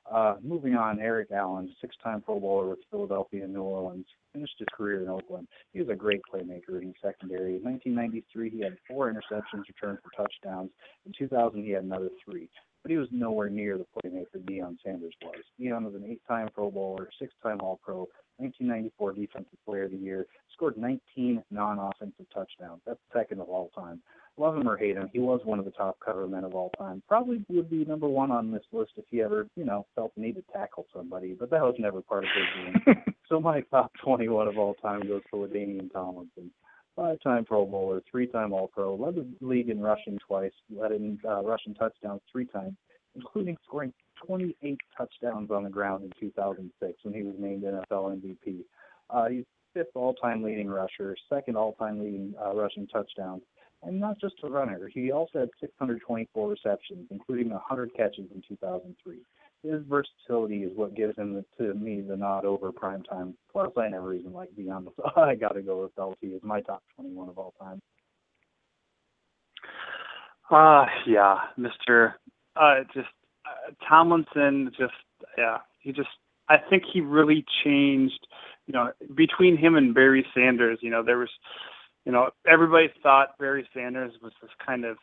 Uh, moving on, Eric Allen, six-time Pro Bowler with Philadelphia and New Orleans, finished his career in Oakland. He was a great playmaker in secondary. In 1993, he had four interceptions returned for touchdowns. In 2000, he had another three but he was nowhere near the playmaker Deion Sanders was. Deion was an eight-time Pro Bowler, six-time All-Pro, 1994 Defensive Player of the Year, scored 19 non-offensive touchdowns. That's second of all time. Love him or hate him, he was one of the top cover men of all time. Probably would be number one on this list if he ever, you know, felt the need to tackle somebody, but that was never part of his game. so my top 21 of all time goes to LaDainian Tomlinson five-time Pro Bowler, three-time All-Pro, led the league in rushing twice, led in uh, rushing touchdowns three times, including scoring 28 touchdowns on the ground in 2006 when he was named NFL MVP. Uh, he's fifth all-time leading rusher, second all-time leading uh, rushing touchdowns, and not just a runner. He also had 624 receptions, including 100 catches in 2003 his versatility is what gives him the, to me the nod over prime time. Plus, I never even like Deion, so I got to go with LT as my top 21 of all time. Uh yeah, Mr. Uh just uh, Tomlinson just yeah, he just I think he really changed, you know, between him and Barry Sanders, you know, there was you know, everybody thought Barry Sanders was this kind of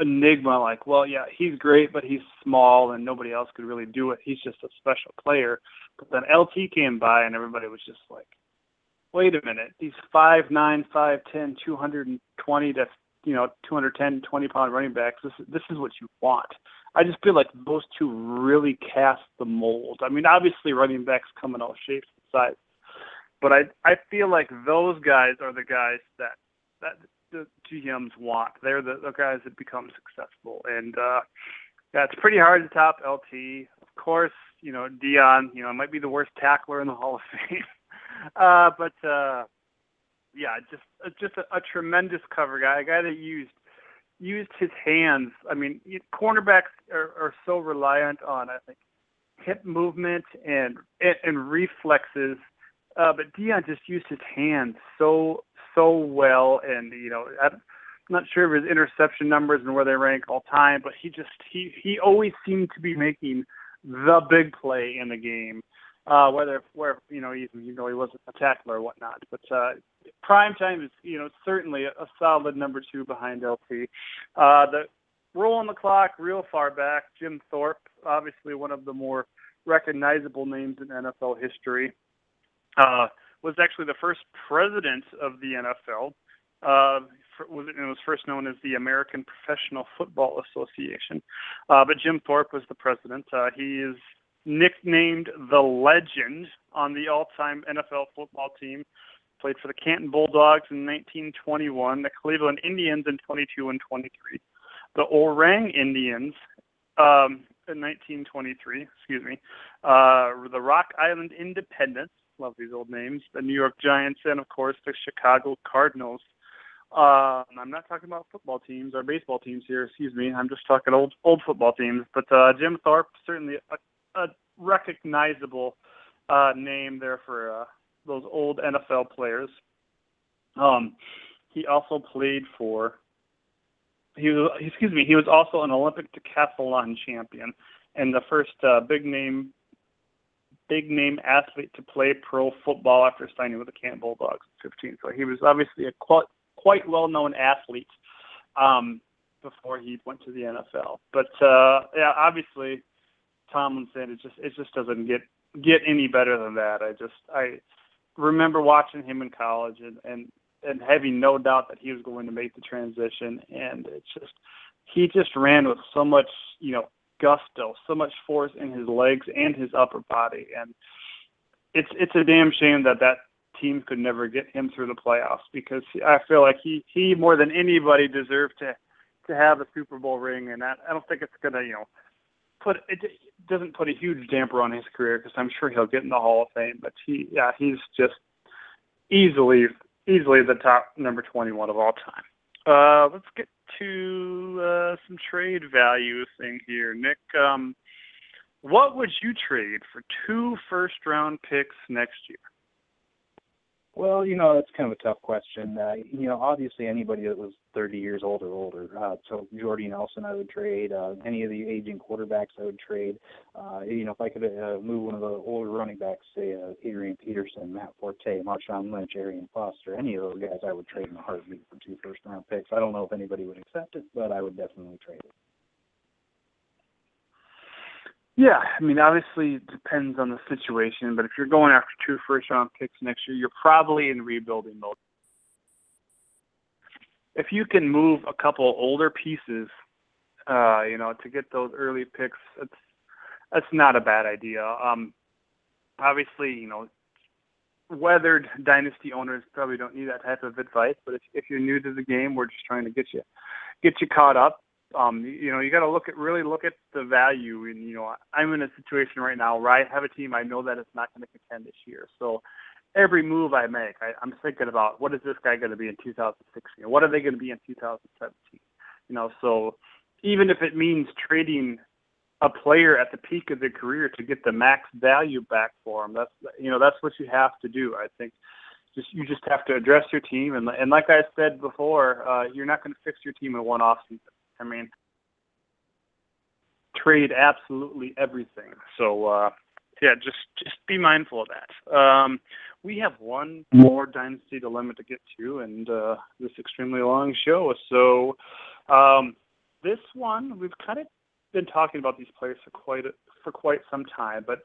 enigma like well yeah he's great but he's small and nobody else could really do it. He's just a special player. But then lt came by and everybody was just like wait a minute these five nine five ten two hundred and twenty to you know two hundred ten twenty pound running backs this this is what you want. I just feel like those two really cast the mold. I mean obviously running backs come in all shapes and sizes but i i feel like those guys are the guys that that the GMs want. They're the, the guys that become successful, and uh, yeah, it's pretty hard to top LT. Of course, you know Deion. you know might be the worst tackler in the Hall of Fame, uh, but uh, yeah, just uh, just a, a tremendous cover guy, a guy that used used his hands. I mean, cornerbacks are, are so reliant on I think hip movement and and, and reflexes, uh, but Deion just used his hands so so well, and you know. I'm not sure of his interception numbers and where they rank all time, but he just he he always seemed to be making the big play in the game. Uh, whether where you know even you know he wasn't a tackler or whatnot, but uh, prime time is you know certainly a, solid number two behind LT. Uh, the rolling the clock real far back, Jim Thorpe, obviously one of the more recognizable names in NFL history, uh, was actually the first president of the NFL. Uh, it was first known as the American Professional Football Association, uh, but Jim Thorpe was the president. Uh, he is nicknamed the Legend on the all-time NFL football team. Played for the Canton Bulldogs in 1921, the Cleveland Indians in 22 and 23, the Oorang Indians um, in 1923. Excuse me, uh, the Rock Island Independents. Love these old names. The New York Giants, and of course the Chicago Cardinals. Uh, I'm not talking about football teams or baseball teams here. Excuse me. I'm just talking old old football teams. But uh, Jim Thorpe certainly a, a recognizable uh, name there for uh, those old NFL players. Um, he also played for. He was excuse me. He was also an Olympic decathlon champion and the first uh, big name big name athlete to play pro football after signing with the Canton Bulldogs at 15. So he was obviously a quite quite well known athlete um, before he went to the NFL. But uh, yeah, obviously Tomlinson, it just it just doesn't get get any better than that. I just I remember watching him in college and and and having no doubt that he was going to make the transition and it's just he just ran with so much you know gusto so much force in his legs and his upper body and it's it's a damn shame that that team could never get him through the playoffs because I feel like he he more than anybody deserved to to have a Super Bowl ring, and I, I don't think it's gonna you know put it doesn't put a huge damper on his career because I'm sure he'll get in the Hall of Fame. But he yeah he's just easily easily the top number 21 of all time. Uh, let's get to uh, some trade value thing here, Nick. Um, what would you trade for two first round picks next year? Well, you know, that's kind of a tough question. Uh, you know, obviously anybody that was 30 years old or older. Uh, so Jordy Nelson, I would trade. Uh, any of the aging quarterbacks, I would trade. Uh, you know, if I could uh, move one of the older running backs, say uh, Adrian Peterson, Matt Forte, Marshawn Lynch, Arian Foster, any of those guys, I would trade in a heartbeat for two first-round picks. I don't know if anybody would accept it, but I would definitely trade it. Yeah, I mean, obviously it depends on the situation, but if you're going after two first round picks next year, you're probably in rebuilding mode. If you can move a couple older pieces, uh, you know, to get those early picks, that's that's not a bad idea. Um, obviously, you know, weathered dynasty owners probably don't need that type of advice, but if if you're new to the game, we're just trying to get you get you caught up um, you know, you got to look at really look at the value. And you know, I'm in a situation right now where I have a team I know that it's not going to contend this year. So every move I make, I, I'm thinking about what is this guy going to be in 2016? What are they going to be in 2017? You know, so even if it means trading a player at the peak of their career to get the max value back for them, that's you know that's what you have to do. I think just you just have to address your team and and like I said before, uh, you're not going to fix your team in one off season. I mean, trade absolutely everything. So uh, yeah, just just be mindful of that. Um, we have one more dynasty dilemma to get to, and uh, this extremely long show. So um, this one we've kind of been talking about these players for quite a, for quite some time, but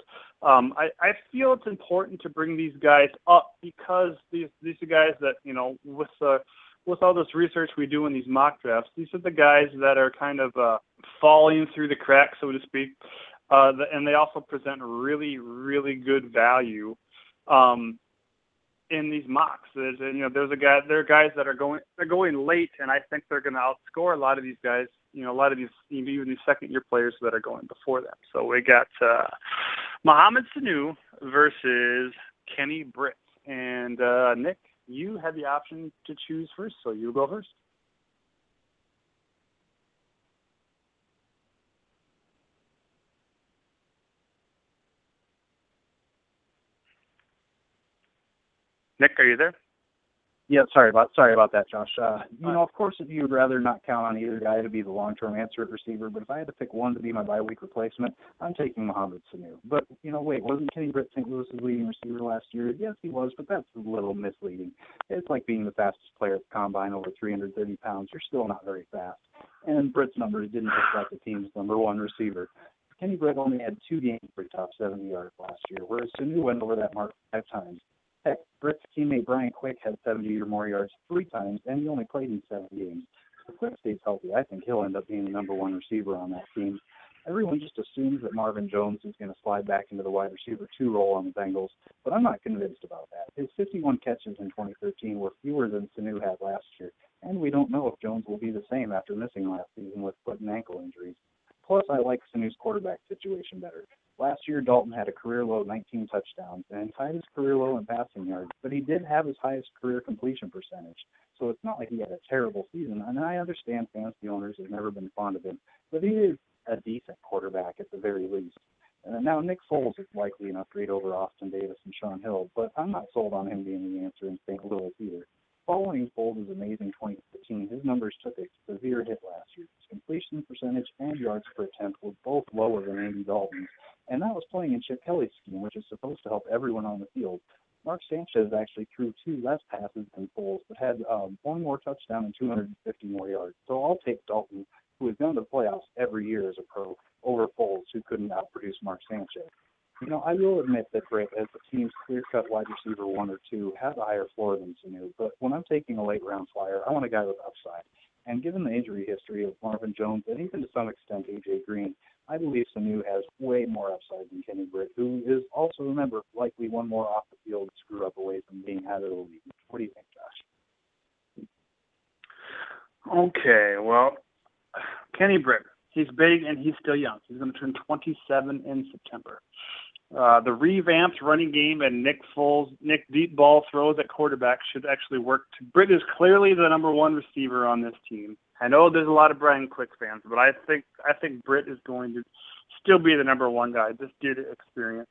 um, I, I feel it's important to bring these guys up because these these are guys that you know with the with all this research we do in these mock drafts, these are the guys that are kind of uh, falling through the cracks, so to speak, uh, and they also present really, really good value. Um, in these mocks. There's you know there's a guy there are guys that are going they're going late, and I think they're going to outscore a lot of these guys. You know a lot of these even these second year players that are going before them. So we got uh, Mohamed Sanu versus Kenny Britt, and uh, Nick, you had the option to choose first, so you go first. Nick, are you there? Yeah, sorry about sorry about that, Josh. Uh, you know, of course, if you'd rather not count on either guy to be the long-term answer at receiver, but if I had to pick one to be my bye week replacement, I'm taking Mohamed Sanu. But you know, wait, wasn't Kenny Britt St. Louis's leading receiver last year? Yes, he was, but that's a little misleading. It's like being the fastest player at the combine over 330 pounds. You're still not very fast. And Britt's numbers didn't reflect the team's number one receiver. Kenny Britt only had two games for top 70 yards last year, whereas Sanu went over that mark five times. Heck, Britt's teammate Brian Quick had 70 or more yards three times, and he only played in seven games. If Quick stays healthy, I think he'll end up being the number one receiver on that team. Everyone just assumes that Marvin Jones is going to slide back into the wide receiver two role on the Bengals, but I'm not convinced about that. His 51 catches in 2013 were fewer than Sanu had last year, and we don't know if Jones will be the same after missing last season with foot and ankle injuries. Plus, I like Sanu's quarterback situation better. Last year, Dalton had a career low 19 touchdowns and tied his career low in passing yards, but he did have his highest career completion percentage. So it's not like he had a terrible season. And I understand fantasy owners have never been fond of him, but he is a decent quarterback at the very least. Uh, now, Nick Foles is likely an upgrade over Austin Davis and Shaun Hill, but I'm not sold on him being the answer in St. Louis either. Following Foles' amazing 2015, his numbers took a severe hit last year. His completion percentage and yards per attempt were both lower than Andy Dalton's, and that was playing in Chip Kelly's scheme, which is supposed to help everyone on the field. Mark Sanchez actually threw two less passes than Foles, but had um, one more touchdown and 250 more yards. So I'll take Dalton, who has gone to the playoffs every year as a pro, over Foles, who couldn't outproduce Mark Sanchez. You know, I will admit that Britt, as the team's clear-cut wide receiver one or two, has a higher floor than Sanu. But when I'm taking a late-round flyer, I want a guy with upside. And given the injury history of Marvin Jones and even to some extent AJ Green, I believe Sanu has way more upside than Kenny Britt, who is also, remember, likely one more off the field screw up away from being out of the league. What do you think, Josh? Okay, well, Kenny Britt, he's big and he's still young. He's going to turn 27 in September. Uh, the revamped running game and Nick Foles, Nick deep ball throws at quarterback should actually work. Britt is clearly the number one receiver on this team. I know there's a lot of Brian Quick fans, but I think I think Britt is going to still be the number one guy just due to experience.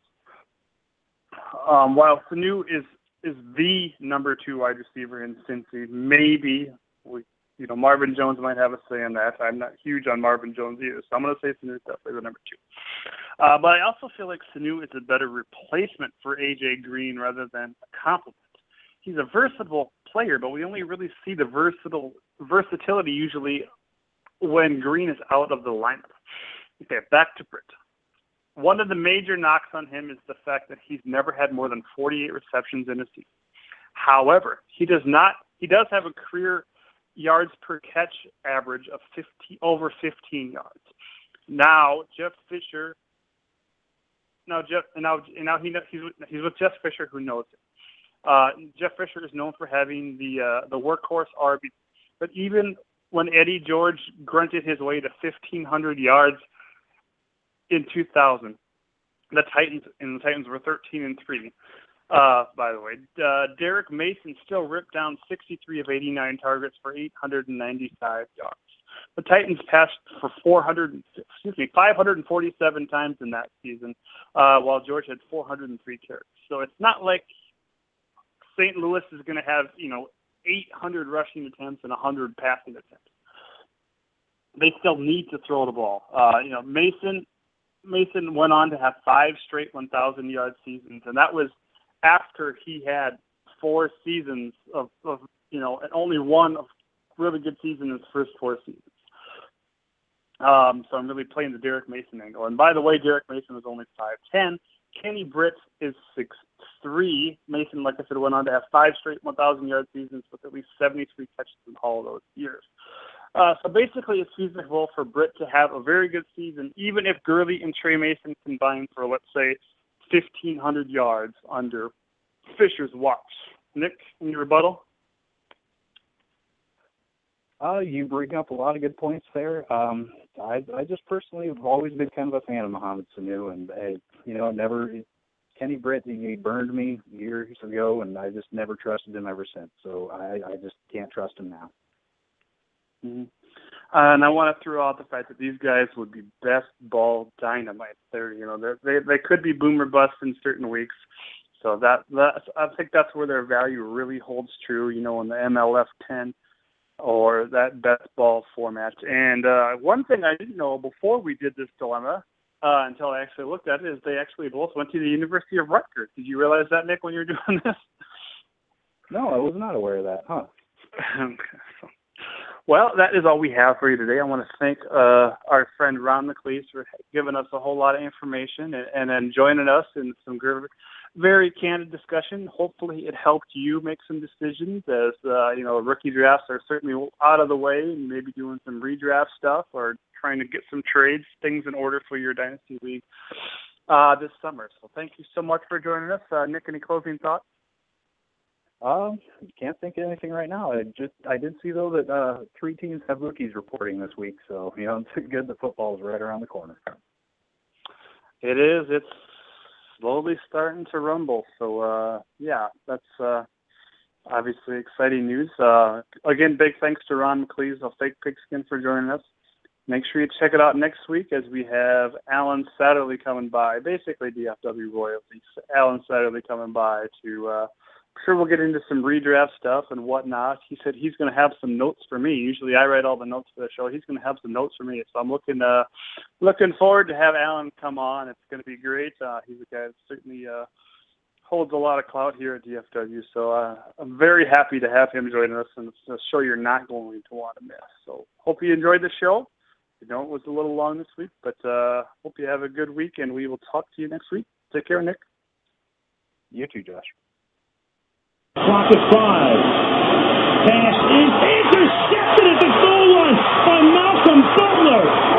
Um, while Sanu is is the number two wide receiver in Cincy, maybe we you know, Marvin Jones might have a say in that. I'm not huge on Marvin Jones either, so I'm going to say Sanu is definitely the number two. Uh, but I also feel like Sanu is a better replacement for AJ Green rather than a complement. He's a versatile player, but we only really see the versatile versatility usually when Green is out of the lineup. Okay, back to Britt. One of the major knocks on him is the fact that he's never had more than 48 receptions in a season. However, he does not. He does have a career yards per catch average of 50 over 15 yards. Now Jeff Fisher. Now Jeff and now and now he he's he's with Jeff Fisher who knows it. Uh, Jeff Fisher is known for having the uh, the workhorse RB, but even when Eddie George grunted his way to 1,500 yards in 2000, the Titans and the Titans were 13 and three. Uh, by the way, uh, Derrick Mason still ripped down 63 of 89 targets for 895 yards. The Titans passed for 400, excuse me, 547 times in that season, uh, while George had 403 carries. So it's not like St. Louis is going to have, you know, 800 rushing attempts and 100 passing attempts. They still need to throw the ball. Uh, you know, Mason Mason went on to have five straight 1,000 yard seasons, and that was after he had four seasons of, of you know, and only one of really good season in his first four seasons. Um, so I'm really playing the Derrick Mason angle. And by the way, Derrick Mason was only 5'10. Kenny Britt is 6'3. Mason, like I said, went on to have five straight 1,000 yard seasons with at least 73 catches in all those years. Uh, so basically, it's feasible for Britt to have a very good season, even if Gurley and Tre Mason combine for, let's say, 1,500 yards under Fisher's watch. Nick, any rebuttal? Uh, you bring up a lot of good points there. Um, I I just personally have always been kind of a fan of Mohamed Sanu, and I, you know, never Kenny Britt he burned me years ago, and I just never trusted him ever since. So I I just can't trust him now. Mm-hmm. Uh, and I want to throw out the fact that these guys would be best ball dynamite. They're you know they're, they they could be boomer bust in certain weeks. So that that I think that's where their value really holds true. You know, in the MLF 10 or that best ball format. And uh, one thing I didn't know before we did this dilemma, uh, until I actually looked at it, is they actually both went to the University of Rutgers. Did you realize that, Nick, when you were doing this? No, I was not aware of that. Huh. well, that is all we have for you today. I want to thank uh, our friend Ron McCleese for giving us a whole lot of information and, and then joining us in some great very candid discussion. Hopefully, it helped you make some decisions as uh, you know rookie drafts are certainly out of the way, and maybe doing some redraft stuff or trying to get some trades, things in order for your dynasty league uh, this summer. So, thank you so much for joining us, uh, Nick. Any closing thoughts? Um, can't think of anything right now. I just I did see though that uh, three teams have rookies reporting this week, so you know it's good. The football is right around the corner. It is. It's slowly starting to rumble. So uh, yeah, that's uh, obviously exciting news. Uh, again, big thanks to Ron McCleese of Fake Pigskin for joining us. Make sure you check it out next week as we have Alan Satterley coming by, basically DFW royalty. Alan Satterley coming by to uh, sure we'll get into some redraft stuff and whatnot. He said he's going to have some notes for me. Usually I write all the notes for the show. He's going to have some notes for me. So I'm looking uh looking forward to have Alan come on. It's going to be great. Uh, he's a guy that certainly uh, holds a lot of clout here at DFW. So uh, I'm very happy to have him join us, and it's a show you're not going to want to miss. So hope you enjoyed the show. You know, it was a little long this week, but uh, hope you have a good week, and we will talk to you next week. Take care, Nick. You too, Josh. Clock at five. Pass is intercepted at the goal line by Malcolm Butler.